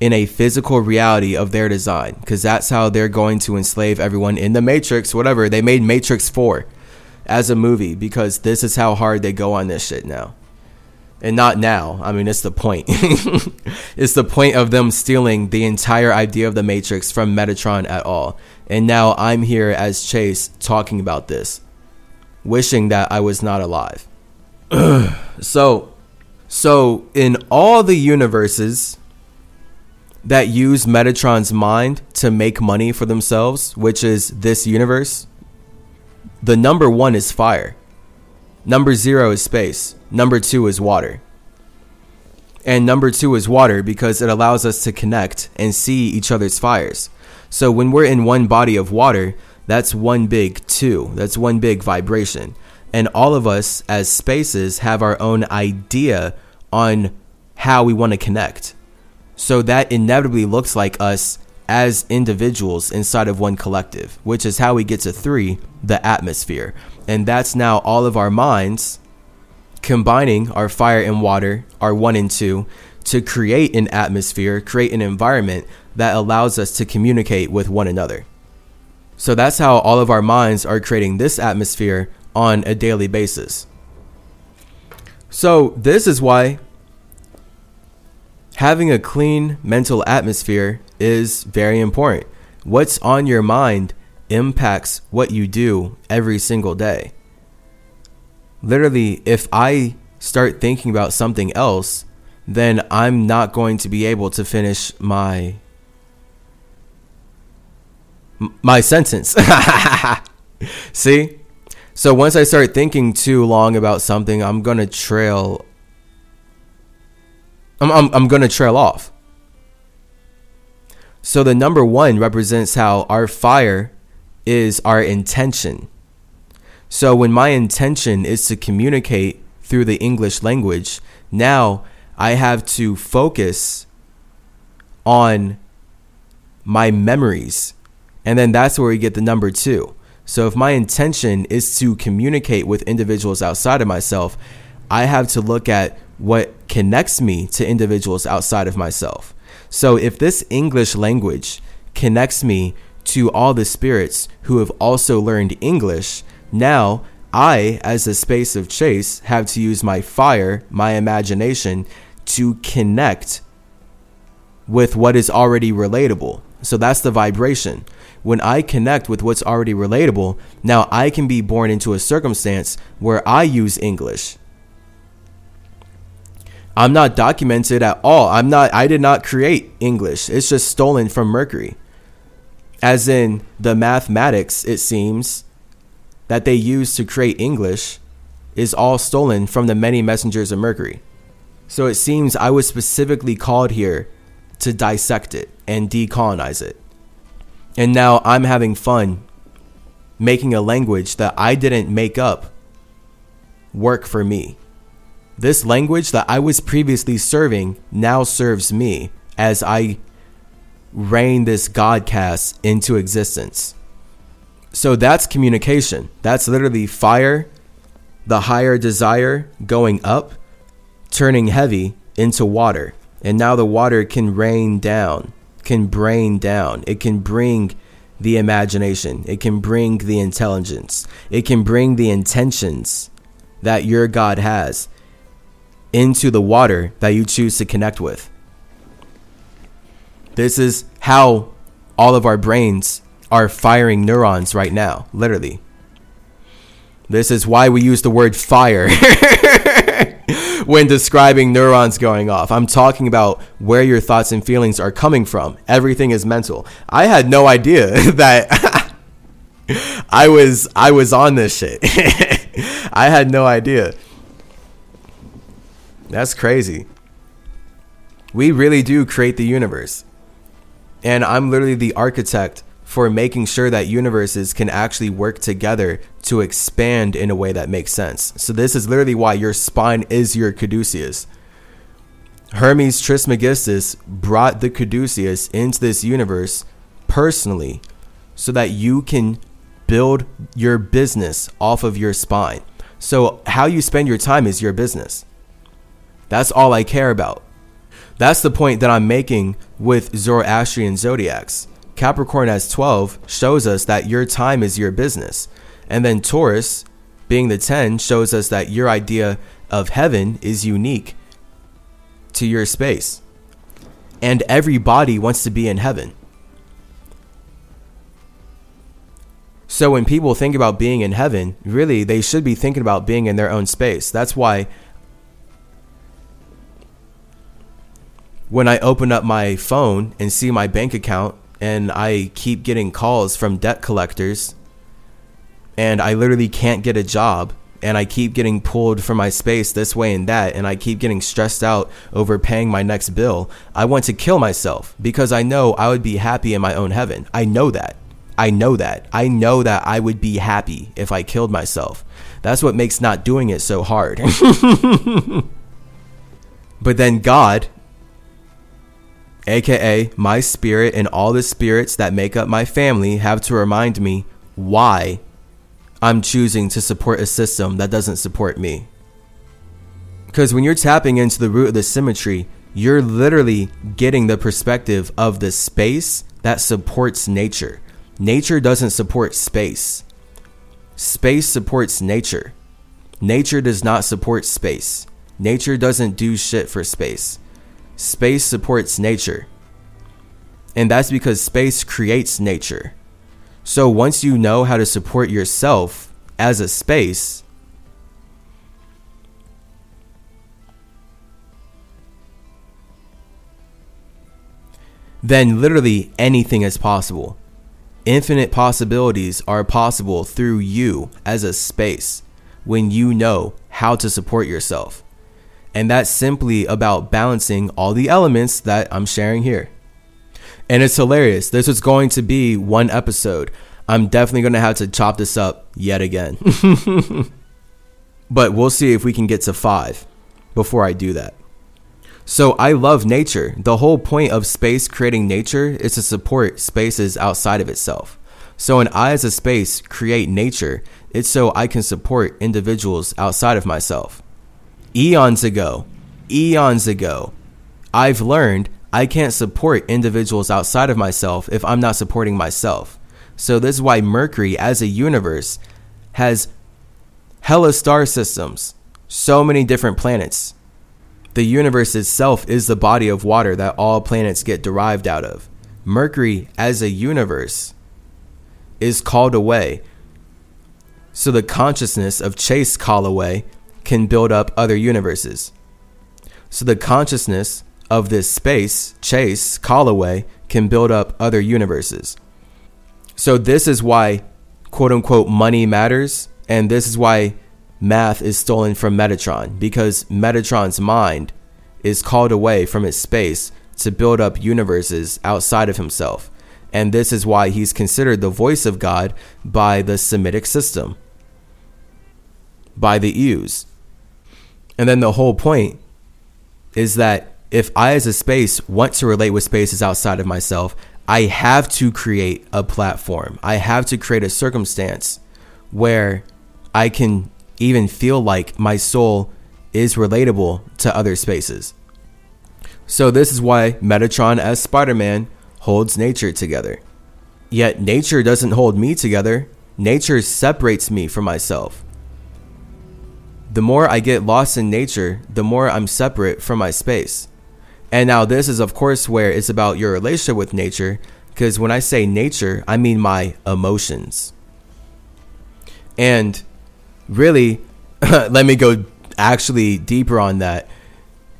in a physical reality of their design because that's how they're going to enslave everyone in the Matrix, whatever. They made Matrix 4 as a movie because this is how hard they go on this shit now and not now. I mean, it's the point. (laughs) it's the point of them stealing the entire idea of the Matrix from Metatron at all. And now I'm here as Chase talking about this, wishing that I was not alive. (clears throat) so, so in all the universes that use Metatron's mind to make money for themselves, which is this universe, the number one is fire. Number zero is space. Number two is water. And number two is water because it allows us to connect and see each other's fires. So when we're in one body of water, that's one big two. That's one big vibration. And all of us as spaces have our own idea on how we want to connect. So that inevitably looks like us as individuals inside of one collective, which is how we get to three, the atmosphere. And that's now all of our minds combining our fire and water, our one and two, to create an atmosphere, create an environment that allows us to communicate with one another. So that's how all of our minds are creating this atmosphere on a daily basis. So, this is why having a clean mental atmosphere is very important. What's on your mind impacts what you do every single day. Literally, if I start thinking about something else, then I'm not going to be able to finish my my sentence. (laughs) See? So once I start thinking too long about something, I'm going to trail I'm, I'm, I'm going to trail off. So the number one represents how our fire is our intention. So when my intention is to communicate through the English language, now I have to focus on my memories. And then that's where we get the number two. So if my intention is to communicate with individuals outside of myself, I have to look at what connects me to individuals outside of myself. So if this English language connects me to all the spirits who have also learned English, now I, as a space of chase, have to use my fire, my imagination, to connect with what is already relatable. So that's the vibration. When I connect with what's already relatable, now I can be born into a circumstance where I use English. I'm not documented at all. I'm not I did not create English. It's just stolen from Mercury. As in the mathematics, it seems, that they use to create English is all stolen from the many messengers of Mercury. So it seems I was specifically called here to dissect it and decolonize it. And now I'm having fun making a language that I didn't make up work for me. This language that I was previously serving now serves me as I reign this Godcast into existence. So that's communication. That's literally fire, the higher desire going up, turning heavy into water. And now the water can rain down, can brain down. It can bring the imagination. It can bring the intelligence. It can bring the intentions that your God has into the water that you choose to connect with. This is how all of our brains are firing neurons right now, literally. This is why we use the word fire (laughs) when describing neurons going off. I'm talking about where your thoughts and feelings are coming from. Everything is mental. I had no idea (laughs) that (laughs) I was I was on this shit. I had no idea. That's crazy. We really do create the universe. And I'm literally the architect for making sure that universes can actually work together to expand in a way that makes sense. So this is literally why your spine is your caduceus. Hermes Trismegistus brought the caduceus into this universe personally so that you can build your business off of your spine. So how you spend your time is your business. That's all I care about. That's the point that I'm making with Zoroastrian zodiacs. Capricorn as 12 shows us that your time is your business. And then Taurus, being the 10, shows us that your idea of heaven is unique to your space. And everybody wants to be in heaven. So when people think about being in heaven, really they should be thinking about being in their own space. That's why when I open up my phone and see my bank account and I keep getting calls from debt collectors and I literally can't get a job and I keep getting pulled from my space this way and that and I keep getting stressed out over paying my next bill, I want to kill myself because I know I would be happy in my own heaven. I know that. I know that. I know that I would be happy if I killed myself. That's what makes not doing it so hard. (laughs) but then God aka my spirit and all the spirits that make up my family, have to remind me why I'm choosing to support a system that doesn't support me. Because when you're tapping into the root of the symmetry, you're literally getting the perspective of the space that supports nature. Nature doesn't support space, space supports nature. Nature does not support space. Nature doesn't do shit for space. Space supports nature. And that's because space creates nature. So once you know how to support yourself as a space, then literally anything is possible. Infinite possibilities are possible through you as a space when you know how to support yourself. And that's simply about balancing all the elements that I'm sharing here. And it's hilarious. This is going to be one episode. I'm definitely going to have to chop this up yet again. (laughs) but we'll see if we can get to five before I do that. So I love nature. The whole point of space creating nature is to support spaces outside of itself. So when I as a space create nature, it's so I can support individuals outside of myself. Eons ago, eons ago, I've learned I can't support individuals outside of myself if I'm not supporting myself. So this is why Mercury as a universe has hella star systems, so many different planets. The universe itself is the body of water that all planets get derived out of. Mercury as a universe is called away. So the consciousness of Chase Calloway can build up other universes. So the consciousness of this space, Chase, Calloway, can build up other universes. So this is why quote unquote money matters, and this is why math is stolen from Metatron, because Metatron's mind is called away from its space to build up universes outside of himself. And this is why he's considered the voice of God by the Semitic system, by the Eus. And then the whole point is that if I, as a space, want to relate with spaces outside of myself, I have to create a platform. I have to create a circumstance where I can even feel like my soul is relatable to other spaces. So, this is why Metatron as Spider Man holds nature together. Yet, nature doesn't hold me together, nature separates me from myself. The more I get lost in nature, the more I'm separate from my space. And now this is of course where it's about your relationship with nature because when I say nature, I mean my emotions. And really (laughs) let me go actually deeper on that.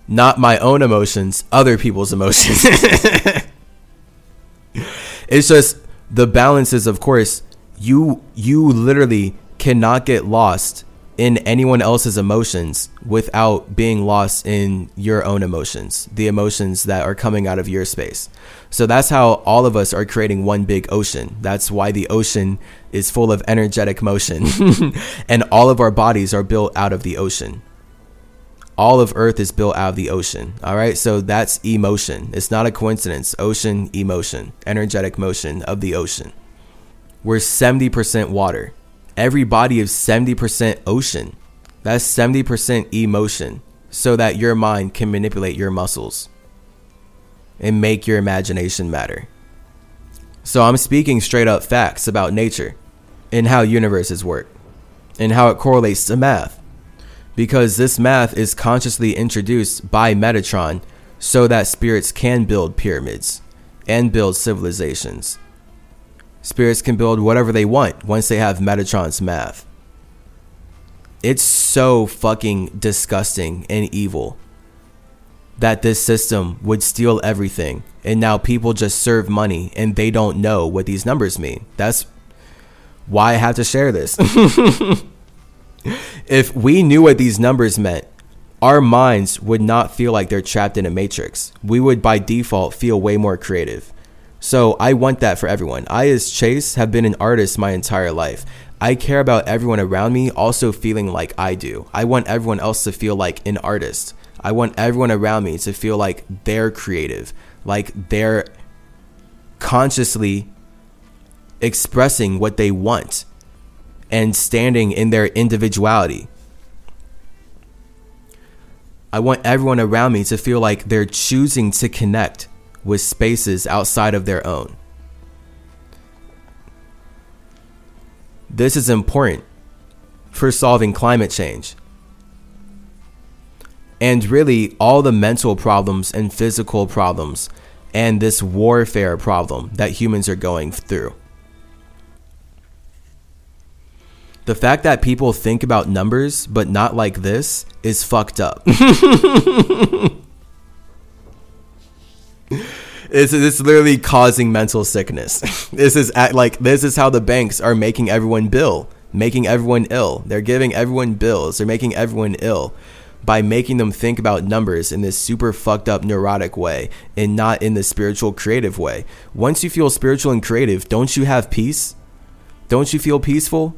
Not my own emotions, other people's emotions. (laughs) it's just the balance is of course you you literally cannot get lost in anyone else's emotions without being lost in your own emotions, the emotions that are coming out of your space. So that's how all of us are creating one big ocean. That's why the ocean is full of energetic motion. (laughs) and all of our bodies are built out of the ocean. All of Earth is built out of the ocean. All right. So that's emotion. It's not a coincidence. Ocean, emotion, energetic motion of the ocean. We're 70% water every body is 70% ocean. That's 70% emotion so that your mind can manipulate your muscles and make your imagination matter. So I'm speaking straight up facts about nature and how universes work and how it correlates to math. Because this math is consciously introduced by Metatron so that spirits can build pyramids and build civilizations spirits can build whatever they want once they have Metatron's math. It's so fucking disgusting and evil that this system would steal everything and now people just serve money and they don't know what these numbers mean. That's why I have to share this. (laughs) if we knew what these numbers meant, our minds would not feel like they're trapped in a matrix. We would by default feel way more creative. So I want that for everyone. I, as Chase, have been an artist my entire life. I care about everyone around me also feeling like I do. I want everyone else to feel like an artist. I want everyone around me to feel like they're creative, like they're consciously expressing what they want and standing in their individuality. I want everyone around me to feel like they're choosing to connect with spaces outside of their own. This is important for solving climate change. And really, all the mental problems and physical problems and this warfare problem that humans are going through. The fact that people think about numbers but not like this is fucked up. (laughs) (laughs) It's, it's literally causing mental sickness. (laughs) this is at, like this is how the banks are making everyone bill, making everyone ill. They're giving everyone bills. They're making everyone ill by making them think about numbers in this super fucked up neurotic way and not in the spiritual creative way. Once you feel spiritual and creative, don't you have peace? Don't you feel peaceful?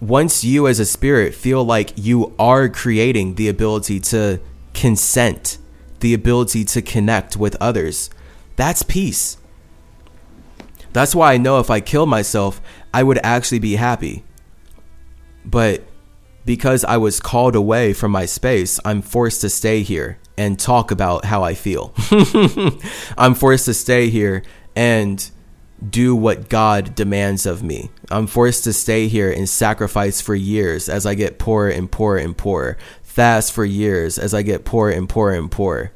Once you as a spirit feel like you are creating the ability to consent, the ability to connect with others, that's peace. That's why I know if I killed myself, I would actually be happy. But because I was called away from my space, I'm forced to stay here and talk about how I feel. (laughs) I'm forced to stay here and do what God demands of me. I'm forced to stay here and sacrifice for years as I get poorer and poorer and poorer. Fast for years as I get poorer and poorer and poorer.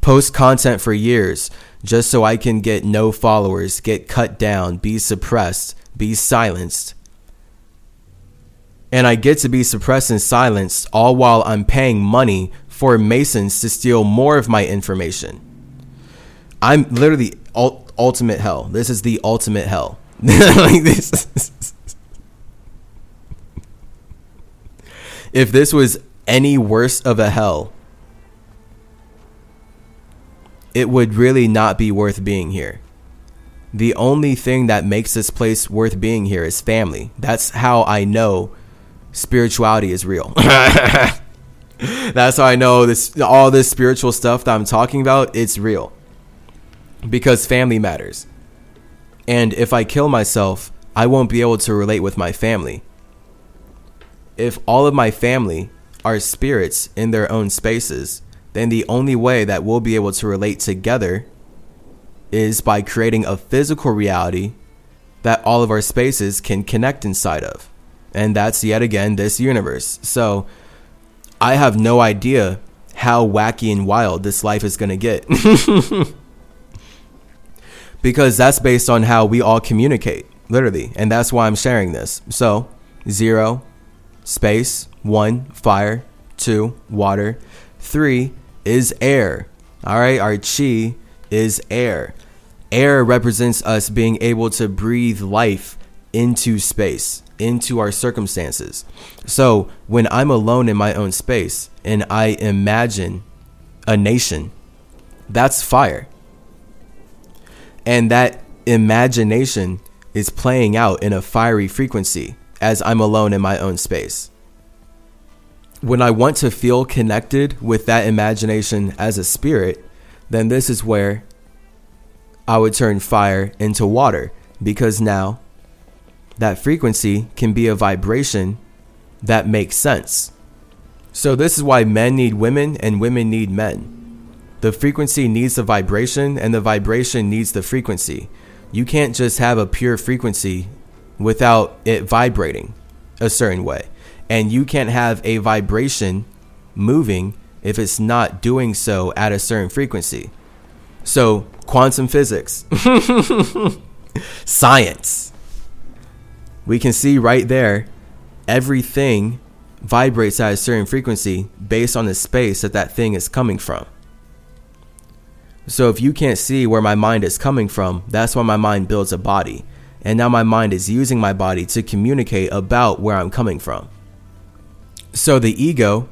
Post content for years just so I can get no followers, get cut down, be suppressed, be silenced and I get to be suppressed and silenced all while I'm paying money for Masons to steal more of my information. I'm literally ul- ultimate hell. This is the ultimate hell. (laughs) like this. If this was any worse of a hell, it would really not be worth being here. The only thing that makes this place worth being here is family. That's how I know spirituality is real. (laughs) That's how I know this all this spiritual stuff that I'm talking about, it's real. Because family matters. And if I kill myself, I won't be able to relate with my family. If all of my family are spirits in their own spaces, then the only way that we'll be able to relate together is by creating a physical reality that all of our spaces can connect inside of. And that's yet again this universe. So I have no idea how wacky and wild this life is going to get. (laughs) because that's based on how we all communicate, literally. And that's why I'm sharing this. So, zero, space, one, fire, two, water, three is air. All right, our chi is air. Air represents us being able to breathe life into space into our circumstances. So when I'm alone in my own space and I imagine a nation, that's fire. And that imagination is playing out in a fiery frequency as I'm alone in my own space. When I want to feel connected with that imagination as a spirit, then this is where I would turn fire into water because now that frequency can be a vibration that makes sense. So, this is why men need women and women need men. The frequency needs the vibration, and the vibration needs the frequency. You can't just have a pure frequency without it vibrating a certain way. And you can't have a vibration moving if it's not doing so at a certain frequency. So, quantum physics, (laughs) science we can see right there everything vibrates at a certain frequency based on the space that that thing is coming from. So if you can't see where my mind is coming from, that's why my mind builds a body. And now my mind is using my body to communicate about where I'm coming from. So the ego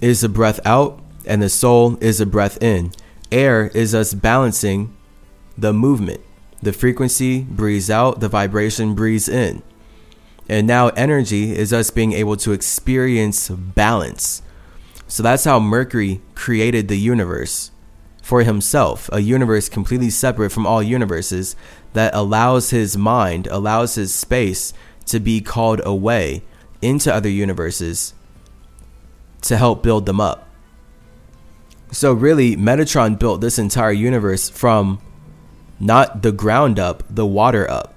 is a breath out and the soul is a breath in. Air is us balancing the movement. The frequency breathes out, the vibration breathes in. And now energy is us being able to experience balance. So that's how Mercury created the universe for himself, a universe completely separate from all universes that allows his mind, allows his space to be called away into other universes to help build them up. So, really, Metatron built this entire universe from not the ground up, the water up.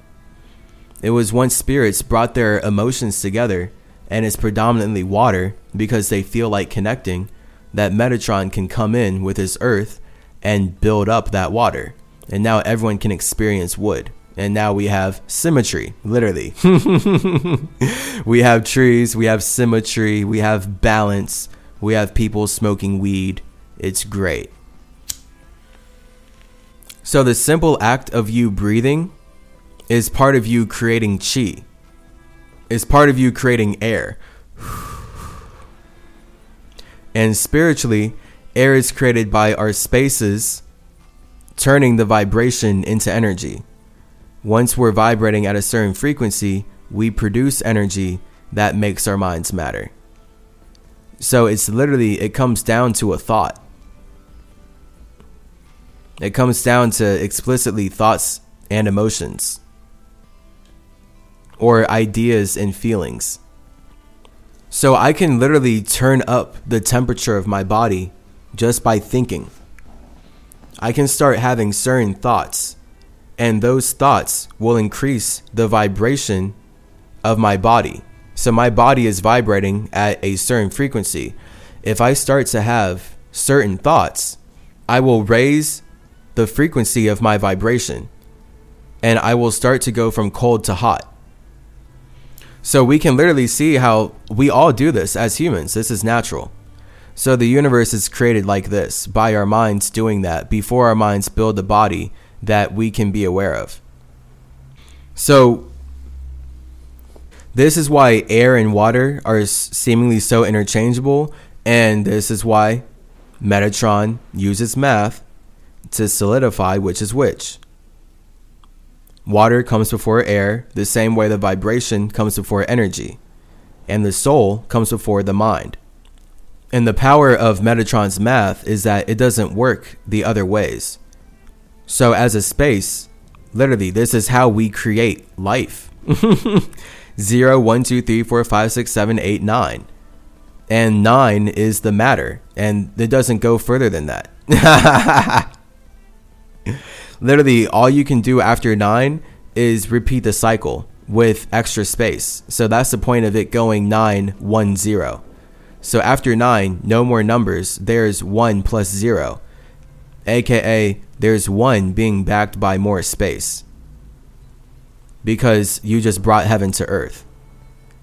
It was once spirits brought their emotions together, and it's predominantly water because they feel like connecting, that Metatron can come in with his earth and build up that water. And now everyone can experience wood. And now we have symmetry, literally. (laughs) we have trees, we have symmetry, we have balance, we have people smoking weed. It's great. So the simple act of you breathing is part of you creating chi. Is part of you creating air. (sighs) And spiritually, air is created by our spaces turning the vibration into energy. Once we're vibrating at a certain frequency, we produce energy that makes our minds matter. So it's literally, it comes down to a thought. It comes down to explicitly thoughts and emotions, or ideas and feelings. So I can literally turn up the temperature of my body just by thinking. I can start having certain thoughts, and those thoughts will increase the vibration of my body. So my body is vibrating at a certain frequency. If I start to have certain thoughts, I will raise the frequency of my vibration and I will start to go from cold to hot. So we can literally see how we all do this as humans. This is natural. So the universe is created like this by our minds doing that before our minds build the body that we can be aware of. So this is why air and water are seemingly so interchangeable and this is why Metatron uses math to solidify which is which. Water comes before air, the same way the vibration comes before energy, and the soul comes before the mind. And the power of Metatron's math is that it doesn't work the other ways. So, as a space, literally, this is how we create life (laughs) 0, 1, 2, 3, 4, 5, 6, 7, 8, 9. And 9 is the matter, and it doesn't go further than that. (laughs) literally, all you can do after 9 is repeat the cycle with extra space. So, that's the point of it going 9, 1, 0. So after 9, no more numbers, there's 1 plus 0, aka there's 1 being backed by more space. Because you just brought heaven to earth.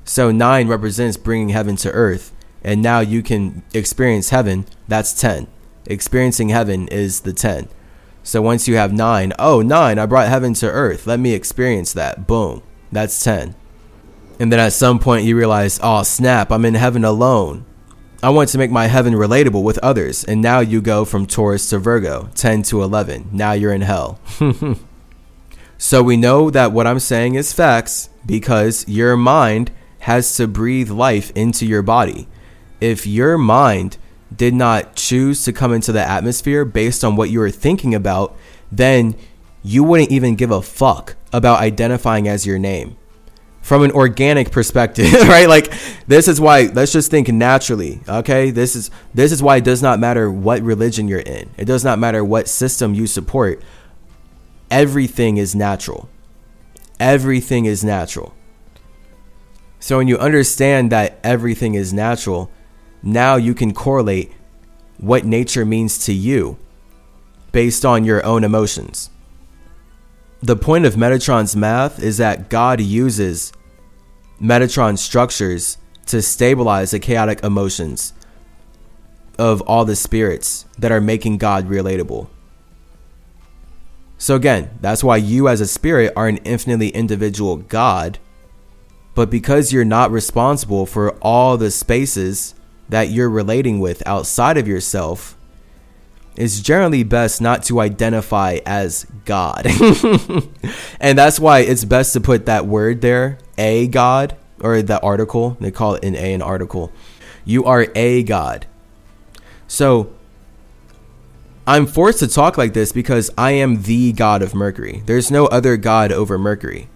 So 9 represents bringing heaven to earth, and now you can experience heaven, that's 10. Experiencing heaven is the 10. So once you have 9, oh, 9, I brought heaven to earth, let me experience that. Boom, that's 10. And then at some point you realize, oh snap, I'm in heaven alone. I want to make my heaven relatable with others, and now you go from Taurus to Virgo, 10 to 11. Now you're in hell. (laughs) so we know that what I'm saying is facts because your mind has to breathe life into your body. If your mind did not choose to come into the atmosphere based on what you were thinking about, then you wouldn't even give a fuck about identifying as your name from an organic perspective, (laughs) right? Like this is why let's just think naturally, okay? This is this is why it does not matter what religion you're in. It does not matter what system you support. Everything is natural. Everything is natural. So when you understand that everything is natural, now you can correlate what nature means to you based on your own emotions the point of Metatron's math is that God uses Metatron structures to stabilize the chaotic emotions of all the spirits that are making God relatable. So, again, that's why you as a spirit are an infinitely individual God. But because you're not responsible for all the spaces that you're relating with outside of yourself, it's generally best not to identify as God. (laughs) and that's why it's best to put that word there, a God, or the article. They call it an A an article. You are a God. So I'm forced to talk like this because I am the God of Mercury. There's no other God over Mercury.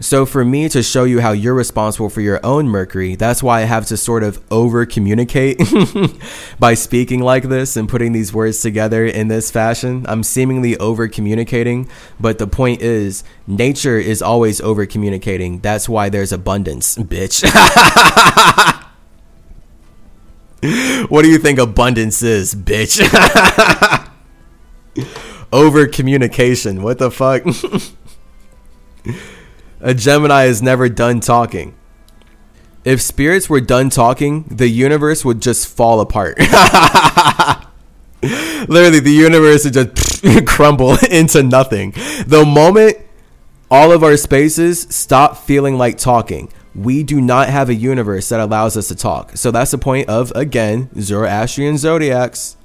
So for me to show you how you're responsible for your own Mercury, that's why I have to sort of over communicate (laughs) by speaking like this and putting these words together in this fashion. I'm seemingly over communicating, but the point is nature is always over communicating. That's why there's abundance, bitch. (laughs) what do you think abundance is, bitch? (laughs) over communication. What the fuck? A Gemini is never done talking. If spirits were done talking, the universe would just fall apart. (laughs) Literally, the universe would just (laughs) crumble (laughs) into nothing. The moment all of our spaces stop feeling like talking, we do not have a universe that allows us to talk. So that's the point of, again, Zoroastrian zodiacs.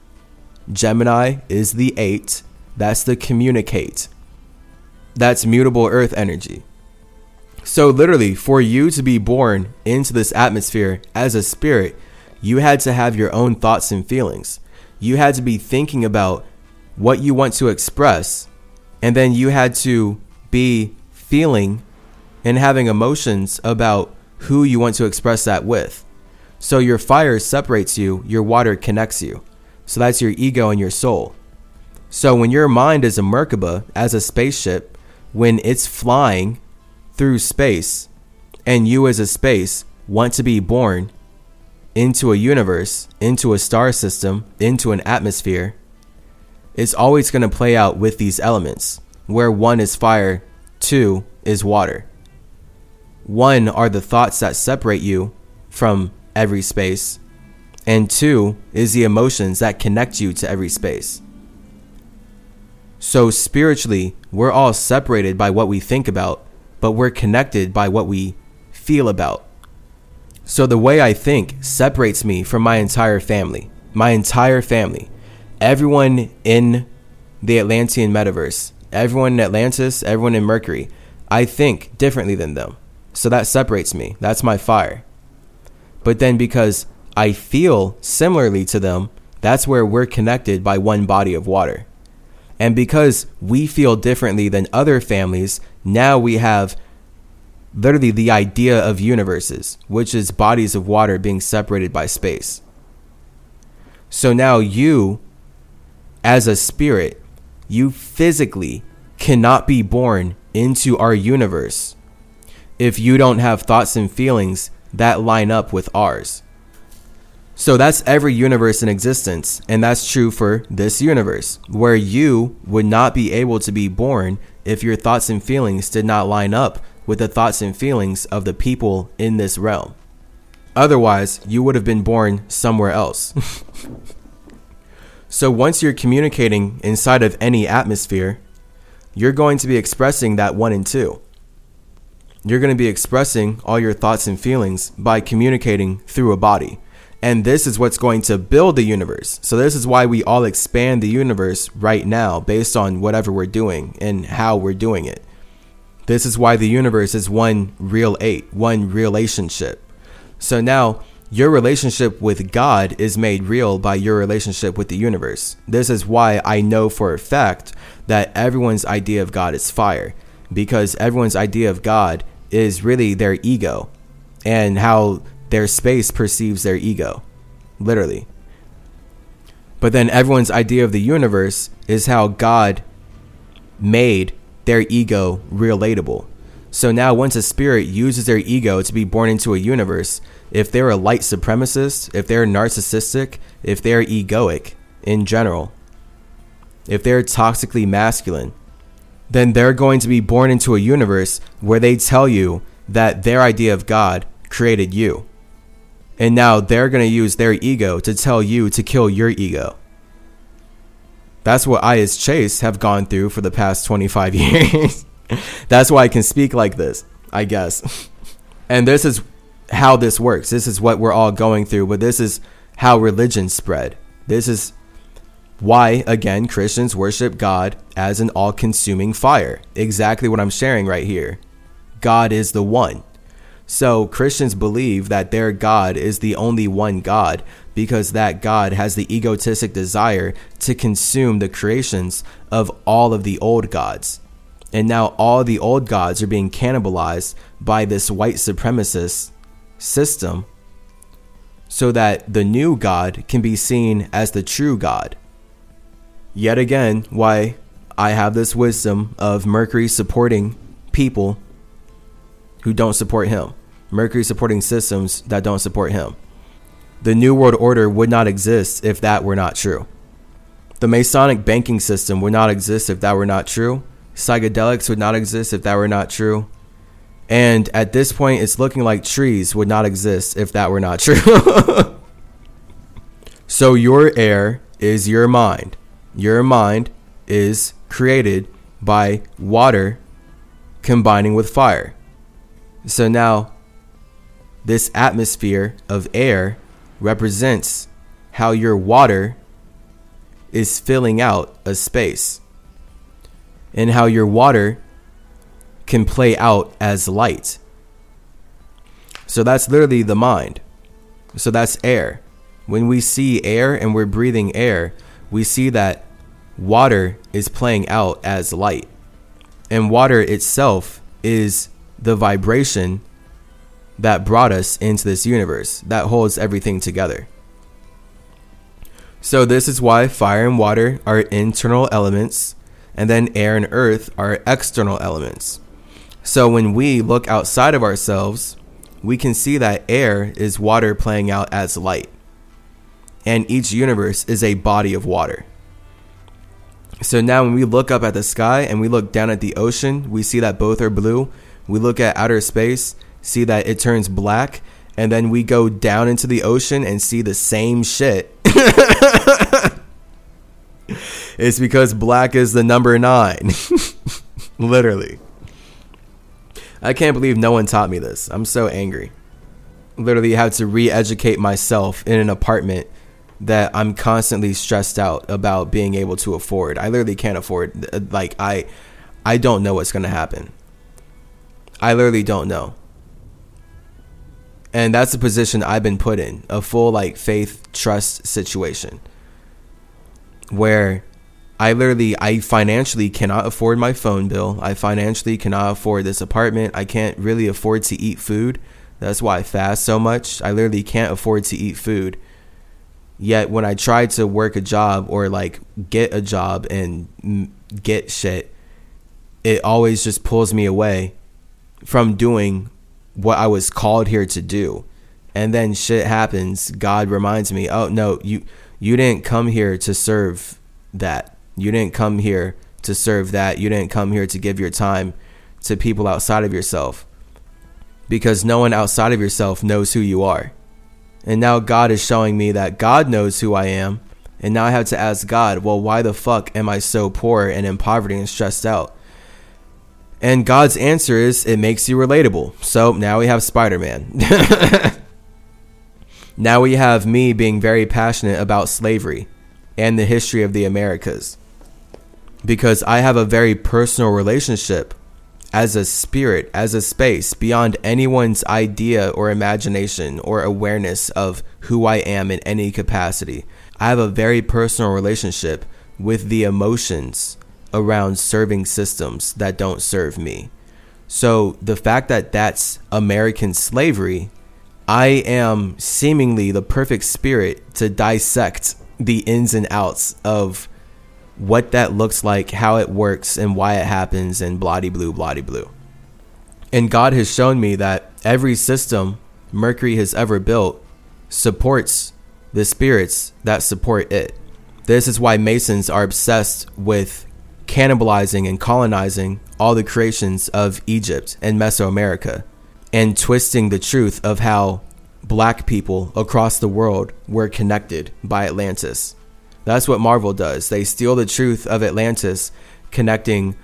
Gemini is the eight. That's the communicate. That's mutable earth energy. So, literally, for you to be born into this atmosphere as a spirit, you had to have your own thoughts and feelings. You had to be thinking about what you want to express, and then you had to be feeling and having emotions about who you want to express that with. So your fire separates you, your water connects you. So that's your ego and your soul. So when your mind is a Merkaba as a spaceship, when it's flying through space, and you as a space want to be born into a universe, into a star system, into an atmosphere, it's always going to play out with these elements, where one is fire, two is water. One are the thoughts that separate you from every space, and two is the emotions that connect you to every space. So, spiritually, we're all separated by what we think about, but we're connected by what we feel about. So, the way I think separates me from my entire family. My entire family. Everyone in the Atlantean metaverse, everyone in Atlantis, everyone in Mercury. I think differently than them. So that separates me. That's my fire. But then because I feel similarly to them, that's where we're connected by one body of water. And because we feel differently than other families, now we have literally the idea of universes, which is bodies of water being separated by space. So now you, as a spirit, you physically cannot be born into our universe if you don't have thoughts and feelings that line up with ours. So that's every universe in existence, and that's true for this universe, where you would not be able to be born if your thoughts and feelings did not line up with the thoughts and feelings of the people in this realm. Otherwise, you would have been born somewhere else. (laughs) so once you're communicating inside of any atmosphere, you're going to be expressing that one and two you're going to be expressing all your thoughts and feelings by communicating through a body. And this is what's going to build the universe. So, this is why we all expand the universe right now based on whatever we're doing and how we're doing it. This is why the universe is one real eight, one relationship. So, now your relationship with God is made real by your relationship with the universe. This is why I know for a fact that everyone's idea of God is fire, because everyone's idea of God is really their ego and how their space perceives their ego, literally. But then everyone's idea of the universe is how God made their ego relatable. So now, once a spirit uses their ego to be born into a universe, if they're a light supremacist, if they're narcissistic, if they're egoic in general, if they're toxically masculine, then they're going to be born into a universe where they tell you that their idea of God created you. And now they're going to use their ego to tell you to kill your ego. That's what I, as Chase, have gone through for the past 25 (laughs) years. That's why I can speak like this, I guess. (laughs) And this is how this works. This is what we're all going through, but this is how religion spread. This is why, again, Christians worship God as an all consuming fire. Exactly what I'm sharing right here. God is the one. So Christians believe that their God is the only one God because that God has the egotistic desire to consume the creations of all of the old gods. And now all the old gods are being cannibalized by this white supremacist system so that the new God can be seen as the true God yet again why I have this wisdom of Mercury supporting people who don't support him. Mercury supporting systems that don't support him. The New World Order would not exist if that were not true. The Masonic banking system would not exist if that were not true. Psychedelics would not exist if that were not true. And at this point, it's looking like trees would not exist if that were not true. (laughs) so, your air is your mind your mind is created by water combining with fire. So now this atmosphere of air represents how your water is filling out a space and how your water can play out as light. So that's literally the mind. So that's air. When we see air and we're breathing air, we see that water is playing out as light. And water itself is the vibration that brought us into this universe that holds everything together. So, this is why fire and water are internal elements, and then air and earth are external elements. So, when we look outside of ourselves, we can see that air is water playing out as light, and each universe is a body of water. So, now when we look up at the sky and we look down at the ocean, we see that both are blue. We look at outer space see that it turns black, and then we go down into the ocean and see the same shit. (laughs) it's because black is the number nine. (laughs) Literally. I can't believe no one taught me this. I'm so angry. Literally had to re educate myself in an apartment that I'm constantly stressed out about being able to afford. I literally can't afford like I I don't know what's going to happen. I literally don't know and that's the position I've been put in a full like faith trust situation where I literally I financially cannot afford my phone bill. I financially cannot afford this apartment. I can't really afford to eat food. That's why I fast so much. I literally can't afford to eat food. Yet when I try to work a job or like get a job and get shit, it always just pulls me away from doing what I was called here to do. And then shit happens. God reminds me, "Oh no, you you didn't come here to serve that. You didn't come here to serve that. You didn't come here to give your time to people outside of yourself. Because no one outside of yourself knows who you are. And now God is showing me that God knows who I am. And now I have to ask God, well, why the fuck am I so poor and in poverty and stressed out? And God's answer is it makes you relatable. So now we have Spider Man. (laughs) now we have me being very passionate about slavery and the history of the Americas. Because I have a very personal relationship as a spirit, as a space, beyond anyone's idea or imagination or awareness of who I am in any capacity. I have a very personal relationship with the emotions around serving systems that don't serve me. So the fact that that's American slavery, I am seemingly the perfect spirit to dissect the ins and outs of what that looks like, how it works, and why it happens, and bloody blue, bloody blue. And God has shown me that every system Mercury has ever built supports the spirits that support it. This is why Masons are obsessed with cannibalizing and colonizing all the creations of Egypt and Mesoamerica, and twisting the truth of how black people across the world were connected by Atlantis. That's what Marvel does. They steal the truth of Atlantis, connecting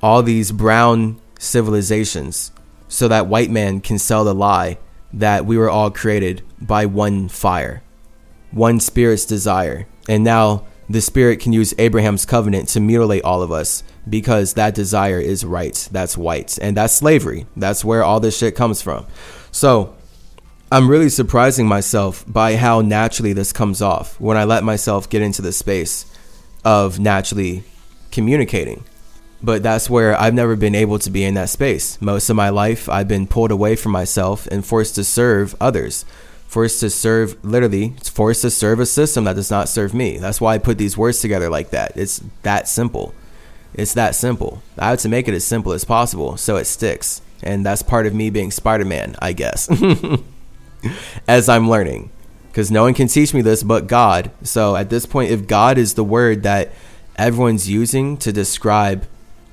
all these brown civilizations so that white man can sell the lie that we were all created by one fire, one spirit's desire. And now the Spirit can use Abraham's covenant to mutilate all of us because that desire is right. That's white. And that's slavery. That's where all this shit comes from. So I'm really surprising myself by how naturally this comes off when I let myself get into the space of naturally communicating. But that's where I've never been able to be in that space. Most of my life, I've been pulled away from myself and forced to serve others forced to serve literally it's forced to serve a system that does not serve me. That's why i put these words together like that. It's that simple. It's that simple. I have to make it as simple as possible so it sticks. And that's part of me being spider-man i guess. (laughs) As i'm learning. Because no one can teach me this but god. So at this point if god is the word that everyone's using to describe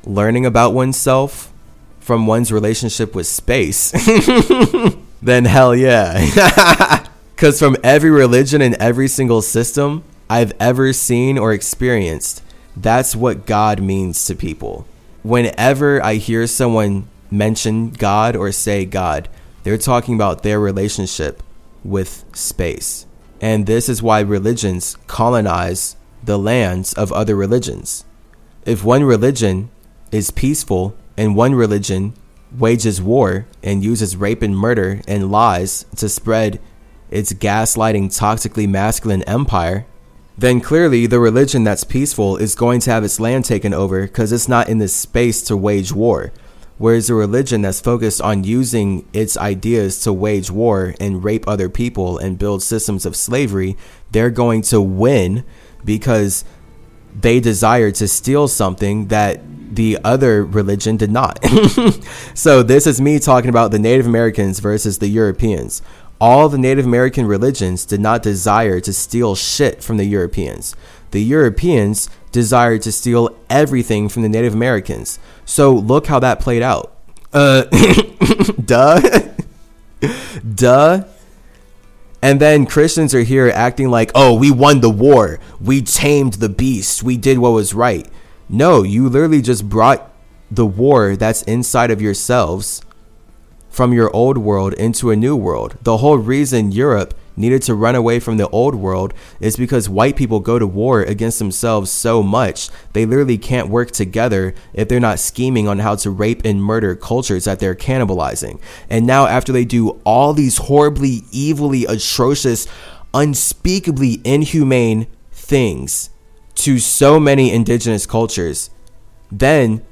learning about oneself from one's relationship with space (laughs) then hell yeah. (laughs) Because from every religion and every single system I've ever seen or experienced, that's what God means to people. Whenever I hear someone mention God or say God, They're talking about their relationship with space. And this is why religions colonize the lands of other religions. If one religion is peaceful and one religion wages war and uses rape and murder and lies to spread its gaslighting, toxically masculine empire, then clearly the religion that's peaceful is going to have its land taken over because it's not in this space to wage war. Whereas a religion that's focused on using its ideas to wage war and rape other people and build systems of slavery, they're going to win because they desire to steal something that the other religion did not. (laughs) so, this is me talking about the Native Americans versus the Europeans. All the Native American religions did not desire to steal shit from the Europeans. The Europeans desired to steal everything from the Native Americans. So, look how that played out. Uh, (laughs) duh. (laughs) duh. And then Christians are here acting like, oh, we won the war. We tamed the beast. We did what was right. No, you literally just brought the war that's inside of yourselves from your old world into a new world. The whole reason Europe needed to run away from the old world is because white people go to war against themselves so much they literally can't work together if they're not scheming on how to rape and murder cultures that they're cannibalizing. And now, after they do all these horribly, evilly, atrocious, unspeakably inhumane things to so many indigenous cultures, then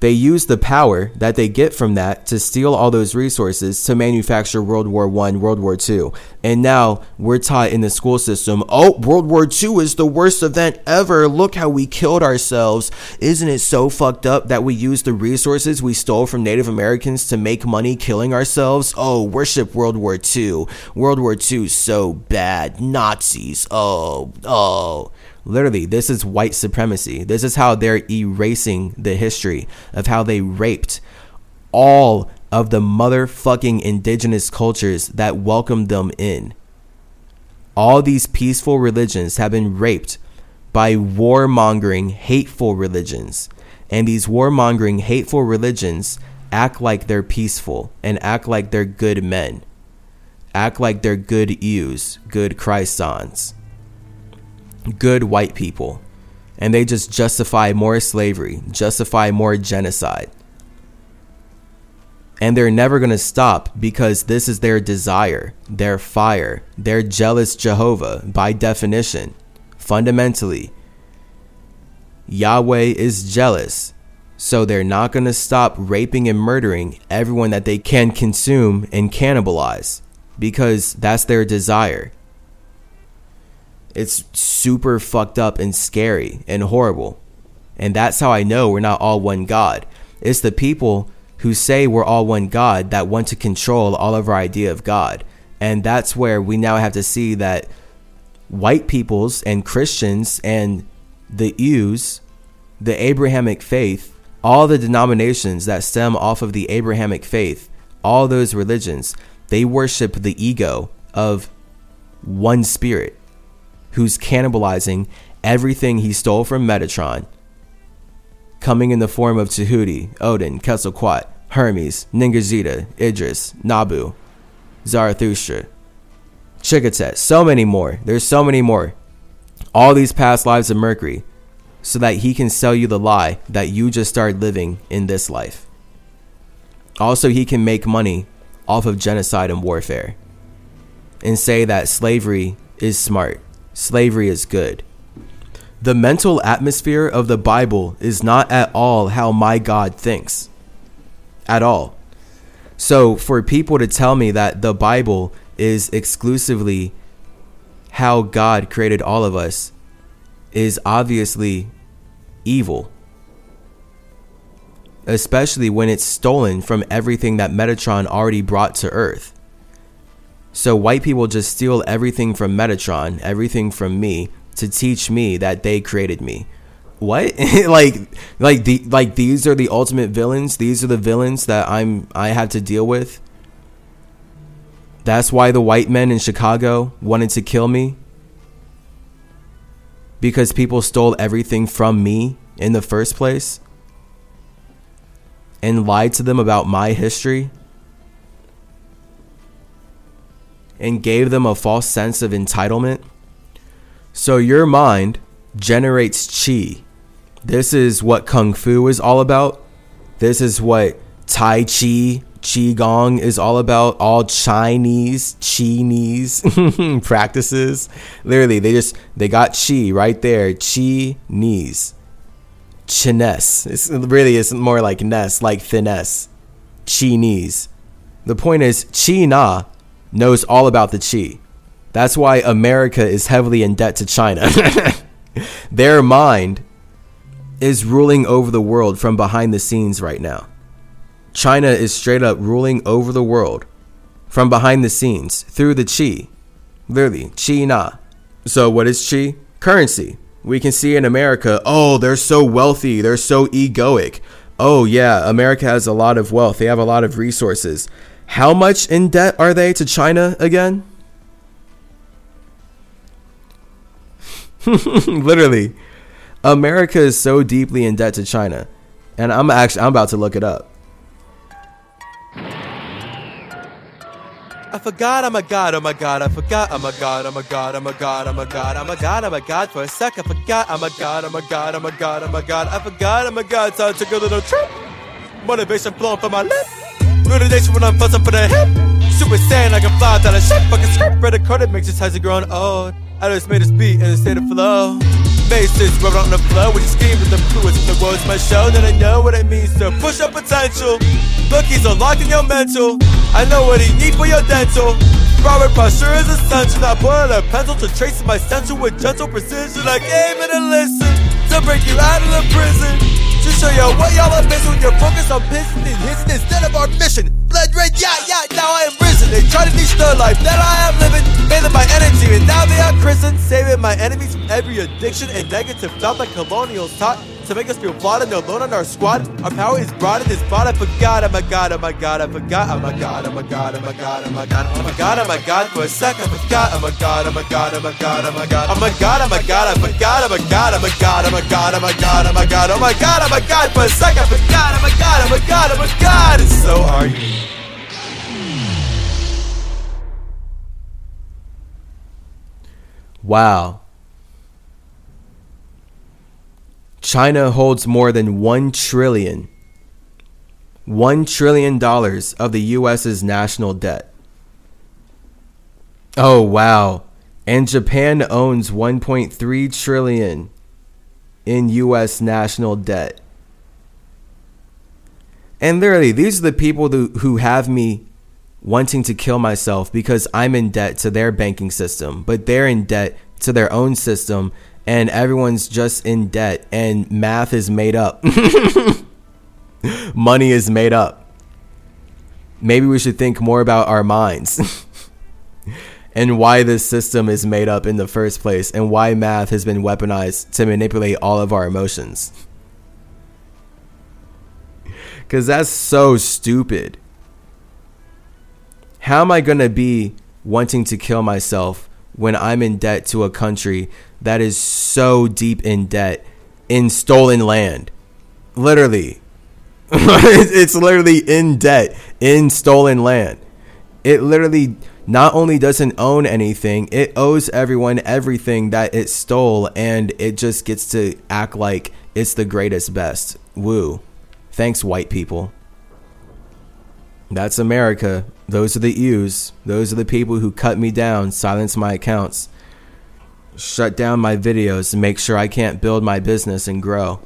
they use the power that they get from that to steal all those resources to manufacture World War One, World War Two, and now we're taught in the school system, oh, World War Two is the worst event ever. Look how we killed ourselves. Isn't it so fucked up that we used the resources we stole from Native Americans to make money killing ourselves? Oh, worship World War Two. World War Two so bad. Nazis. Oh, oh. Literally, this is white supremacy. This is how they're erasing the history of how they raped all of the motherfucking indigenous cultures that welcomed them in. All these peaceful religions have been raped by warmongering, hateful religions. And these warmongering, hateful religions act like they're peaceful and act like they're good men, act like they're good ewes, good Christons good white people and they just justify more slavery, justify more genocide. And they're never going to stop because this is their desire, their fire, their jealous Jehovah by definition. Fundamentally, Yahweh is jealous. So they're not going to stop raping and murdering everyone that they can consume and cannibalize because that's their desire. It's super fucked up and scary and horrible. And that's how I know we're not all one God. It's the people who say we're all one God that want to control all of our idea of God. And that's where we now have to see that white peoples and Christians and the Jews, the Abrahamic faith, all the denominations that stem off of the Abrahamic faith, all those religions, they worship the ego of one spirit who's cannibalizing everything he stole from Metatron, coming in the form of Tahuti, Odin, Quetzalcoatl, Hermes, Ningishzida, Idris, Nabu, Zarathustra, Chikatet, so many more. There's so many more. All these past lives of Mercury, so that he can sell you the lie that you just started living in this life. Also, he can make money off of genocide and warfare and say that slavery is smart slavery is good. The mental atmosphere of the Bible is not at all how my God thinks. At all. So, for people to tell me that the Bible is exclusively how God created all of us is obviously evil. Especially when it's stolen from everything that Metatron already brought to Earth. So white people just steal everything from Metatron, everything from me to teach me that they created me. What? (laughs) like like the like these are the ultimate villains? These are the villains that I'm I have to deal with? That's why the white men in Chicago wanted to kill me? Because people stole everything from me in the first place? And lied to them about my history? And gave them a false sense of entitlement. So your mind generates chi. This is what kung fu is all about. This is what tai chi, qigong is all about. All Chinese Chinese (laughs) practices. Literally, they just they got chi right there. Chi knees. Chinesse. It's really is more like ness, like finesse. Chinese. The point is, Chi Na knows all about the Chi. That's why America is heavily in debt to China. (laughs) Their mind is ruling over the world from behind the scenes right now. China is straight up ruling over the world from behind the scenes through the Chi. Literally, Chi Na. So, what is Chi? Currency. We can see in America, oh, they're so wealthy, they're so egoic. Oh, yeah, America has a lot of wealth, they have a lot of resources. How much in debt are they to China again? Literally, America is so deeply in debt to China, and I'm actually I'm about to look it up. I forgot I'm a god, oh my god, I forgot I'm a god, I'm a god, I'm a god, I'm a god, I'm a god, I'm a god for a sec. I forgot I'm a god, I'm a god, I'm a god, I'm a god, I forgot I'm a god, so I took a little trip. Motivation flowing from my lip. Motivation when I'm buzzing for the hip. Super saiyan, I can fly down a ship. Fucking script, red credit makes this it grown old. I just made a beat in a state of flow. Faces rubbing on the floor with scheme with the fluids the words my show. Then I know what it means to push up potential. Cookies unlocked in your mental. I know what he need for your dental. Robert posture is essential. I put a pencil to trace my central with gentle precision. I gave it a listen to break you out of the prison. To show you what y'all are missing when you're focused on pissing and hissing instead of our mission. Blood red, yeah, yeah, now I am risen. They try to teach the life that I am living. Bathing my energy and now they are christened. Saving my enemies from every addiction and negative thought that colonials taught to make us feel flawed and alone on our squad. Our power is brought in this brought. I forgot, oh my god, oh my god, I forgot, oh my god, oh my god, oh my god, oh my god, oh my god, oh my god, for a sec, I forgot, oh my god, oh my god, oh my god, oh my god, oh my god, oh my god, I forgot, oh my god, oh my god, oh my god, oh my god, oh my god, oh my god, oh my god, for a sec, I forgot, oh my god, oh my god, oh my god, so are you. Wow. China holds more than 1 trillion 1 trillion dollars of the US's national debt. Oh wow. And Japan owns 1.3 trillion in US national debt. And literally, these are the people who, who have me wanting to kill myself because I'm in debt to their banking system, but they're in debt to their own system, and everyone's just in debt, and math is made up. (laughs) Money is made up. Maybe we should think more about our minds (laughs) and why this system is made up in the first place, and why math has been weaponized to manipulate all of our emotions. Because that's so stupid. How am I going to be wanting to kill myself when I'm in debt to a country that is so deep in debt in stolen land? Literally. (laughs) it's literally in debt in stolen land. It literally not only doesn't own anything, it owes everyone everything that it stole, and it just gets to act like it's the greatest best. Woo. Thanks, white people. That's America. Those are the U's. Those are the people who cut me down, silence my accounts, shut down my videos, and make sure I can't build my business and grow.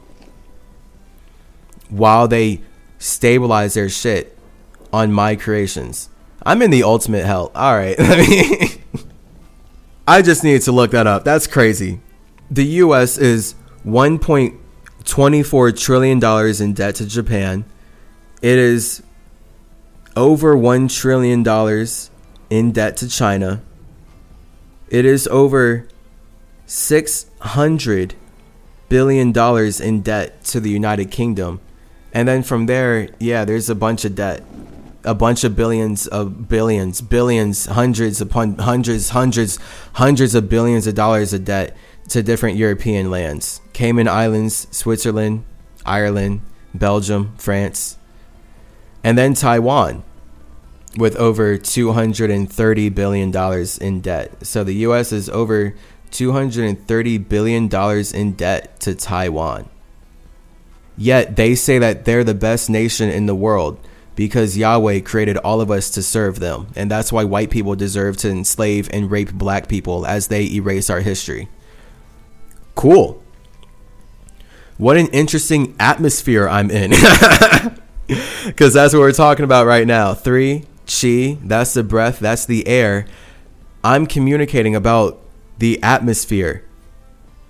While they stabilize their shit on my creations. I'm in the ultimate hell. All right. (laughs) I just needed to look that up. That's crazy. The US is 1.24 trillion dollars in debt to Japan. It is over $1 trillion in debt to China. It is over $600 billion in debt to the United Kingdom. And then from there, yeah, there's a bunch of debt. A bunch of billions of billions, billions, hundreds upon hundreds, hundreds, hundreds of billions of dollars of debt to different European lands Cayman Islands, Switzerland, Ireland, Belgium, France, and then Taiwan. with over $230 billion in debt. So the US is over $230 billion in debt to Taiwan. Yet they say that they're the best nation in the world because Yahweh created all of us to serve them. And that's why white people deserve to enslave and rape black people as they erase our history. Cool. What an interesting atmosphere I'm in. (laughs) (laughs) Because that's what we're talking about right now. Three, chi, that's the breath, that's the air. I'm communicating about the atmosphere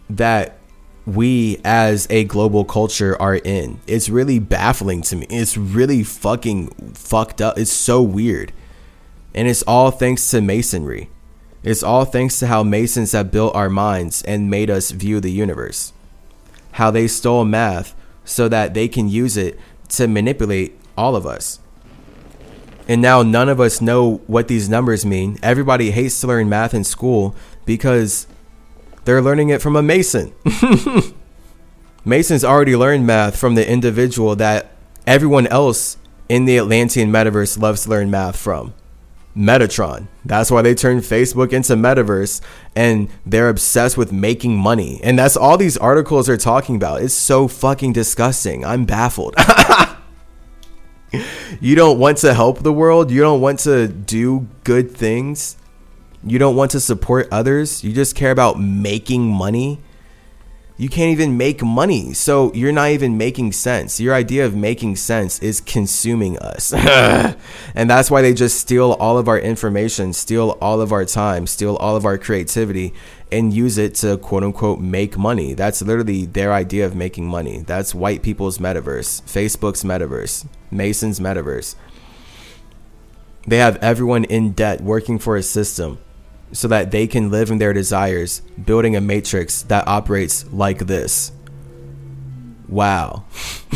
that we as a global culture are in. It's really baffling to me. It's really fucking fucked up. It's so weird. And it's all thanks to masonry. It's all thanks to how Masons have built our minds and made us view the universe. How they stole math so that they can use it to manipulate all of us. And now none of us know what these numbers mean. Everybody hates to learn math in school because they're learning it from a Mason. (laughs) Masons already learned math from the individual that everyone else in the Atlantean metaverse loves to learn math from. Metatron. That's why they turned Facebook into metaverse and they're obsessed with making money. And that's all these articles are talking about. It's so fucking disgusting. I'm baffled. (laughs) you don't want to help the world, you don't want to do good things, you don't want to support others, you just care about making money. You can't even make money, so you're not even making sense. Your idea of making sense is consuming us. (laughs) and that's why they just steal all of our information, steal all of our time, steal all of our creativity, and use it to quote unquote make money. That's literally their idea of making money. That's white people's metaverse, Facebook's metaverse, Mason's metaverse. They have everyone in debt working for a system so that they can live in their desires, building a matrix that operates like this. Wow.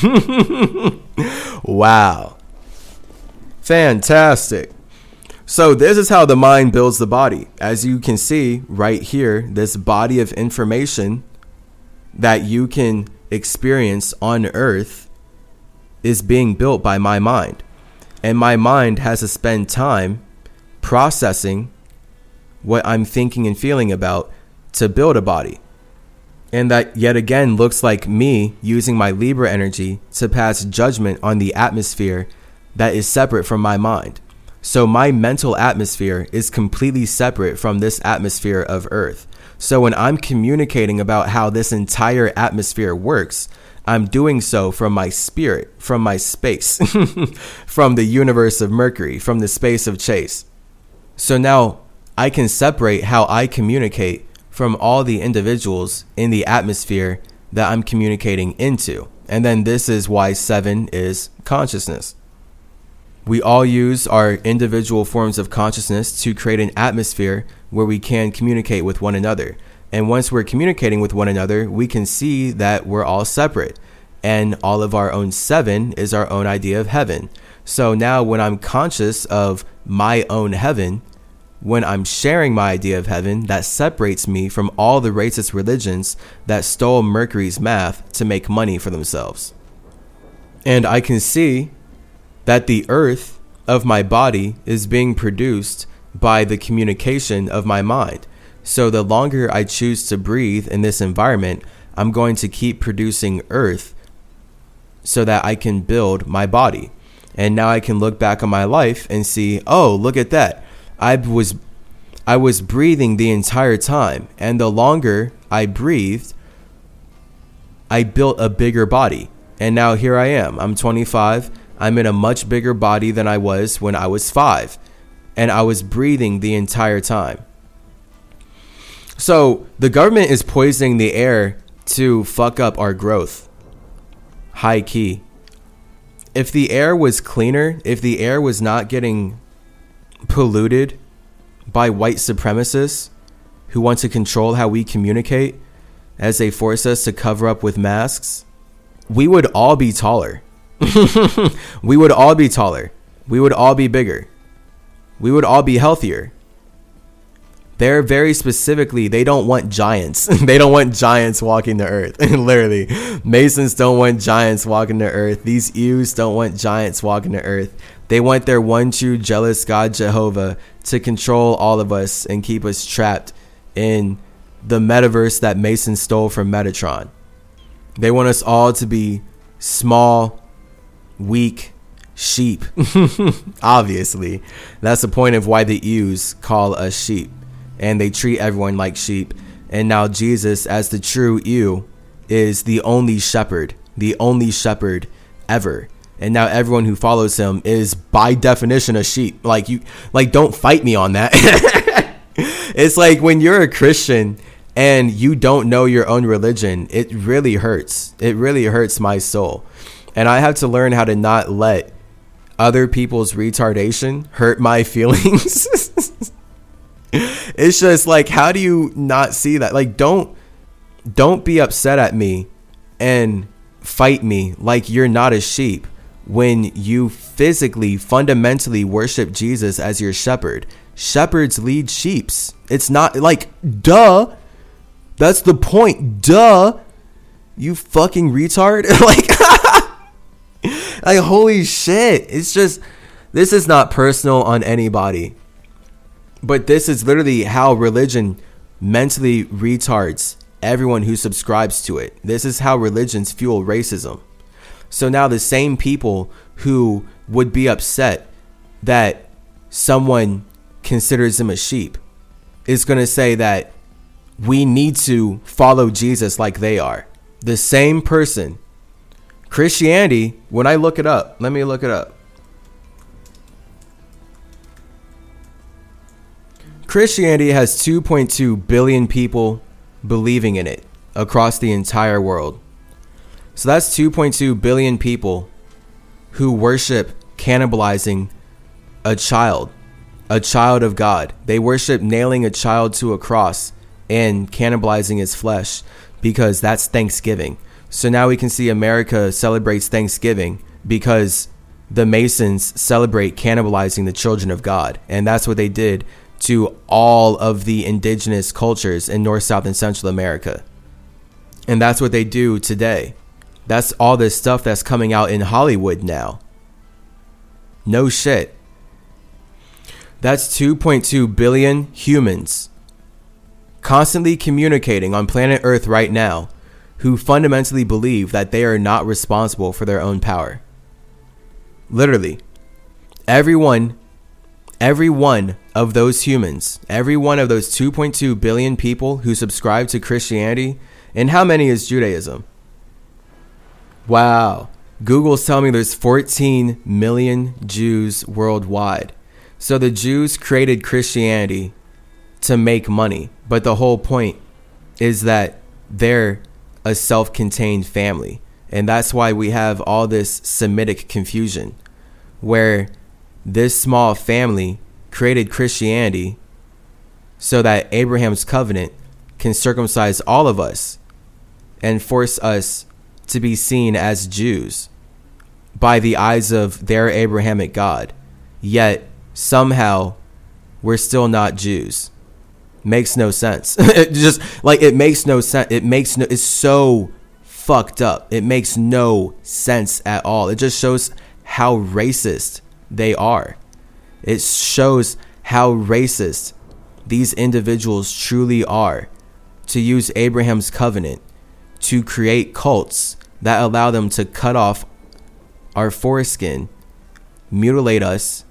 (laughs) wow. Fantastic. So, this is how the mind builds the body. As you can see right here, this body of information that you can experience on earth is being built by my mind. And my mind has to spend time processing what I'm thinking and feeling about to build a body. And that yet again looks like me using my Libra energy to pass judgment on the atmosphere that is separate from my mind. So my mental atmosphere is completely separate from this atmosphere of Earth. So when I'm communicating about how this entire atmosphere works, I'm doing so from my spirit, from my space, (laughs) from the universe of Mercury, from the space of Chase. So now I can separate how I communicate from all the individuals in the atmosphere that I'm communicating into. And then this is why seven is consciousness. We all use our individual forms of consciousness to create an atmosphere where we can communicate with one another. And once we're communicating with one another, we can see that we're all separate. And all of our own seven is our own idea of heaven. So now, when I'm conscious of my own heaven, when I'm sharing my idea of heaven that separates me from all the racist religions that stole Mercury's math to make money for themselves. And I can see that the earth of my body is being produced by the communication of my mind. So the longer I choose to breathe in this environment, I'm going to keep producing earth so that I can build my body. And now I can look back on my life and see, oh, look at that. I was I was breathing the entire time, and the longer I breathed, I built a bigger body. And now here I am. I'm 25. I'm in a much bigger body than I was when I was 5, and I was breathing the entire time. So, the government is poisoning the air to fuck up our growth. High key. If the air was cleaner, if the air was not getting polluted by white supremacists who want to control how we communicate as they force us to cover up with masks, we would all be taller. (laughs) we would all be taller. We would all be bigger. We would all be healthier. They're very specifically, they don't want giants. (laughs) they don't want giants walking the earth. (laughs) Literally. Masons don't want giants walking the earth. These Ews don't want giants walking the earth. They want their one true jealous God Jehovah to control all of us and keep us trapped in the metaverse that Mason stole from Metatron. They want us all to be small, weak sheep. (laughs) Obviously, that's the point of why the Ews call us sheep, and they treat everyone like sheep. And now Jesus, as the true Ewe, is the only shepherd, the only shepherd ever. And now everyone who follows him is by definition a sheep. Like you like don't fight me on that. (laughs) it's like when you're a Christian and you don't know your own religion, it really hurts. It really hurts my soul. And I have to learn how to not let other people's retardation hurt my (laughs) feelings. it's just like how do you not see that? Like don't don't be upset at me and fight me like you're not a sheep when you physically, fundamentally worship Jesus as your shepherd. Shepherds lead sheeps. It's not like, duh. That's the point. Duh. You fucking retard. (laughs) like, (laughs) like, holy shit. It's just, this is not personal on anybody. But this is literally how religion mentally retards everyone who subscribes to it. This is how religions fuel racism. So now the same people who would be upset that someone considers them a sheep is going to say that we need to follow Jesus like they are. The same person. Christianity, when I look it up, let me look it up. Christianity has 2.2 billion people believing in it across the entire world. So that's 2.2 billion people who worship cannibalizing a child, a child of God. They worship nailing a child to a cross and cannibalizing his flesh because that's Thanksgiving. So now we can see America celebrates Thanksgiving because the Masons celebrate cannibalizing the children of God. And that's what they did to all of the indigenous cultures in North, South, and Central America. And that's what they do today. That's all this stuff that's coming out in Hollywood now. No shit. That's 2.2 billion humans constantly communicating on planet Earth right now who fundamentally believe that they are not responsible for their own power. Literally, everyone, every one of those humans, every one of those 2.2 billion people who subscribe to Christianity, and how many is Judaism? Wow. Google's telling me there's 14 million Jews worldwide. So the Jews created Christianity to make money. But the whole point is that they're a self contained family. And that's why we have all this Semitic confusion, where this small family created Christianity so that Abraham's covenant can circumcise all of us and force us to be seen as Jews by the eyes of their Abrahamic God, yet somehow we're still not Jews. Makes no sense. (laughs) it just like it makes no sense. It makes no. It's so fucked up. It makes no sense at all. It just shows how racist they are. It shows how racist these individuals truly are to use Abraham's covenant to create cults that allow them to cut off our foreskin, mutilate us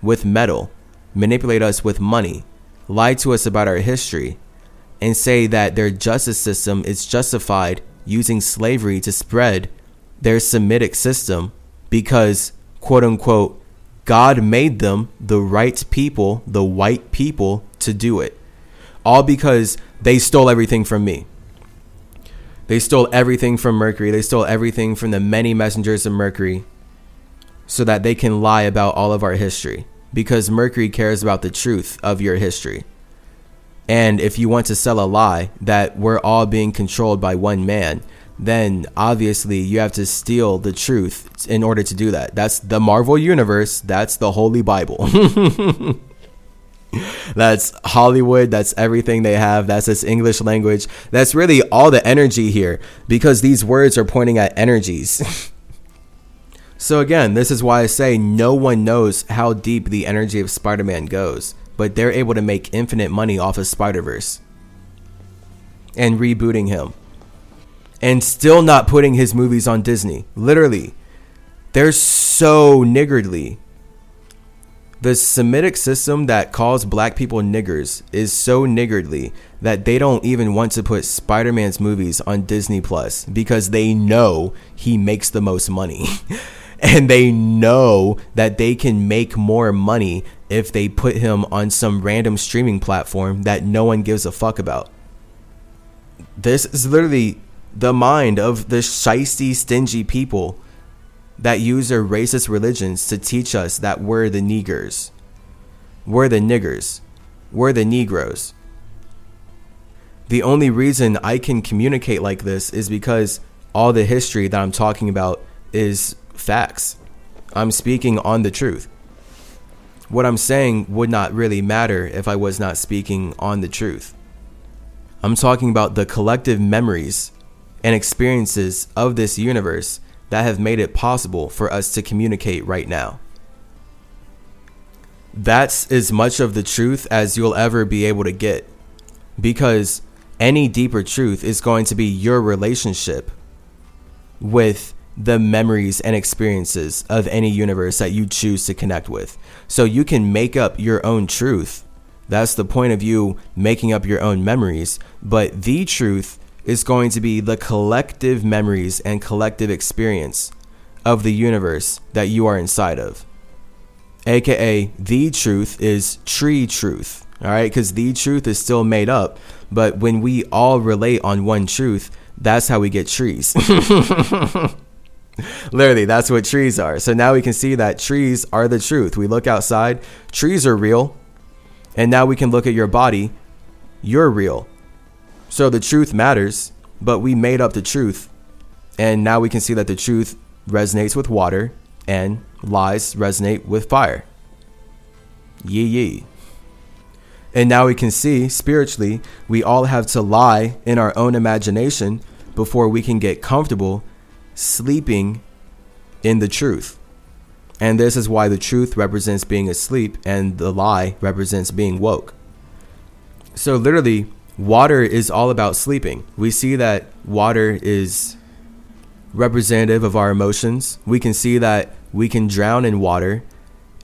with metal, manipulate us with money, lie to us about our history, and say that their justice system is justified using slavery to spread their Semitic system because, quote unquote, God made them the right people, the white people, to do it. All because they stole everything from me. They stole everything from Mercury. They stole everything from the many messengers of Mercury so that they can lie about all of our history because Mercury cares about the truth of your history. And if you want to sell a lie that we're all being controlled by one man, then obviously you have to steal the truth in order to do that. That's the Marvel Universe, that's the Holy Bible. (laughs) (laughs) that's Hollywood. That's everything they have. That's this English language. That's really all the energy here because these words are pointing at energies. (laughs) So again, this is why I say no one knows how deep the energy of Spider-Man goes, but they're able to make infinite money off of Spider-Verse and rebooting him and still not putting his movies on Disney. Literally, they're so niggardly. The Semitic system that calls black people niggers is so niggardly that they don't even want to put Spider Man's movies on Disney Plus because they know he makes the most money. (laughs) and they know that they can make more money if they put him on some random streaming platform that no one gives a fuck about. This is literally the mind of the shisty, stingy people that use their racist religions to teach us that we're the niggers. We're the niggers. We're the Negroes. The only reason I can communicate like this is because all the history that I'm talking about is facts. I'm speaking on the truth. What I'm saying would not really matter if I was not speaking on the truth. I'm talking about the collective memories and experiences of this universe that have made it possible for us to communicate right now. That's as much of the truth as you'll ever be able to get because any deeper truth is going to be your relationship with the memories and experiences of any universe that you choose to connect with. So you can make up your own truth. That's the point of you making up your own memories. But the truth is going to be the collective memories and collective experience of the universe that you are inside of. AKA, the truth is tree truth. All right, because the truth is still made up. But when we all relate on one truth, that's how we get trees. (laughs) Literally, that's what trees are. So now we can see that trees are the truth. We look outside, trees are real. And now we can look at your body, you're real. So the truth matters, but we made up the truth. And now we can see that the truth resonates with water and lies resonate with fire. Yee yee. And now we can see spiritually, we all have to lie in our own imagination before we can get comfortable sleeping in the truth. And this is why the truth represents being asleep and the lie represents being woke. So, literally, water is all about sleeping. We see that water is representative of our emotions. We can see that we can drown in water.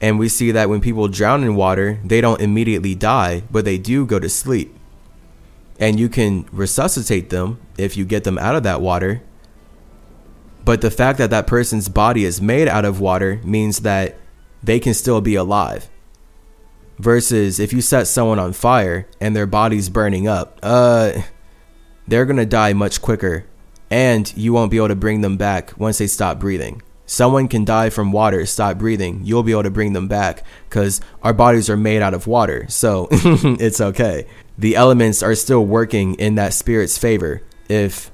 And we see that when people drown in water, they don't immediately die, but they do go to sleep. And you can resuscitate them if you get them out of that water. But the fact that that person's body is made out of water means that they can still be alive. Versus if you set someone on fire and their body's burning up, uh, they're gonna die much quicker, and you won't be able to bring them back once they stop breathing. Someone can die from water, stop breathing. You'll be able to bring them back because our bodies are made out of water, so (laughs) it's okay. The elements are still working in that spirit's favor if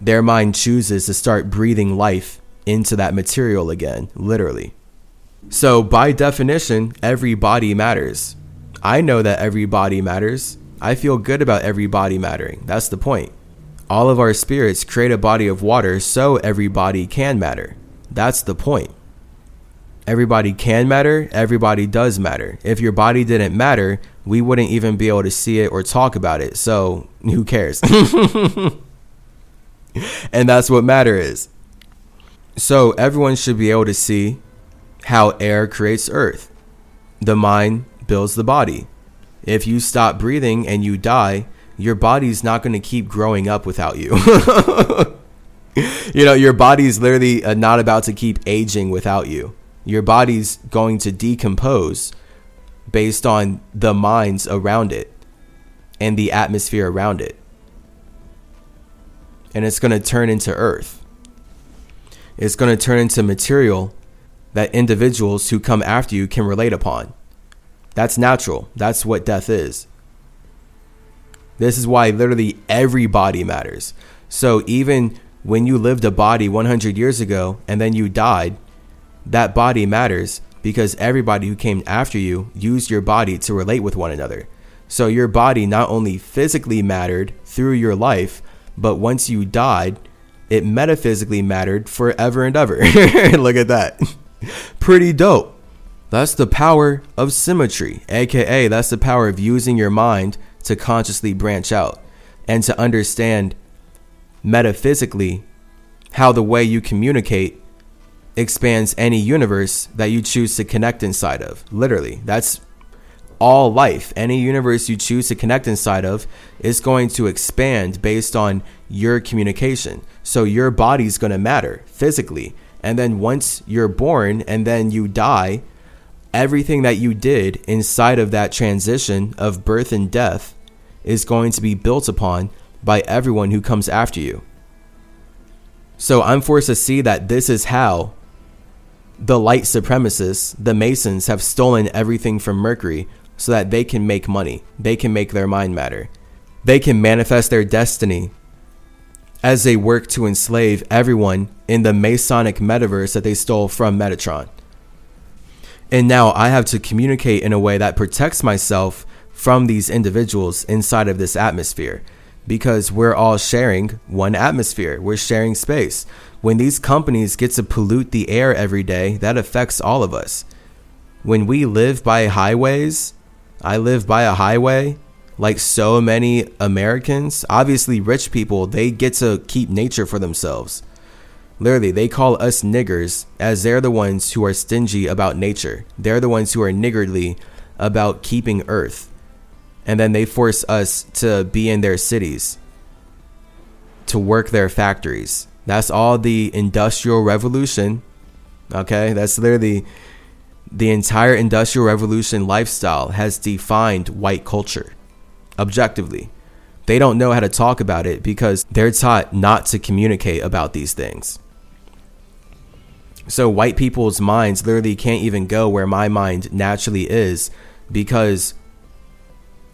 their mind chooses to start breathing life into that material again, literally. So, by definition, every body matters. I know that every body matters. I feel good about every body mattering. That's the point. All of our spirits create a body of water so every body can matter. That's the point. Everybody can matter, everybody does matter. If your body didn't matter, we wouldn't even be able to see it or talk about it. So, (laughs) who cares? (laughs) and that's what matter is. So, everyone should be able to see how air creates earth. The mind builds the body. If you stop breathing and you die, your body's not going to keep growing up without you. (laughs) you know, your body's literally uh, not about to keep aging without you. Your body's going to decompose based on the minds around it and the atmosphere around it. And it's going to turn into earth. It's going to turn into material that individuals who come after you can relate upon. That's natural. That's what death is. This is why literally every body matters. So even when you lived a body 100 years ago and then you died, that body matters because everybody who came after you used your body to relate with one another. So your body not only physically mattered through your life, but once you died, it metaphysically mattered forever and ever. (laughs) Look at that. Pretty dope. That's the power of symmetry, aka, that's the power of using your mind to consciously branch out and to understand metaphysically how the way you communicate expands any universe that you choose to connect inside of. Literally, that's all life. Any universe you choose to connect inside of is going to expand based on your communication. So your body's going to matter physically. And then once you're born and then you die, everything that you did inside of that transition of birth and death is going to be built upon by everyone who comes after you. So I'm forced to see that this is how the light supremacists, the Masons, have stolen everything from Mercury so that they can make money. They can make their mind matter. They can manifest their destiny as they work to enslave everyone in the Masonic metaverse that they stole from Metatron. And now I have to communicate in a way that protects myself from these individuals inside of this atmosphere because we're all sharing one atmosphere. We're sharing space. When these companies get to pollute the air every day, that affects all of us. When we live by highways, I live by a highway like so many Americans. Obviously, rich people, they get to keep nature for themselves. Literally, they call us niggers as they're the ones who are stingy about nature. They're the ones who are niggardly about keeping Earth and then they force us to be in their cities to work their factories that's all the industrial revolution okay that's literally the entire industrial revolution lifestyle has defined white culture objectively they don't know how to talk about it because they're taught not to communicate about these things so white people's minds literally can't even go where my mind naturally is because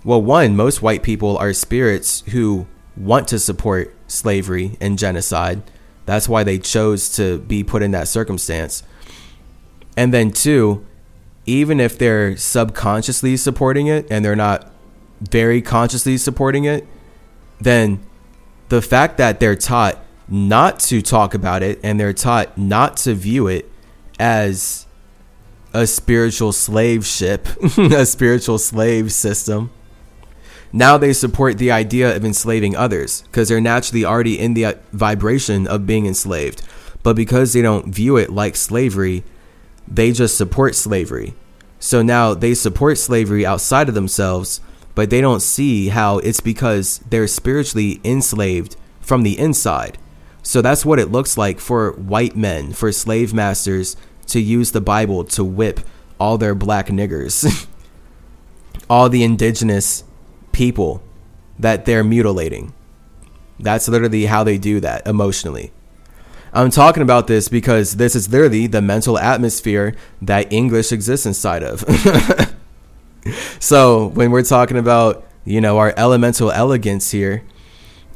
well, one, most white people are spirits who want to support slavery and genocide. That's why they chose to be put in that circumstance. And then, two, even if they're subconsciously supporting it and they're not very consciously supporting it, then the fact that they're taught not to talk about it and they're taught not to view it as a spiritual slave ship, (laughs) a spiritual slave system, now they support the idea of enslaving others because they're naturally already in the uh, vibration of being enslaved. But because they don't view it like slavery, they just support slavery. So now they support slavery outside of themselves, but they don't see how it's because they're spiritually enslaved from the inside. So that's what it looks like for white men, for slave masters to use the Bible to whip all their black niggers, (laughs) all the indigenous people that they're mutilating. That's literally how they do that emotionally. I'm talking about this because this is literally the mental atmosphere that English exists inside of. (laughs) so when we're talking about, you know, our elemental elegance here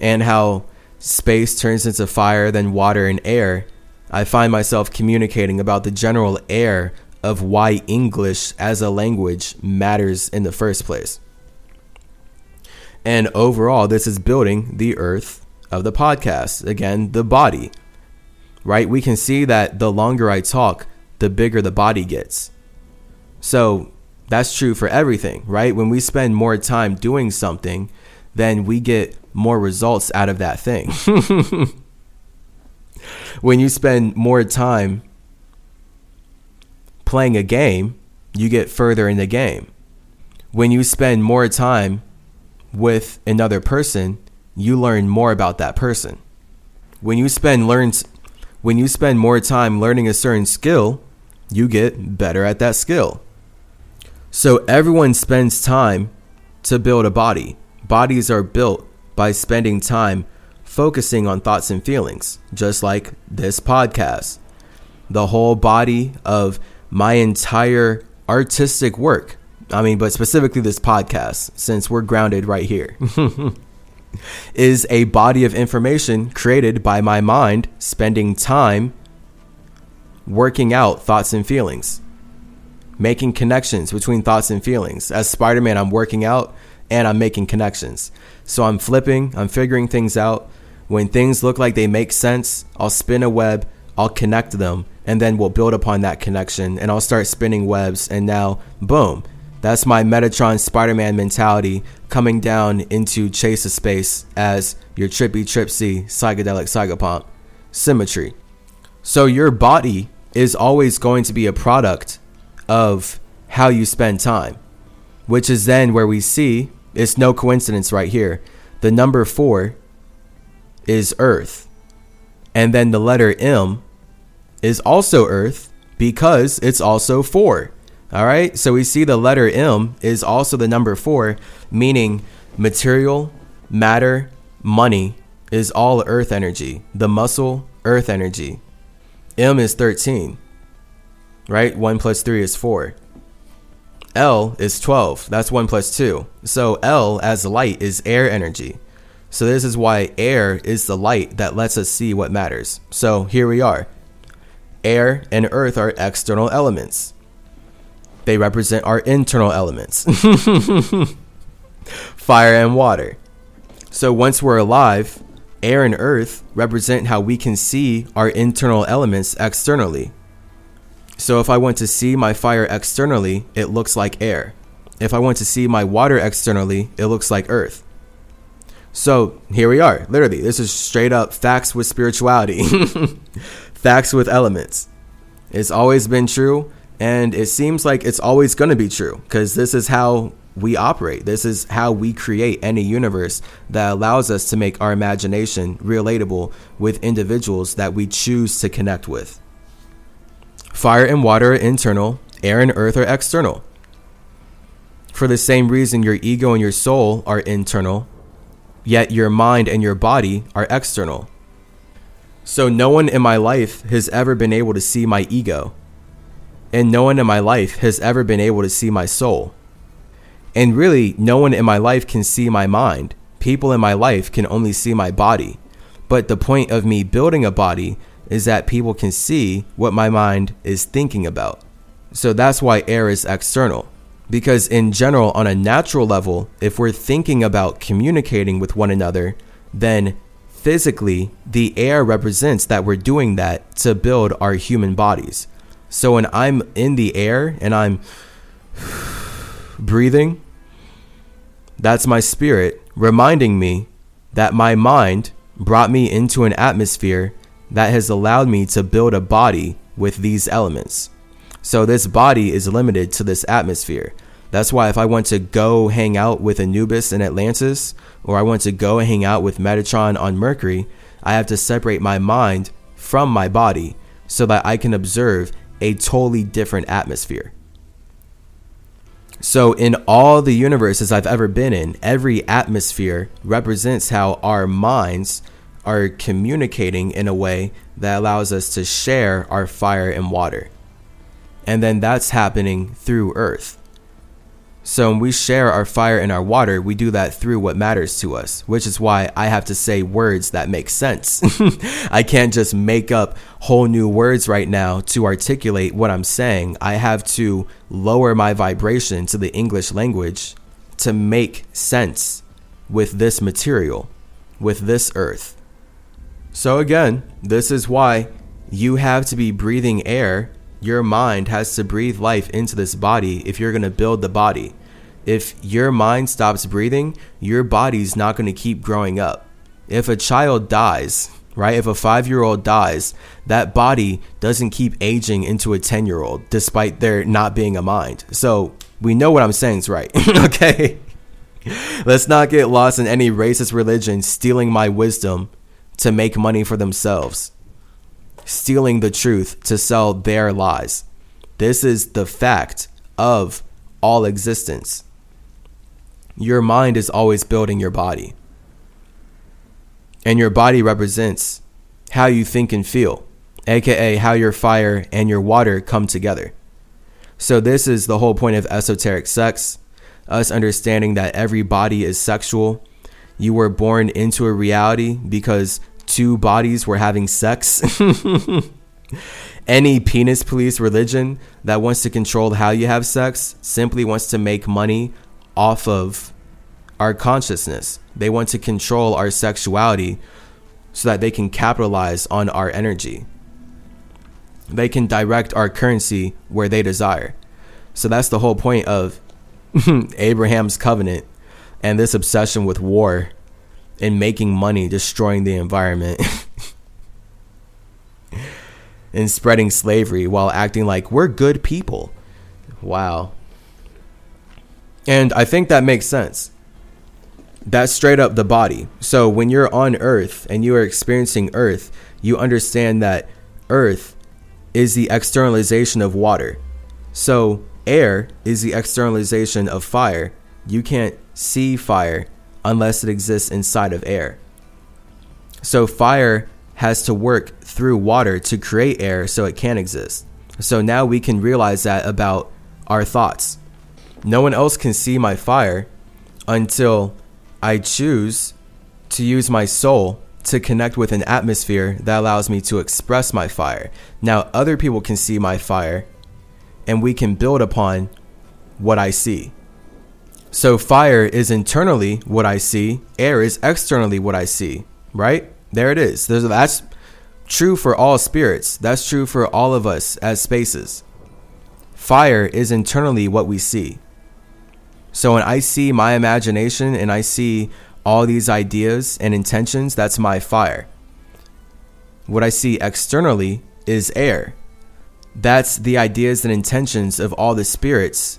and how space turns into fire, then water and air, I find myself communicating about the general air of why English as a language matters in the first place. And overall, this is building the earth of the podcast. Again, the body, right? We can see that the longer I talk, the bigger the body gets. So that's true for everything, right? When we spend more time doing something, then we get more results out of that thing. (laughs) when you spend more time playing a game, you get further in the game. When you spend more time with another person, you learn more about that person. When you spend learns when you spend more time learning a certain skill, you get better at that skill. So everyone spends time to build a body. Bodies are built by spending time focusing on thoughts and feelings, just like this podcast. The whole body of my entire artistic work I mean, but specifically this podcast, since we're grounded right here, (laughs) is a body of information created by my mind spending time working out thoughts and feelings, making connections between thoughts and feelings. As Spider Man, I'm working out and I'm making connections. So I'm flipping, I'm figuring things out. When things look like they make sense, I'll spin a web, I'll connect them, and then we'll build upon that connection and I'll start spinning webs and now boom. That's my Metatron Spider-Man mentality coming down into Chase of Space as your trippy tripsy psychedelic psychopomp. Symmetry. So your body is always going to be a product of how you spend time, which is then where we see it's no coincidence right here. The number four is Earth. And then the letter M is also Earth because it's also four. All right. So we see the letter M is also the number four, meaning material, matter, money is all earth energy. The muscle, earth energy. M is 13, right? 1 plus 3 is 4. L is 12. That's 1 plus 2. So L as light is air energy. So this is why air is the light that lets us see what matters. So here we are. Air and earth are external elements. They represent our internal elements. (laughs) Fire and water. So once we're alive, air and earth represent how we can see our internal elements externally. So if I want to see my fire externally, it looks like air. If I want to see my water externally, it looks like earth. So here we are. Literally, this is straight up facts with spirituality, (laughs) facts with elements. It's always been true, and it seems like it's always going to be true because this is how we operate. This is how we create any universe that allows us to make our imagination relatable with individuals that we choose to connect with. Fire and water are internal, air and earth are external. For the same reason, your ego and your soul are internal, yet your mind and your body are external. So, no one in my life has ever been able to see my ego, and no one in my life has ever been able to see my soul. And really, no one in my life can see my mind. People in my life can only see my body. But the point of me building a body is that people can see what my mind is thinking about. So that's why air is external. Because, in general, on a natural level, if we're thinking about communicating with one another, then physically, the air represents that we're doing that to build our human bodies. So when I'm in the air and I'm (sighs) breathing, that's my spirit reminding me that my mind brought me into an atmosphere that has allowed me to build a body with these elements. So this body is limited to this atmosphere. That's why if I want to go hang out with Anubis in Atlantis, or I want to go and hang out with Metatron on Mercury, I have to separate my mind from my body so that I can observe a totally different atmosphere. So, in all the universes I've ever been in, every atmosphere represents how our minds are communicating in a way that allows us to share our fire and water. And then that's happening through Earth. So when we share our fire and our water, we do that through what matters to us, which is why I have to say words that make sense. (laughs) I can't just make up whole new words right now to articulate what I'm saying. I have to lower my vibration to the English language to make sense with this material, with this earth. So again, this is why you have to be breathing air your mind has to breathe life into this body if you're going to build the body. If your mind stops breathing, your body's not going to keep growing up. If a child dies, right? If a five year old dies, that body doesn't keep aging into a 10 year old despite there not being a mind. So we know what I'm saying is right. (laughs) okay. Let's not get lost in any racist religion stealing my wisdom to make money for themselves stealing the truth to sell their lies. This is the fact of all existence. Your mind is always building your body. And your body represents how you think and feel, aka how your fire and your water come together. So, this is the whole point of esoteric sex us understanding that every body is sexual. You were born into a reality because two bodies were having sex. (laughs) Any penis police religion that wants to control how you have sex simply wants to make money off of our consciousness. They want to control our sexuality so that they can capitalize on our energy. They can direct our currency where they desire. So that's the whole point of (laughs) Abraham's covenant and this obsession with war and making money, destroying the environment, (laughs) and spreading slavery while acting like we're good people. Wow. And I think that makes sense. That's straight up the body. So when you're on Earth and you are experiencing Earth, you understand that Earth is the externalization of water. So air is the externalization of fire. You can't see fire unless it exists inside of air. So fire has to work through water to create air so it can exist. So now we can realize that about our thoughts. No one else can see my fire until I choose to use my soul to connect with an atmosphere that allows me to express my fire. Now, other people can see my fire and we can build upon what I see. So, fire is internally what I see, air is externally what I see, right? There it is. There's, that's true for all spirits, that's true for all of us as spaces. Fire is internally what we see. So when I see my imagination and I see all these ideas and intentions, that's my fire. What I see externally is air. That's the ideas and intentions of all the spirits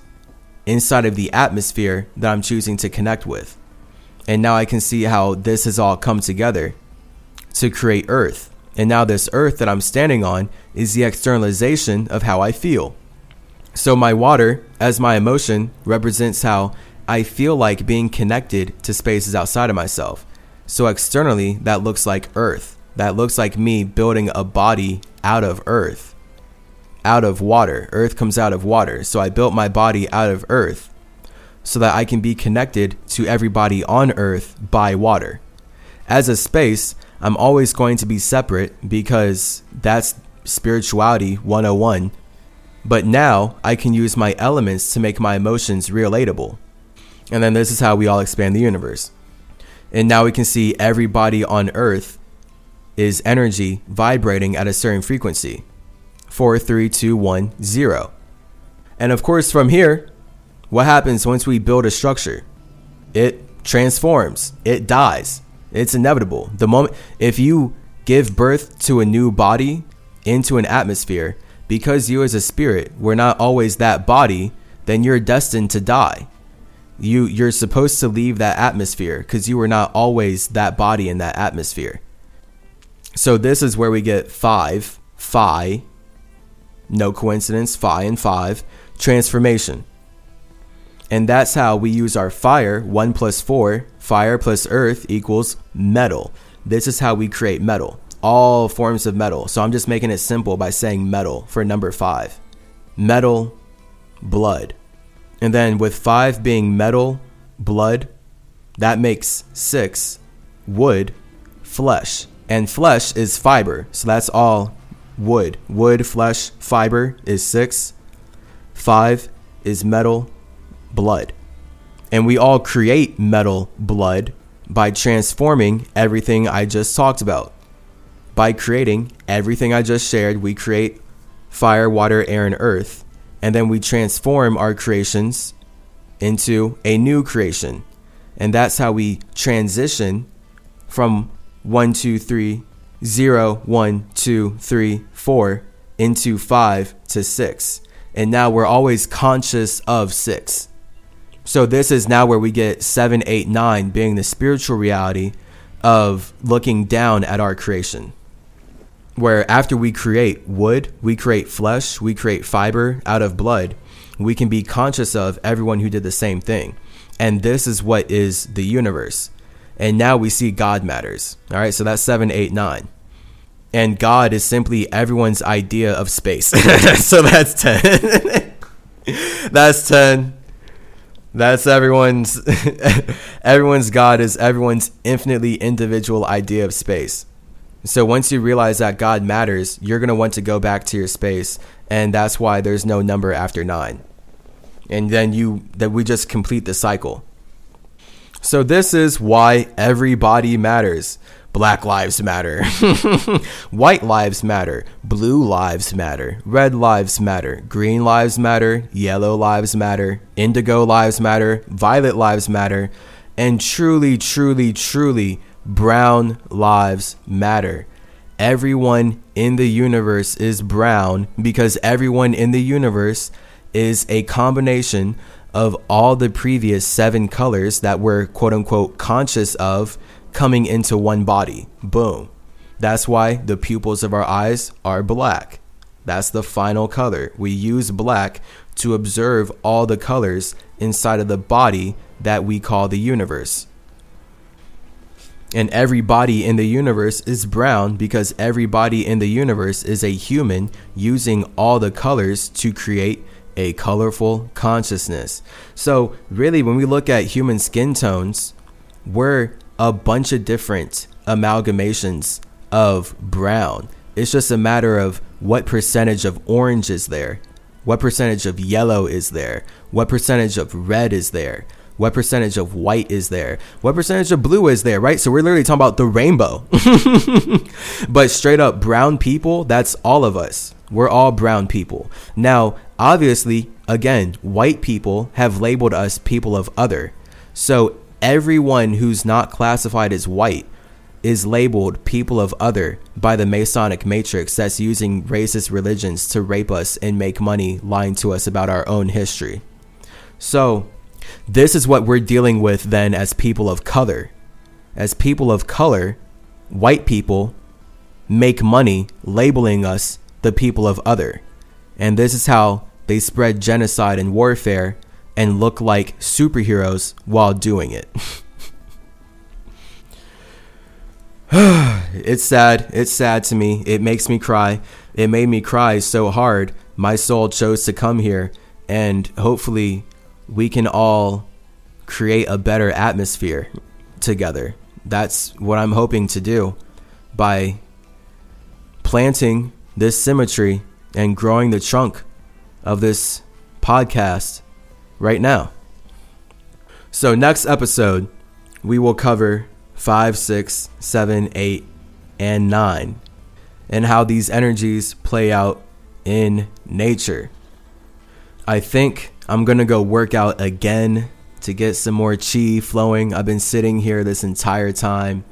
inside of the atmosphere that I'm choosing to connect with. And now I can see how this has all come together to create Earth. And now, this Earth that I'm standing on is the externalization of how I feel. So, my water, as my emotion, represents how I feel like being connected to spaces outside of myself. So, externally, that looks like Earth. That looks like me building a body out of Earth, out of water. Earth comes out of water. So, I built my body out of Earth so that I can be connected to everybody on Earth by water. As a space, I'm always going to be separate because that's spirituality 101 but now I can use my elements to make my emotions relatable. And then this is how we all expand the universe. And now we can see everybody on Earth is energy vibrating at a certain frequency 43210. And of course, from here, what happens once we build a structure? It transforms, it dies. It's inevitable. The moment, if you give birth to a new body into an atmosphere, because you as a spirit were not always that body, then you're destined to die. You you're supposed to leave that atmosphere because you were not always that body in that atmosphere. So this is where we get five, phi, no coincidence, phi and five, transformation. And that's how we use our fire, one plus four, fire plus earth equals metal. This is how we create metal all forms of metal. So I'm just making it simple by saying metal for number five. Metal, blood. And then with five being metal, blood, that makes six wood, flesh. And flesh is fiber. So that's all wood. Wood, flesh, fiber is six. Five is metal, blood. And we all create metal, blood by transforming everything I just talked about by creating everything I just shared, we create fire, water, air, and earth. And then we transform our creations into a new creation. And that's how we transition from one, two, three, zero, one, two, three, four into five to six. And now we're always conscious of six. So this is now where we get seven, eight, nine being the spiritual reality of looking down at our creation where after we create wood, we create flesh, we create fiber out of blood, we can be conscious of everyone who did the same thing. And this is what is the universe. And now we see God matters. All right, so that's seven, eight, nine. And God is simply everyone's idea of space. (laughs) (laughs) so that's 10. (laughs) that's 10. That's everyone's everyone's God is everyone's infinitely individual idea of space. So once you realize that God matters, you're going to want to go back to your space. And that's why there's no number after nine. And then you, that we just complete the cycle. So this is why everybody matters. Black lives matter. (laughs) White lives matter. Blue lives matter. Red lives matter. Green lives matter. Yellow lives matter. Indigo lives matter. Violet lives matter. And truly, truly, truly, brown lives matter. Everyone in the universe is brown because everyone in the universe is a combination of all the previous seven colors that we're quote unquote conscious of coming into one body. Boom. That's why the pupils of our eyes are black. That's the final color. We use black to observe all the colors inside of the body that we call the universe. And every body in the universe is brown because every body in the universe is a human using all the colors to create a colorful consciousness. So, really, when we look at human skin tones, we're a bunch of different amalgamations of brown. It's just a matter of what percentage of orange is there, what percentage of yellow is there, what percentage of red is there, what percentage of white is there, what percentage of blue is there, right? So we're literally talking about the rainbow. (laughs) but straight up, brown people, that's all of us. We're all brown people. Now, obviously, again, white people have labeled us people of other. So everyone who's not classified as white is labeled people of other by the Masonic matrix that's using racist religions to rape us and make money lying to us about our own history. So, this is what we're dealing with then as people of color. As people of color, white people make money labeling us the people of other. And this is how they spread genocide and warfare and look like superheroes while doing it. (sighs) it's sad. It's sad to me. It makes me cry. It made me cry so hard. My soul chose to come here, and hopefully, we can all create a better atmosphere together. That's what I'm hoping to do by planting this symmetry and growing the trunk of this podcast right now. So, next episode, we will cover 5, 6, 7, 8, and 9 and how these energies play out in nature. I think I'm going to go work out again to get some more chi flowing. I've been sitting here this entire time.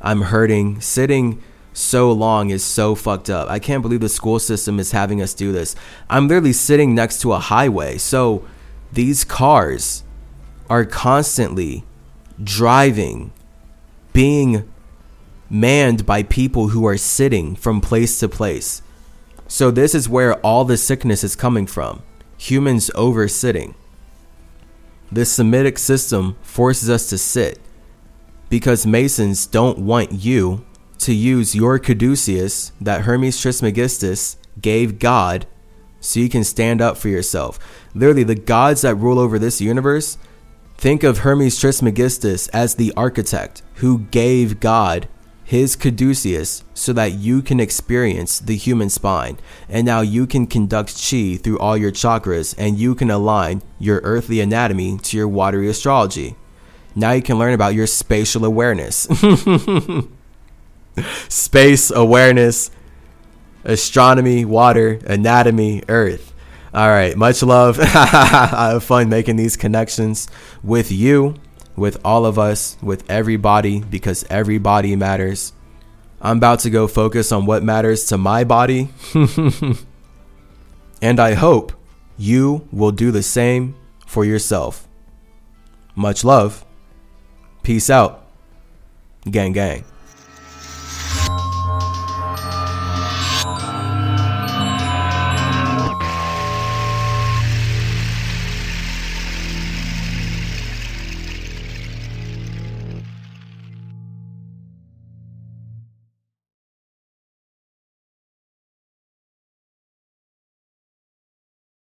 I'm hurting. Sitting so long is so fucked up. I can't believe the school system is having us do this. I'm literally sitting next to a highway. So these cars are constantly driving, being manned by people who are sitting from place to place. So, this is where all the sickness is coming from humans over sitting. This Semitic system forces us to sit because Masons don't want you to use your caduceus that Hermes Trismegistus gave God so you can stand up for yourself. Literally, the gods that rule over this universe, think of Hermes Trismegistus as the architect who gave God his caduceus so that you can experience the human spine. And now you can conduct chi through all your chakras and you can align your earthly anatomy to your watery astrology. Now you can learn about your spatial awareness. (laughs) Space awareness astronomy, water, anatomy, earth. All right, much love. (laughs) I have fun making these connections with you, with all of us, with everybody, because everybody matters. I'm about to go focus on what matters to my body. (laughs) and I hope you will do the same for yourself. Much love. Peace out. Gang, gang.